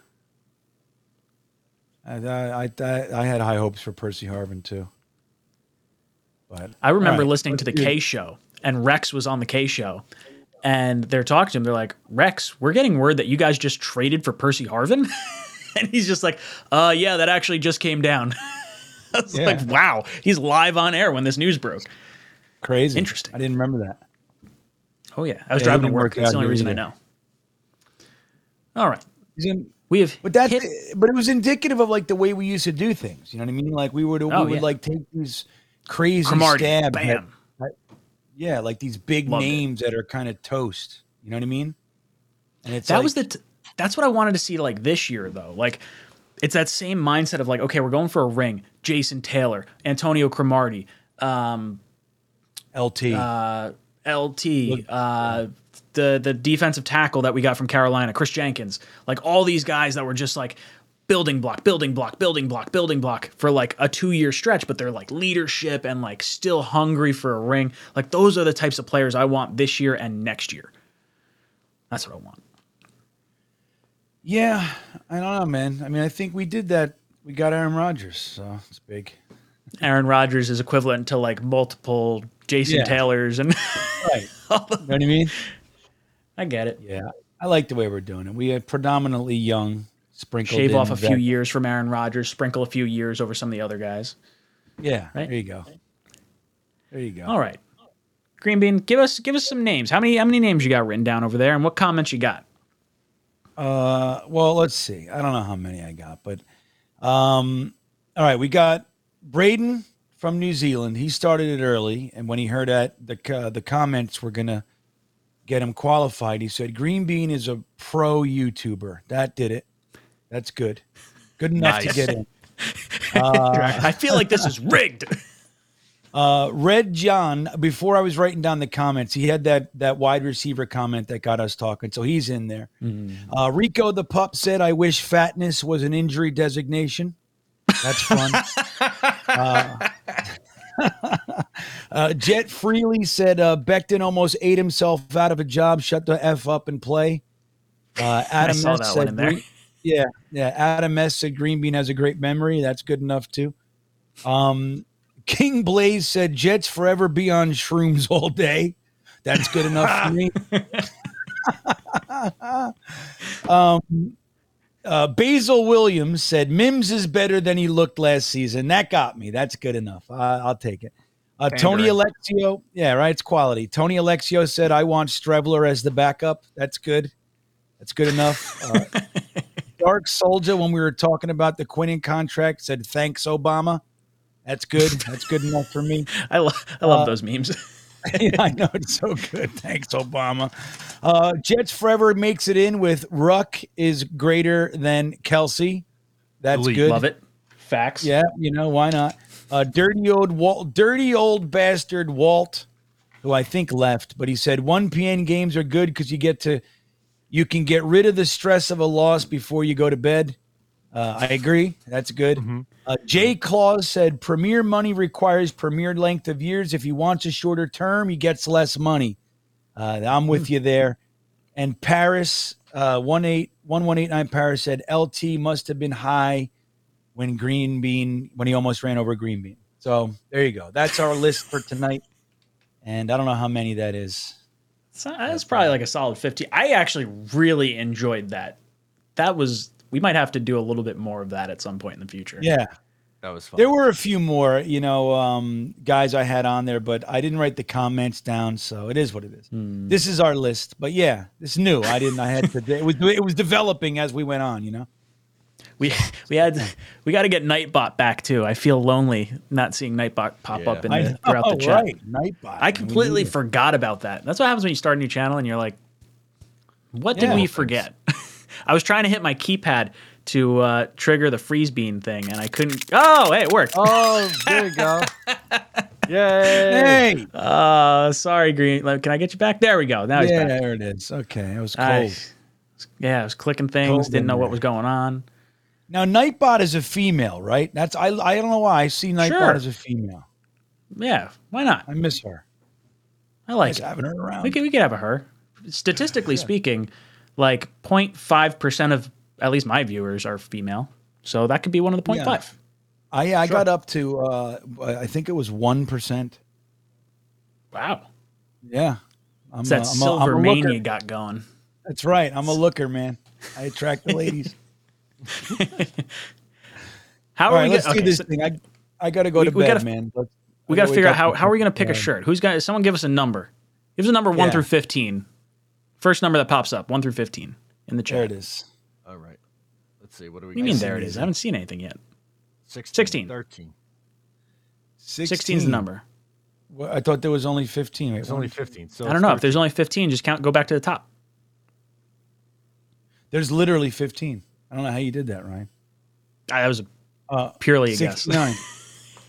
I, I, I, I had high hopes for Percy Harvin too. But I remember right. listening to the K show, and Rex was on the K show, and they're talking to him. They're like, "Rex, we're getting word that you guys just traded for Percy Harvin," and he's just like, "Uh, yeah, that actually just came down." I was Yeah. like, "Wow, he's live on air when this news broke." crazy. Interesting. I didn't remember that. Oh yeah, I was Yeah, driving to work. That's the only reason I know. All right, in- we have But that but it was indicative of like the way we used to do things. You know what I mean? Like we would we Oh, would yeah. like take these crazy Cromartie, stabs. bam. yeah, like these big Loved it. names that are kind of toast. You know what I mean? And it's that like, was the t- that's what I wanted to see like this year though. Like it's that same mindset of like, okay, we're going for a ring. Jason Taylor, Antonio Cromartie, um, LT. uh, LT, uh, the the defensive tackle that we got from Carolina, Chris Jenkins, like all these guys that were just like building block, building block, building block, building block for like a two year stretch, but they're like leadership and like still hungry for a ring. Like those are the types of players I want this year and next year. That's what I want. Yeah, I don't know, man. I mean, I think we did that. We got Aaron Rodgers, so it's big. Aaron Rodgers is equivalent to like multiple Jason Yeah. Taylors, and Right. you know what I mean? I get it. Yeah. I like the way we're doing it. We are predominantly young, sprinkled Shave off a few years from Aaron Rodgers, sprinkle a few years over some of the other guys. Yeah. Right? There you go. There you go. All right, Green Bean, give us give us some names. How many how many names you got written down over there, and what comments you got? Uh, well, let's see. I don't know how many I got, but um, all right, we got Braden from New Zealand. He started it early, and when he heard that the uh, the comments were gonna get him qualified, he said Green Bean is a pro YouTuber. That did it. That's good. Good enough to get in. I feel like this is rigged. Uh, Red John, before I was writing down the comments, he had that that wide receiver comment that got us talking, so he's in there. Uh, Rico the pup said, "I wish fatness was an injury designation." That's fun. uh, uh, Jet Freely said, uh, "Becton almost ate himself out of a job. Shut the f up and play." Uh, Adam S. said, one in there. "Green- "Yeah, yeah." Adam S. said, "Green Bean has a great memory. That's good enough too." Um, King Blaze said Jets forever be on shrooms all day. That's good enough for me. um, uh, Basil Williams said Mims is better than he looked last season. That got me. That's good enough. I I'll take it. Uh, Tony Alexio, yeah, right. It's quality. Tony Alexio said, "I want Streveler as the backup." That's good. That's good enough. Uh, Dark Soldier, when we were talking about the Quinnen contract, said, "Thanks, Obama." That's good. That's good enough for me. I, lo- I love Uh, those memes. yeah, I know it's so good. Thanks, Obama. Uh, Jets forever makes it in with Ruck is greater than Kelce. That's Elite. good. love it. Facts. Yeah, you know why not? Uh, dirty old Walt, dirty old bastard Walt, who I think left, but he said one PN games are good because you get to, you can get rid of the stress of a loss before you go to bed. Uh, I agree. That's good. Uh, Jay Claus said premier money requires premier length of years. If he wants a shorter term, he gets less money. Uh, I'm with you there. And Paris, uh, one eight one one eight nine Paris said LT must have been high when Green Bean when he almost ran over Green Bean. So there you go. That's our list for tonight. And I don't know how many that is. So that's probably like a solid 50. I actually really enjoyed that. That was, we might have to do a little bit more of that at some point in the future. Yeah. That was fun. There were a few more, you know, um, guys I had on there, but I didn't write the comments down, so it is what it is. This is our list, but yeah, it's new. I didn't. I had to. It was it was developing as we went on, you know. We we had we got to get Nightbot back too. I feel lonely not seeing Nightbot pop Yeah. up in the, know, throughout the chat. right? Nightbot. I completely need forgot about that. That's what happens when you start a new channel and you're like, what did Yeah. we forget? I was trying to hit my keypad to uh, trigger the freeze bean thing and I couldn't. Oh, hey, it worked. Oh, there you go. Yay! Hey, Uh, sorry, Green. Can I get you back? There we go. Now he's yeah, back. there it is. Okay, it was cold. I- yeah, I was clicking things, Cold didn't in know what was going on. Now, Nightbot is a female, right? That's I. I don't know why I see Nightbot Sure. as a female. Yeah, why not? I miss her. I like it. having her around. We could we could have a her. Statistically speaking, like 0.5 percent of at least my viewers are female, so that could be one of the 0.5. Yeah. I I got up to uh, I think it was one percent. Wow, Yeah, I'm it's that a- I'm a- I'm silver a mania got going. That's right. I'm a looker, man. I attract the ladies. How All are right, we? let's Gonna, do okay, this so thing. I I got to go We- to we bed, gotta- man. Let's, we got to figure out how how are we going to pick a shirt? Who's gonna? Someone give us a number. Give us a number one Yeah. through 15. First number that pops up, one through 15 in the chat. There it is. All right. Let's see. What do we What do you mean see there it these. is? I haven't seen anything yet. 16. 16. 13. 16 is the number. Well, I thought there was only 15. Wait, There's only 15. So I don't know if there's only 15. Just count. Go back to the top. There's literally 15. I don't know how you did that, Ryan. That was Uh, purely a guess. 69.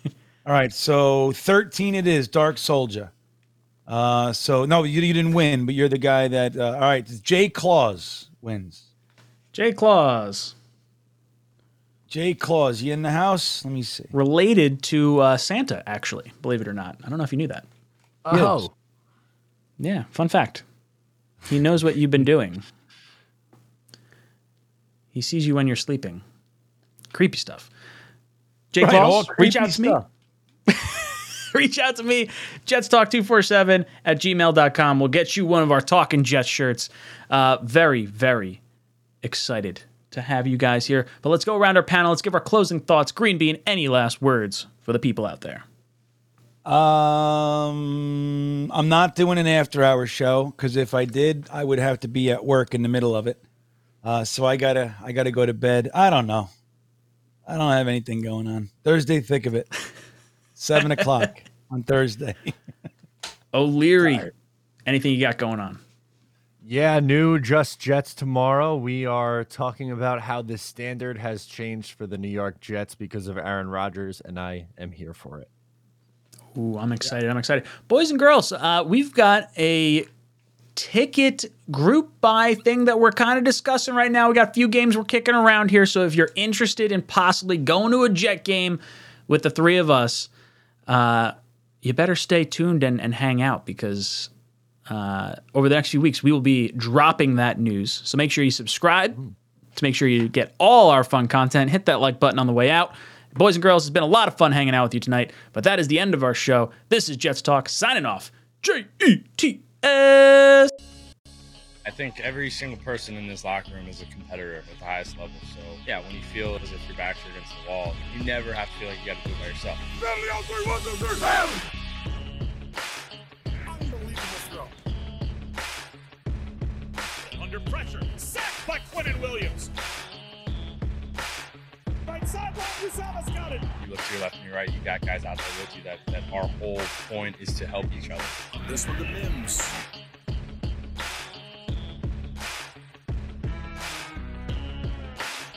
All right, so 13 it is, Dark Soldier. Uh, so no, you, you didn't win, but you're the guy that. Uh, all right, Jay Claus wins. Jay Claus. Jay Claus, you in the house? Let me see. Related to uh, Santa, actually, believe it or not. I don't know if you knew that. Oh, Yeah, fun fact. He knows what you've been doing. He sees you when you're sleeping. Creepy stuff. Jay Right, all reach creepy out to me. reach out to me, jetstalk247 at gmail.com. We'll get you one of our Talking Jets shirts. Uh, very, very excited to have you guys here. But let's go around our panel. Let's give our closing thoughts. Green Bean, any last words for the people out there? Um, I'm not doing an after hour show because if I did, I would have to be at work in the middle of it. Uh, so I gotta, I gotta go to bed. I don't know. I don't have anything going on. Thursday, thick of it. Seven o'clock on Thursday. O'Leary, anything you got going on? Yeah, new Just Jets tomorrow. We are talking about how the standard has changed for the New York Jets because of Aaron Rodgers, and I am here for it. Ooh, I'm excited. I'm excited. Boys and girls, uh, we've got a ticket group buy thing that we're kind of discussing right now. We got a few games we're kicking around here. So if you're interested in possibly going to a Jet game with the three of us, uh, you better stay tuned and, and hang out because uh, over the next few weeks, we will be dropping that news. So make sure you subscribe to make sure you get all our fun content. Hit that like button on the way out. Boys and girls, it's been a lot of fun hanging out with you tonight, but that is the end of our show. This is Jets Talk signing off. J E T I think every single person in this locker room is a competitor at the highest level. So yeah, when you feel as if your backs are against the wall, you never have to feel like you got to do it by yourself. Under pressure. Sacked by Quinnen Williams. Right sideline, Uzomah's got it. You look to your left and your right, you got guys out there with you. That that our whole point is to help each other. This one to Mims.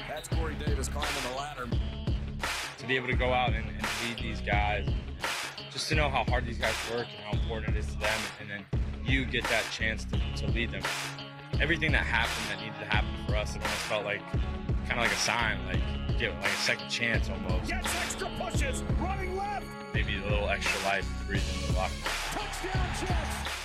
That's Corey Davis climbing the ladder. To be able to go out and, and lead these guys, just to know how hard these guys work and how important it is to them, and then you get that chance to, to lead them. Everything that happened that needed to happen for us, it almost felt like kind of like a sign, like get like a second chance almost. Gets extra pushes. Running left. Maybe a little extra life to breathe in the locker. Touchdown Jets.